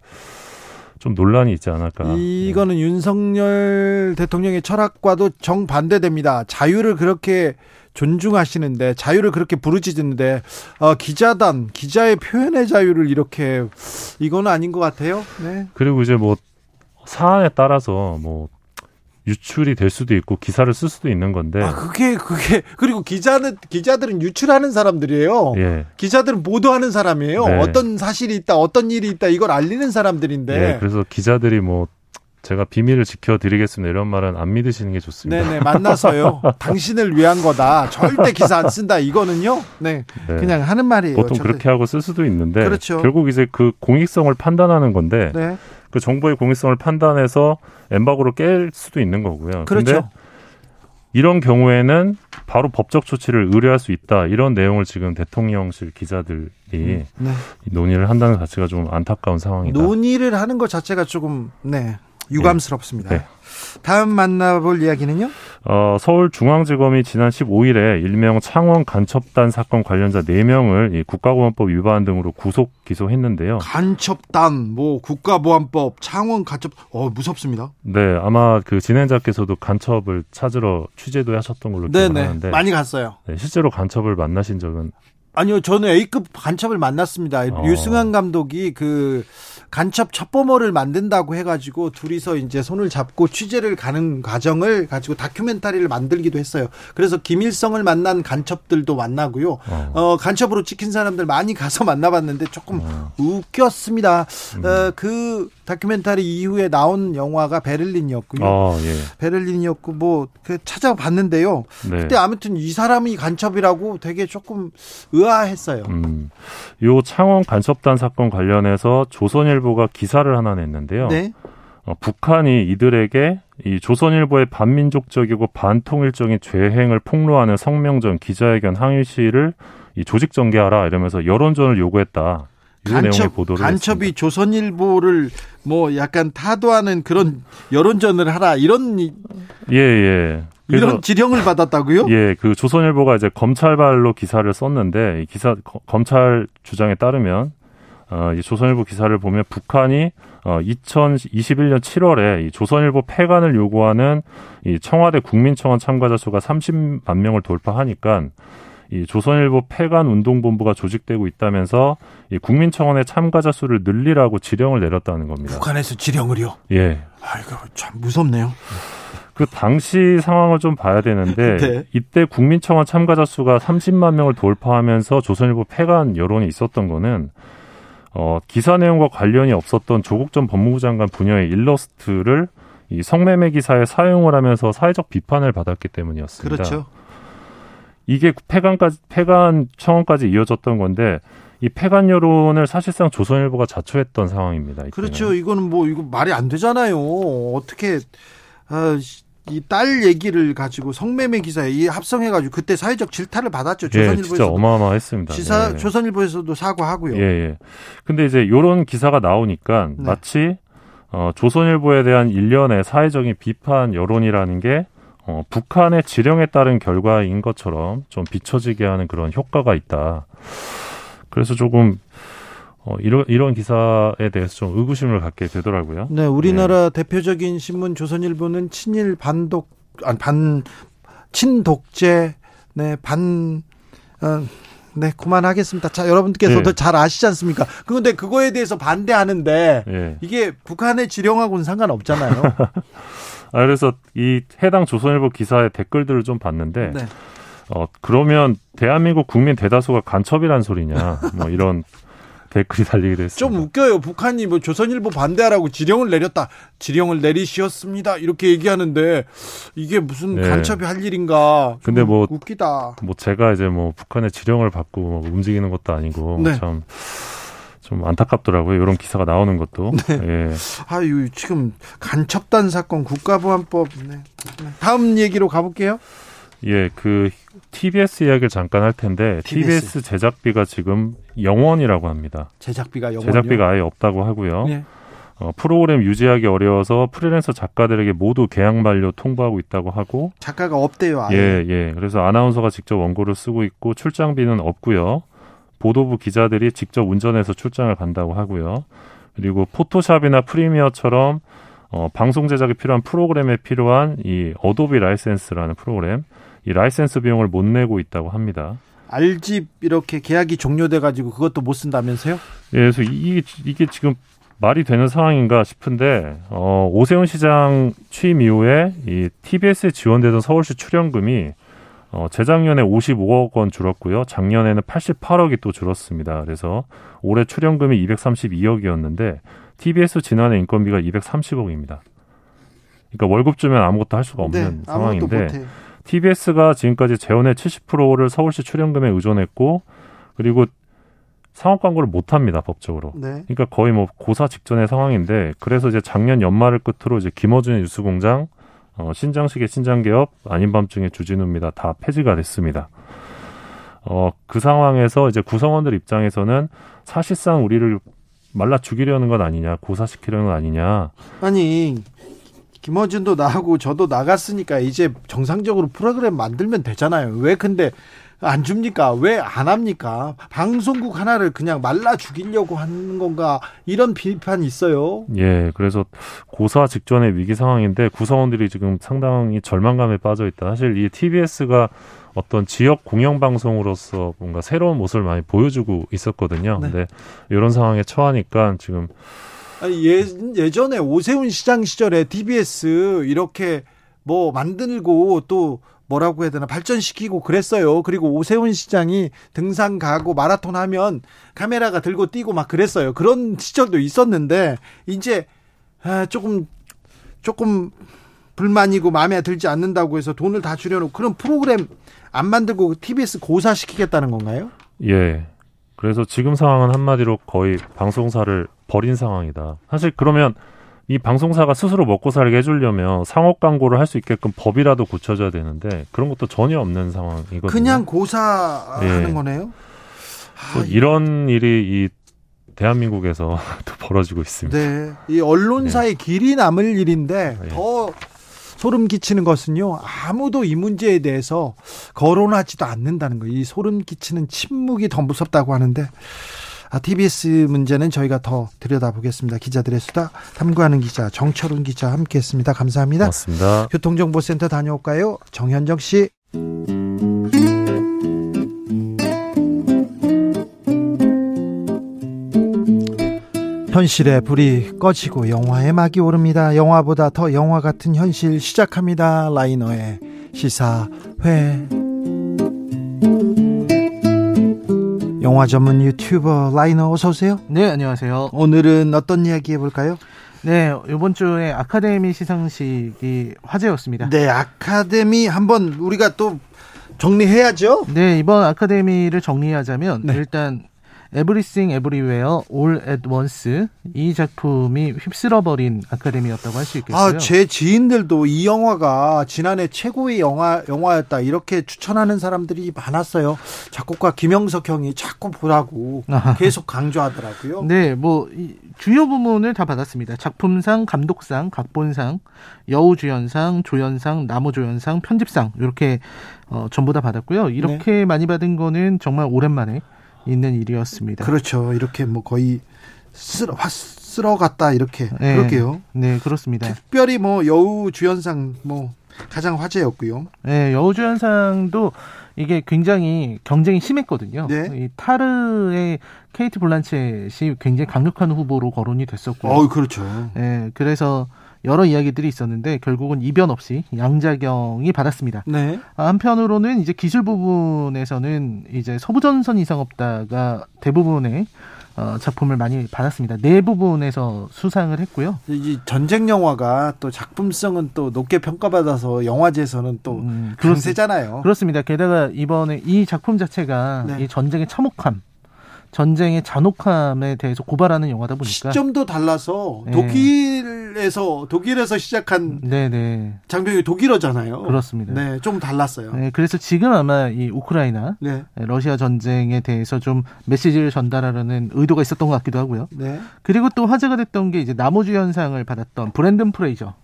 좀 논란이 있지 않을까. 이거는 네. 윤석열 대통령의 철학과도 정반대됩니다. 자유를 그렇게 존중하시는데 자유를 그렇게 부르짖는데 어, 기자단 기자의 표현의 자유를 이렇게 이거는 아닌 것 같아요. 네. 그리고 이제 뭐 사안에 따라서 뭐 유출이 될 수도 있고 기사를 쓸 수도 있는 건데. 아 그게 그게 그리고 기자는 기자들은 유출하는 사람들이에요. 예. 기자들은 보도하는 사람이에요. 네. 어떤 사실이 있다, 어떤 일이 있다 이걸 알리는 사람들인데. 네, 그래서 기자들이 뭐 제가 비밀을 지켜드리겠습니다 이런 말은 안 믿으시는 게 좋습니다. 네네 만나서요. 당신을 위한 거다. 절대 기사 안 쓴다. 이거는요. 네, 네. 그냥 하는 말이에요. 보통 절대. 그렇게 하고 쓸 수도 있는데 그렇죠. 결국 이제 그 공익성을 판단하는 건데 네. 그 정보의 공익성을 판단해서 엠바고를 깰 수도 있는 거고요. 그렇죠. 이런 경우에는 바로 법적 조치를 의뢰할 수 있다. 이런 내용을 지금 대통령실 기자들이 음, 네. 논의를 한다는 자체가 좀 안타까운 상황이다. 논의를 하는 것 자체가 조금 네 유감스럽습니다. 네. 다음 만나볼 이야기는요? 어, 서울중앙지검이 지난 15일에 일명 창원 간첩단 사건 관련자 4명을 국가보안법 위반 등으로 구속 기소했는데요. 간첩단, 뭐 국가보안법, 창원 간첩, 어 무섭습니다. 네, 아마 그 진행자께서도 간첩을 찾으러 취재도 하셨던 걸로 기억하는데 많이 갔어요. 네, 실제로 간첩을 만나신 적은 아니요, 저는 A급 간첩을 만났습니다. 어. 유승환 감독이 그 간첩 첩보모를 만든다고 해가지고 둘이서 이제 손을 잡고 취재를 가는 과정을 가지고 다큐멘터리를 만들기도 했어요. 그래서 김일성을 만난 간첩들도 만나고요. 어, 어 간첩으로 찍힌 사람들 많이 가서 만나봤는데 조금 어. 웃겼습니다. 음. 어, 그 다큐멘터리 이후에 나온 영화가 베를린이었고요. 어, 예. 베를린이었고 뭐그 찾아봤는데요. 네. 그때 아무튼 이 사람이 간첩이라고 되게 조금 의아했어요. 음. 요 창원 간첩단 사건 관련해서 조선일 보가 기사를 하나 냈는데요. 네. 어, 북한이 이들에게 이 조선일보의 반민족적이고 반통일적인 죄행을 폭로하는 성명전 기자회견 항의 시를 이 조직 정개하라 이러면서 여론전을 요구했다. 간첩, 간첩이 했습니다. 조선일보를 뭐 약간 타도하는 그런 여론전을 하라 이런 예 예. 이런 지령을 받았다고요? 예, 그 조선일보가 이제 검찰발로 기사를 썼는데 이 기사 거, 검찰 주장에 따르면 어, 이 조선일보 기사를 보면 북한이 어, 2021년 7월에 이 조선일보 폐간을 요구하는 이 청와대 국민청원 참가자 수가 30만 명을 돌파하니까 이 조선일보 폐간 운동본부가 조직되고 있다면서 이 국민청원의 참가자 수를 늘리라고 지령을 내렸다는 겁니다. 북한에서 지령을요? 예. 아이고 참 무섭네요. 그 당시 상황을 좀 봐야 되는데 네. 이때 국민청원 참가자 수가 30만 명을 돌파하면서 조선일보 폐간 여론이 있었던 거는 어, 기사 내용과 관련이 없었던 조국 전 법무부 장관 분야의 일러스트를 이 성매매 기사에 사용을 하면서 사회적 비판을 받았기 때문이었습니다. 그렇죠. 이게 폐간까지 폐간 청원까지 이어졌던 건데 이 폐간 여론을 사실상 조선일보가 자초했던 상황입니다. 이때는. 그렇죠. 이거는 뭐 이거 말이 안 되잖아요. 어떻게 아, 이 딸 얘기를 가지고 성매매 기사에 이 합성해 가지고 그때 사회적 질타를 받았죠. 예, 조선일보에서 진짜 어마어마했습니다. 지사 네. 조선일보에서도 사과하고요. 예, 예. 근데 이제 요런 기사가 나오니까 네. 마치 어, 조선일보에 대한 일련의 사회적인 비판 여론이라는 게 어, 북한의 지령에 따른 결과인 것처럼 좀 비춰지게 하는 그런 효과가 있다. 그래서 조금 어, 이런 이런 기사에 대해서 좀 의구심을 갖게 되더라고요. 네, 우리나라 네. 대표적인 신문 조선일보는 친일 반독 아니 반 친독재 네, 반 어, 네, 그만하겠습니다. 자, 여러분께서도 네. 잘 아시지 않습니까? 그런데 그거에 대해서 반대하는데 네. 이게 북한의 지령하고는 상관없잖아요. 아, 그래서 이 해당 조선일보 기사의 댓글들을 좀 봤는데, 네. 어, 그러면 대한민국 국민 대다수가 간첩이란 소리냐, 뭐 이런 댓글이 달리기도 했습니다. 좀 웃겨요. 북한이 뭐 조선일보 반대하라고 지령을 내렸다. 지령을 내리시었습니다. 이렇게 얘기하는데 이게 무슨 네. 간첩이 할 일인가. 근데 뭐 웃기다. 뭐 제가 이제 뭐 북한의 지령을 받고 뭐 움직이는 것도 아니고 네. 참 좀 안타깝더라고요. 이런 기사가 나오는 것도. 네. 예. 아유, 지금 간첩단 사건 국가보안법. 네. 네. 다음 얘기로 가볼게요. 예, 그 TBS 이야기를 잠깐 할 텐데 TBS, TBS 제작비가 지금 0원이라고 합니다. 제작비가 0원이요? 제작비가 아예 없다고 하고요. 네. 어, 프로그램 유지하기 어려워서 프리랜서 작가들에게 모두 계약 만료 통보하고 있다고 하고 작가가 없대요. 아예. 예, 예. 그래서 아나운서가 직접 원고를 쓰고 있고 출장비는 없고요. 보도부 기자들이 직접 운전해서 출장을 간다고 하고요. 그리고 포토샵이나 프리미어처럼 어, 방송 제작에 필요한 프로그램에 필요한 이 어도비 라이센스라는 프로그램, 이 라이센스 비용을 못 내고 있다고 합니다. 알집 이렇게 계약이 종료돼 가지고 그것도 못 쓴다면서요? 예, 그래서 이, 이게 지금 말이 되는 상황인가 싶은데 어, 오세훈 시장 취임 이후에 이 TBS에 지원되던 서울시 출연금이 어, 재작년에 55억 원 줄었고요. 작년에는 88억이 또 줄었습니다. 그래서 올해 출연금이 232억이었는데 TBS 지난해 인건비가 230억입니다. 그러니까 월급 주면 아무것도 할 수가 없는 네, 상황인데 TBS가 지금까지 재원의 70%를 서울시 출연금에 의존했고 그리고 상업 광고를 못 합니다 법적으로. 네. 그러니까 거의 뭐 고사 직전의 상황인데 그래서 이제 작년 연말을 끝으로 이제 김어준의 뉴스공장 어, 신장식의 신장기업 아닌 밤중에 주진우입니다. 다 폐지가 됐습니다. 어, 그 상황에서 이제 구성원들 입장에서는 사실상 우리를 말라 죽이려는 건 아니냐, 고사시키려는 건 아니냐. 아니, 김어준도 나하고 저도 나갔으니까 이제 정상적으로 프로그램 만들면 되잖아요. 왜 근데 안 줍니까? 왜 안 합니까? 방송국 하나를 그냥 말라 죽이려고 하는 건가? 이런 비판이 있어요. 예, 그래서 고사 직전의 위기 상황인데 구성원들이 지금 상당히 절망감에 빠져 있다. 사실 이 TBS가 어떤 지역 공영 방송으로서 뭔가 새로운 모습을 많이 보여주고 있었거든요. 네. 근데 이런 상황에 처하니까 지금 예, 예전에 오세훈 시장 시절에 TBS 이렇게 뭐 만들고 또 뭐라고 해야 되나 발전시키고 그랬어요. 그리고 오세훈 시장이 등산 가고 마라톤 하면 카메라가 들고 뛰고 막 그랬어요. 그런 시절도 있었는데 이제 아, 조금 조금 불만이고 마음에 들지 않는다고 해서 돈을 다 줄여놓고 그런 프로그램 안 만들고 TBS 고사시키겠다는 건가요? 예. 그래서 지금 상황은 한마디로 거의 방송사를 버린 상황이다. 사실 그러면 이 방송사가 스스로 먹고 살게 해주려면 상업 광고를 할 수 있게끔 법이라도 고쳐줘야 되는데 그런 것도 전혀 없는 상황이거든요. 그냥 고사하는 예. 거네요. 아, 이런 일이 이 대한민국에서 또 벌어지고 있습니다. 네, 이 언론사의 네. 길이 남을 일인데 네. 더 소름 끼치는 것은요 아무도 이 문제에 대해서 거론하지도 않는다는 거예요. 이 소름 끼치는 침묵이 더 무섭다고 하는데 아, TBS 문제는 저희가 더 들여다보겠습니다. 기자들의 수다 탐구하는 기자 정철훈 기자 함께했습니다. 감사합니다. 고맙습니다. 교통정보센터 다녀올까요? 정현정 씨. 현실의 불이 꺼지고 영화의 막이 오릅니다. 영화보다 더 영화 같은 현실 시작합니다. 라이너의 시사회. 영화 전문 유튜버 라이너 어서 오세요. 네, 안녕하세요. 오늘은 어떤 이야기 해볼까요? 네, 이번 주에 아카데미 시상식이 화제였습니다. 네, 아카데미 한번 우리가 또 정리해야죠. 네, 이번 아카데미를 정리하자면 네. 일단 Everything Everywhere All at Once 이 작품이 휩쓸어버린 아카데미였다고 할 수 있겠어요. 아, 제 지인들도 이 영화가 지난해 최고의 영화 영화였다 이렇게 추천하는 사람들이 많았어요. 작곡가 김영석 형이 자꾸 보라고 계속 강조하더라고요. 네, 뭐 주요 부문을 다 받았습니다. 작품상, 감독상, 각본상, 여우주연상, 조연상, 남우조연상, 편집상 이렇게 어, 전부 다 받았고요. 이렇게 네. 많이 받은 거는 정말 오랜만에 있는 일이었습니다. 그렇죠. 이렇게 뭐 거의 쓸어 쓸어 갔다 이렇게 네. 그럴게요. 네, 그렇습니다. 특별히 뭐 여우 주연상 뭐 가장 화제였고요. 네, 여우 주연상도 이게 굉장히 경쟁이 심했거든요. 네. 이 타르의 케이트 블란쳇이 굉장히 강력한 후보로 거론이 됐었고요. 어, 그렇죠. 네, 그래서 여러 이야기들이 있었는데 결국은 이변 없이 양자경이 받았습니다. 네. 아, 한편으로는 이제 기술 부분에서는 이제 서부전선 이상 없다가 대부분의 어, 작품을 많이 받았습니다. 네 부분에서 수상을 했고요. 이 전쟁 영화가 또 작품성은 또 높게 평가받아서 영화제에서는 또 음, 강세잖아요. 그렇습니다. 게다가 이번에 이 작품 자체가 네. 이 전쟁의 참혹함 전쟁의 잔혹함에 대해서 고발하는 영화다 보니까 시점도 달라서 네. 독일에서 독일에서 시작한 네네. 네. 장벽이 독일어잖아요. 그렇습니다. 네, 좀 달랐어요. 네, 그래서 지금 아마 이 우크라이나, 네. 러시아 전쟁에 대해서 좀 메시지를 전달하려는 의도가 있었던 것 같기도 하고요. 네. 그리고 또 화제가 됐던 게 이제 나무주연상을 받았던 브랜든 프레이저.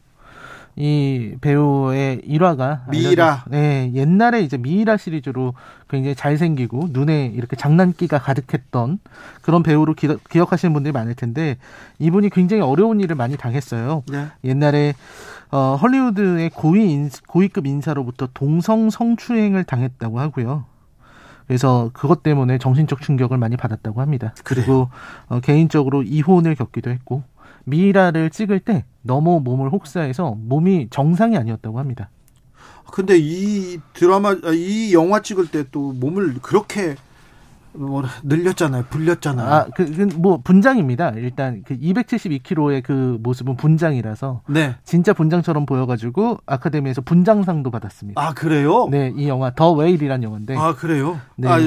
이 배우의 일화가 미이라 네 옛날에 이제 미이라 시리즈로 굉장히 잘생기고 눈에 이렇게 장난기가 가득했던 그런 배우로 기, 억하시는 분들이 많을 텐데 이분이 굉장히 어려운 일을 많이 당했어요. 네. 옛날에 어, 헐리우드의 고위 인, 고위급 인사로부터 동성 성추행을 당했다고 하고요. 그래서 그것 때문에 정신적 충격을 많이 받았다고 합니다. 그래요? 그리고 어, 개인적으로 이혼을 겪기도 했고 미이라를 찍을 때 너무 몸을 혹사해서 몸이 정상이 아니었다고 합니다. 근데 이 드라마 이 영화 찍을 때 또 몸을 그렇게 뭐 늘렸잖아요. 불렸잖아요. 아, 그, 그, 뭐, 분장입니다. 일단, 그 272kg의 그 모습은 분장이라서. 네. 진짜 분장처럼 보여가지고, 아카데미에서 분장상도 받았습니다. 아, 그래요? 네, 이 영화, 더 웨일이란 영화인데. 아, 그래요? 네. 아,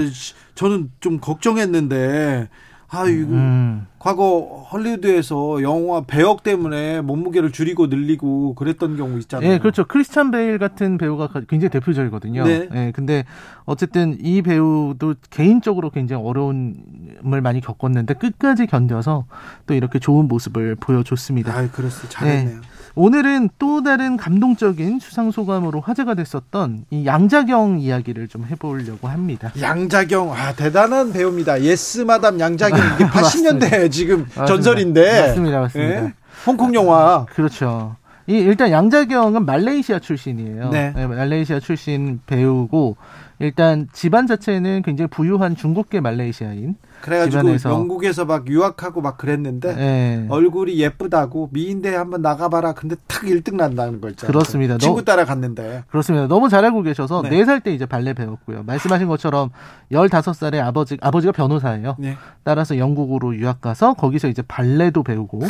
저는 좀 걱정했는데, 아, 이거 음. 과거 헐리우드에서 영화 배역 때문에 몸무게를 줄이고 늘리고 그랬던 경우 있잖아요. 네, 그렇죠. 크리스찬 베일 같은 배우가 굉장히 대표적이거든요. 네. 네. 근데 어쨌든 이 배우도 개인적으로 굉장히 어려움을 많이 겪었는데 끝까지 견뎌서 또 이렇게 좋은 모습을 보여줬습니다. 아, 그렇습 잘했네요. 네. 오늘은 또 다른 감동적인 수상 소감으로 화제가 됐었던 이 양자경 이야기를 좀 해보려고 합니다. 양자경, 아 대단한 배우입니다. 예스 마담 양자경 이게 80년대 지금 맞습니다. 전설인데. 맞습니다, 맞습니다. 예? 홍콩 영화. 그렇죠. 이 일단 양자경은 말레이시아 출신이에요. 네. 네 말레이시아 출신 배우고 일단 집안 자체는 굉장히 부유한 중국계 말레이시아인. 그래가지고 집안에서. 영국에서 막 유학하고 막 그랬는데 네. 얼굴이 예쁘다고 미인대 한번 나가봐라. 근데 탁 1등 난다는 거 있잖아요. 그렇습니다. 친구 따라 갔는데. 그렇습니다. 너무 잘 알고 계셔서 네. 4살 때 이제 발레 배웠고요. 말씀하신 것처럼 15살에 아버지 아버지가 변호사예요. 네. 따라서 영국으로 유학 가서 거기서 이제 발레도 배우고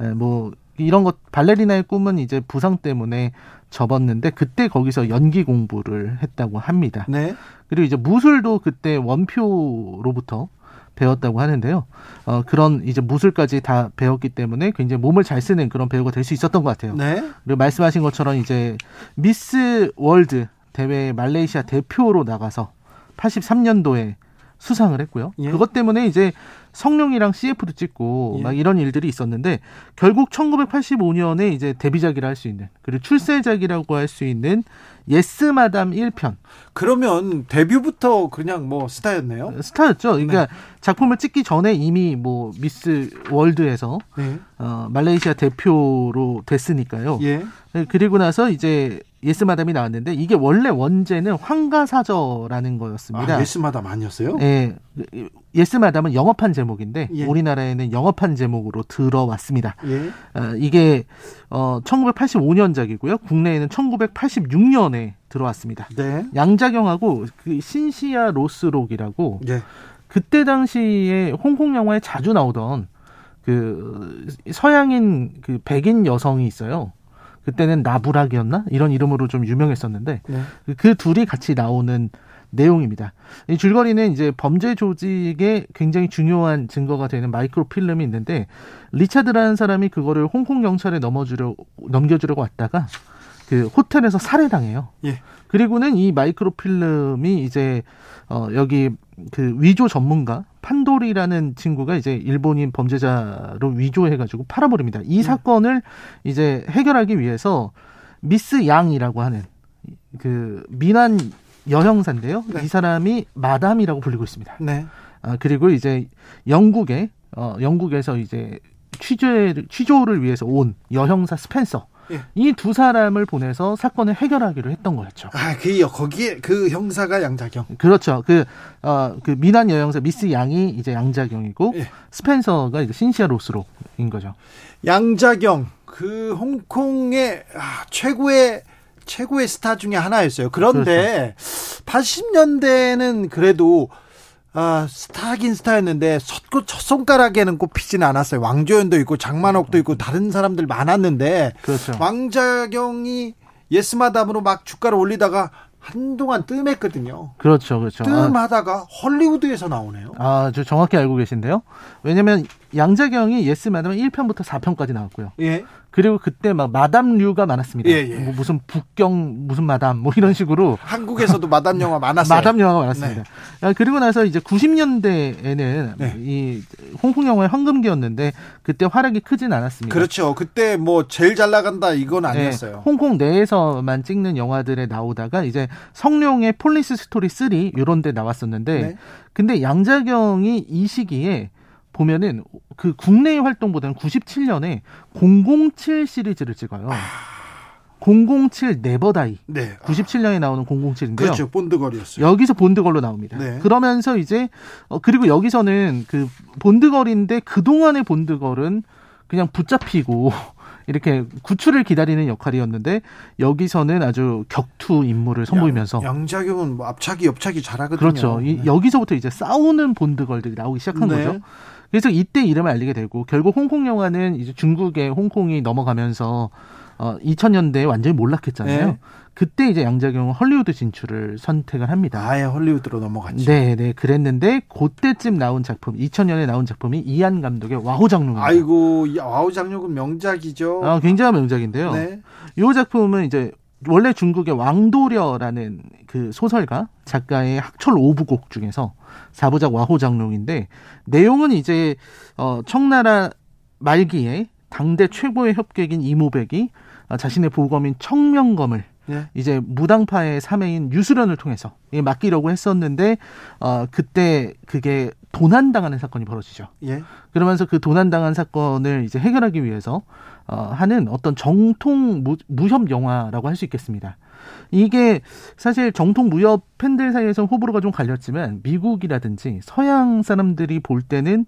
네, 뭐 이런 것 발레리나의 꿈은 이제 부상 때문에 접었는데 그때 거기서 연기 공부를 했다고 합니다. 네. 그리고 이제 무술도 그때 원표로부터 배웠다고 하는데요. 어, 그런 이제 무술까지 다 배웠기 때문에 굉장히 몸을 잘 쓰는 그런 배우가 될 수 있었던 것 같아요. 네. 그리고 말씀하신 것처럼 이제 미스 월드 대회 말레이시아 대표로 나가서 83년도에 수상을 했고요. 예. 그것 때문에 이제 성룡이랑 CF도 찍고 예. 막 이런 일들이 있었는데 결국 1985년에 이제 데뷔작이라 할 수 있는 그리고 출세작이라고 할 수 있는 예스 마담 1편. 그러면 데뷔부터 그냥 뭐 스타였네요? 스타였죠. 그러니까 네. 작품을 찍기 전에 이미 뭐 미스 월드에서 네. 어, 말레이시아 대표로 됐으니까요. 예. 네, 그리고 나서 이제 예스 마담이 나왔는데 이게 원래 원제는 황가사저라는 거였습니다. 아, 예스 마담 아니었어요? 네. 예스 마담은 영어판 제목인데 예. 우리나라에는 영어판 제목으로 들어왔습니다. 예. 어, 이게 어 1985년작이고요. 국내에는 1986년에 들어왔습니다. 네. 양자경하고 그 신시아 로스록이라고 예. 그때 당시에 홍콩 영화에 자주 나오던 그 서양인 그 백인 여성이 있어요. 그때는 나부락이었나 이런 이름으로 좀 유명했었는데 네. 그 둘이 같이 나오는 내용입니다. 이 줄거리는 이제 범죄 조직에 굉장히 중요한 증거가 되는 마이크로 필름이 있는데 리차드라는 사람이 그거를 홍콩 경찰에 넘어주려 넘겨주려고 왔다가 그 호텔에서 살해당해요. 예. 그리고는 이 마이크로 필름이 이제 어 여기 그 위조 전문가 판돌이라는 친구가 이제 일본인 범죄자로 위조해가지고 팔아버립니다. 이 예. 사건을 이제 해결하기 위해서 미스 양이라고 하는 그 미난 여형사인데요. 네. 이 사람이 마담이라고 불리고 있습니다. 네. 아, 그리고 이제 영국에 어, 영국에서 이제 취재 취조를 위해서 온 여형사 스펜서 예. 이두 사람을 보내서 사건을 해결하기로 했던 거였죠. 아, 그 거기에 그 형사가 양자경. 그렇죠. 그 어, 그 미난 여형사 미스 양이 이제 양자경이고 예. 스펜서가 이제 신시아 로스로인 거죠. 양자경 그 홍콩의 아, 최고의 최고의 스타 중에 하나였어요. 그런데 그렇죠. 80년대는 그래도 아, 스타긴 스타였는데 첫, 첫 손가락에는 꼽히지는 않았어요. 왕조연도 있고 장만옥도 있고 다른 사람들 많았는데 그렇죠. 왕자경이 예스마담으로 막 주가를 올리다가 한동안 뜸했거든요. 그렇죠, 그렇죠. 뜸하다가 아, 헐리우드에서 나오네요. 아, 저 정확히 알고 계신데요. 왜냐면 양자경이 예스 마담 1편부터 4편까지 나왔고요. 예. 그리고 그때 막 마담류가 많았습니다. 예, 예. 뭐 무슨 북경 무슨 마담 뭐 이런 식으로 한국에서도 마담 영화 많았어요. 마담 영화가 많았습니다. 네. 아, 그리고 나서 이제 90년대에는 네. 이 홍콩 영화의 황금기였는데 그때 활약이 크진 않았습니다. 그렇죠. 그때 뭐 제일 잘 나간다 이건 네. 아니었어요. 네. 홍콩 내에서만 찍는 영화들에 나오다가 이제 성룡의 Police Story 3 이런 데 나왔었는데 네. 근데 양자경이 이 시기에 보면은 그 국내의 활동보다는 97년에 007 시리즈를 찍어요. 아... 007 네버다이. 네. 97년에 나오는 007인데요. 그렇죠. 본드걸이었어요. 여기서 본드걸로 나옵니다. 네. 그러면서 이제 어 그리고 여기서는 그 본드걸인데 그동안의 본드걸은 그냥 붙잡히고 이렇게 구출을 기다리는 역할이었는데 여기서는 아주 격투 임무를 선보이면서 양, 양자경은 뭐 앞차기 옆차기 잘하거든요. 그렇죠. 이, 네. 여기서부터 이제 싸우는 본드걸들이 나오기 시작한 네. 거죠. 그래서 이때 이름을 알리게 되고 결국 홍콩 영화는 이제 중국에 홍콩이 넘어가면서 어 2000년대에 완전히 몰락했잖아요. 네. 그때 이제 양자경은 헐리우드 진출을 선택을 합니다. 아예 헐리우드로 넘어갔죠. 네, 네. 그랬는데 그때쯤 나온 작품, 2000년에 나온 작품이 이안 감독의 와호장룡입니다. 아이고, 와호장룡은 명작이죠. 아, 굉장한 명작인데요. 네. 이 작품은 이제 원래 중국의 왕도려라는 그 소설가 작가의 학철 오부곡 중에서 사부작 와호장룡인데 내용은 이제 어 청나라 말기에 당대 최고의 협객인 이모백이 자신의 보검인 청명검을 예. 이제 무당파의 사매인 유수련을 통해서 맡기려고 했었는데 어 그때 그게 도난당하는 사건이 벌어지죠. 예. 그러면서 그 도난당한 사건을 이제 해결하기 위해서 어, 하는 어떤 정통 무, 무협 영화라고 할 수 있겠습니다. 이게 사실 정통 무협 팬들 사이에서 호불호가 좀 갈렸지만 미국이라든지 서양 사람들이 볼 때는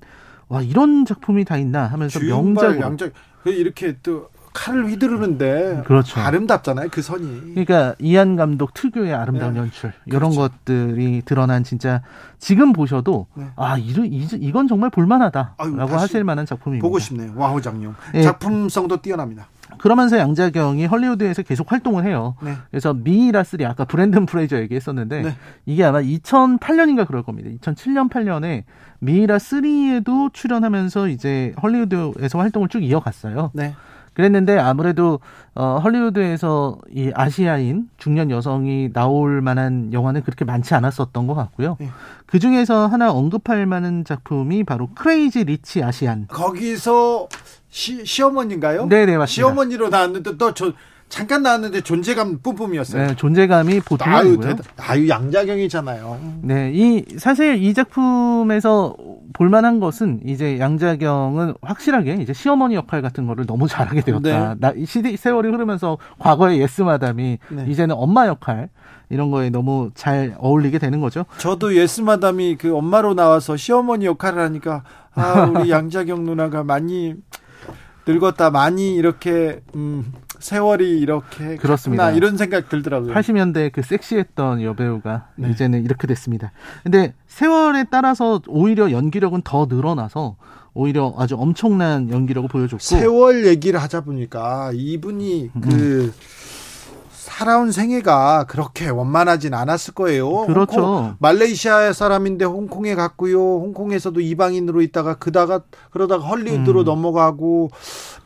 와 이런 작품이 다 있나 하면서 명작 양작 이렇게 또 칼을 휘두르는데 그렇죠. 아름답잖아요 그 선이. 그러니까 이한 감독 특유의 아름다운 네. 연출 이런 그렇죠. 것들이 드러난 진짜 지금 보셔도 네. 아 이런 이건 정말 볼만하다라고 하실 만한 작품입니다. 보고 싶네요. 와호장룡 네. 작품성도 뛰어납니다. 그러면서 양자경이 헐리우드에서 계속 활동을 해요. 네. 그래서 미이라 three 아까 브랜든 프레이저 얘기했었는데 네. 이게 아마 2008년인가 그럴 겁니다. 2007년 8년에 미이라 3에도 출연하면서 이제 헐리우드에서 활동을 쭉 이어갔어요. 네. 그랬는데 아무래도 어 헐리우드에서 이 아시아인 중년 여성이 나올 만한 영화는 그렇게 많지 않았었던 것 같고요. 네. 그 중에서 하나 언급할 만한 작품이 바로 Crazy Rich Asian. 거기서 시, 시어머니인가요? 네네 맞습니다. 시어머니로 나왔는데 또 저 잠깐 나왔는데 존재감 뿜뿜이었어요. 네, 존재감이 보통이 아유, 아니고요. 아유 양자경이잖아요. 네, 이 사실 이 작품에서 볼만한 것은 이제 양자경은 확실하게 이제 시어머니 역할 같은 거를 너무 잘하게 되었다. 네. 나, 시대 세월이 흐르면서 과거의 Yes Madam이 네. 이제는 엄마 역할 이런 거에 너무 잘 어울리게 되는 거죠. 저도 Yes Madam이 그 엄마로 나와서 시어머니 역할을 하니까 아 우리 양자경 누나가 많이 늙었다 많이 이렇게 음, 세월이 이렇게 그렇습니다. 이런 생각 들더라고요. 80년대 그 섹시했던 여배우가 네. 이제는 이렇게 됐습니다. 근데 세월에 따라서 오히려 연기력은 더 늘어나서 오히려 아주 엄청난 연기력을 보여줬고 세월 얘기를 하자 보니까 이분이 음. 그 살아온 생애가 그렇게 원만하진 않았을 거예요. 그렇죠. 홍콩, 말레이시아 사람인데 홍콩에 갔고요. 홍콩에서도 이방인으로 있다가 그다가 그러다가 헐리우드로 음. 넘어가고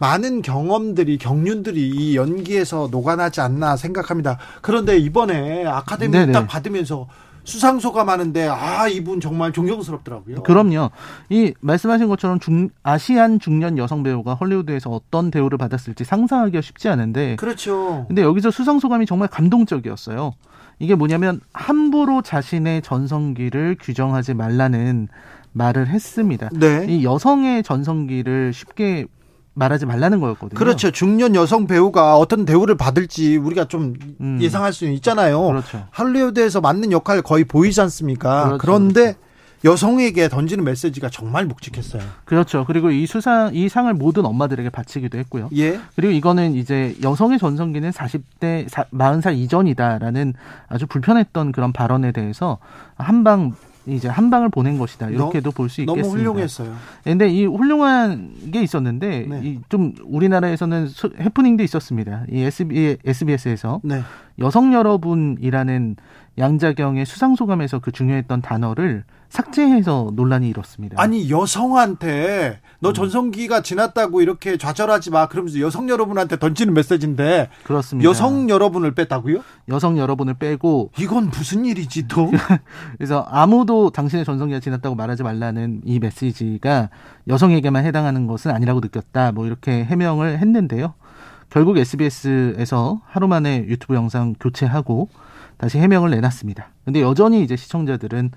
많은 경험들이 경륜들이 이 연기에서 녹아나지 않나 생각합니다. 그런데 이번에 아카데미 네네. 딱 받으면서 수상소가 많은데 아 이분 정말 존경스럽더라고요. 그럼요. 이 말씀하신 것처럼 중, 아시안 중년 여성 배우가 헐리우드에서 어떤 대우를 받았을지 상상하기가 쉽지 않은데 그렇죠. 근데 여기서 수상소감이 정말 감동적이었어요. 이게 뭐냐면 함부로 자신의 전성기를 규정하지 말라는 말을 했습니다. 네. 이 여성의 전성기를 쉽게 말하지 말라는 거였거든요. 그렇죠. 중년 여성 배우가 어떤 대우를 받을지 우리가 좀 음. 예상할 수 있잖아요. 그렇죠. 할리우드에서 맞는 역할 거의 보이지 않습니까? 그렇죠. 그런데 여성에게 던지는 메시지가 정말 묵직했어요. 그렇죠. 그리고 이 수상 이 상을 모든 엄마들에게 바치기도 했고요. 예. 그리고 이거는 이제 여성의 전성기는 40대 40살 이전이다라는 아주 불편했던 그런 발언에 대해서 한방 이제 한 방을 보낸 것이다 이렇게도 볼 수 있겠습니다. 너무 훌륭했어요. 그런데 이 훌륭한 게 있었는데 네. 이좀 우리나라에서는 해프닝도 있었습니다. 이 SB, SBS에서 네. 여성 여러분이라는 양자경의 수상 소감에서 그 중요했던 단어를 삭제해서 논란이 일었습니다. 아니 여성한테 너 음. 전성기가 지났다고 이렇게 좌절하지 마 그러면서 여성 여러분한테 던지는 메시지인데 그렇습니다. 여성 여러분을 뺐다고요? 여성 여러분을 빼고 이건 무슨 일이지 또? 그래서 아무도 당신의 전성기가 지났다고 말하지 말라는 이 메시지가 여성에게만 해당하는 것은 아니라고 느꼈다. 뭐 이렇게 해명을 했는데요. 결국 SBS에서 하루 만에 유튜브 영상 교체하고 다시 해명을 내놨습니다. 근데 여전히 이제 시청자들은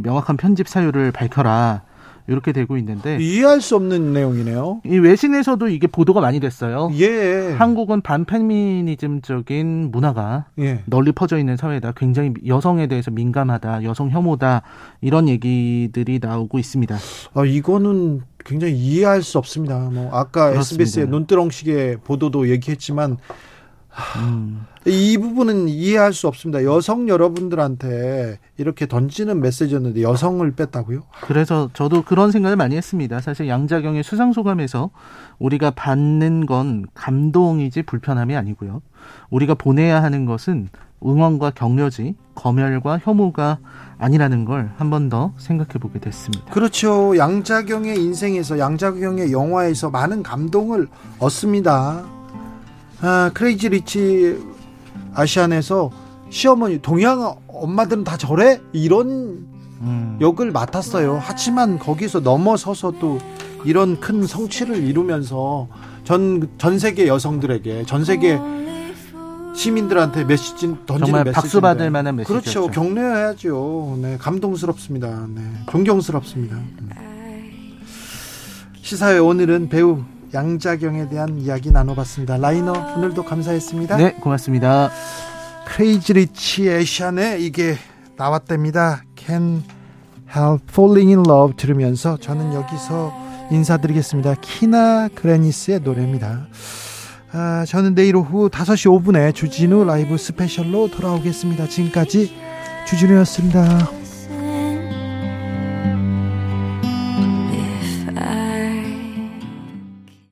명확한 편집 사유를 밝혀라. 이렇게 되고 있는데 이해할 수 없는 내용이네요. 이 외신에서도 이게 보도가 많이 됐어요. 예. 한국은 반페미니즘적인 문화가 예. 널리 퍼져 있는 사회다. 굉장히 여성에 대해서 민감하다. 여성 혐오다. 이런 얘기들이 나오고 있습니다. 아 이거는 굉장히 이해할 수 없습니다. 뭐 아까 그렇습니다. SBS의 눈두렁식의 보도도 얘기했지만 음. 이 부분은 이해할 수 없습니다. 여성 여러분들한테 이렇게 던지는 메시지였는데 여성을 뺐다고요? 그래서 저도 그런 생각을 많이 했습니다. 사실 양자경의 수상 소감에서 우리가 받는 건 감동이지 불편함이 아니고요. 우리가 보내야 하는 것은 응원과 격려지 검열과 혐오가 아니라는 걸 한 번 더 생각해 보게 됐습니다. 그렇죠. 양자경의 인생에서 양자경의 영화에서 많은 감동을 얻습니다. 아, 크레이지 리치 아시안에서 시어머니 동양 엄마들은 다 저래? 이런 음. 역을 맡았어요. 하지만 거기서 넘어서서 또 이런 큰 성취를 이루면서 전, 전 세계 여성들에게 전 세계 시민들한테 메시지 던지는 정말 메시지 박수 받을 만한 메시지 그렇죠. 격려해야죠. 네 감동스럽습니다. 네 존경스럽습니다. 시사회 오늘은 배우 양자경에 대한 이야기 나눠봤습니다. 라이너 오늘도 감사했습니다. 네 고맙습니다. Crazy Rich Asian의 이게 나왔답니다. Can Help Falling in Love 들으면서 저는 여기서 인사드리겠습니다. 키나 그래니스의 노래입니다. 아, 저는 내일 오후 5시 5분에 주진우 라이브 스페셜로 돌아오겠습니다. 지금까지 주진우였습니다.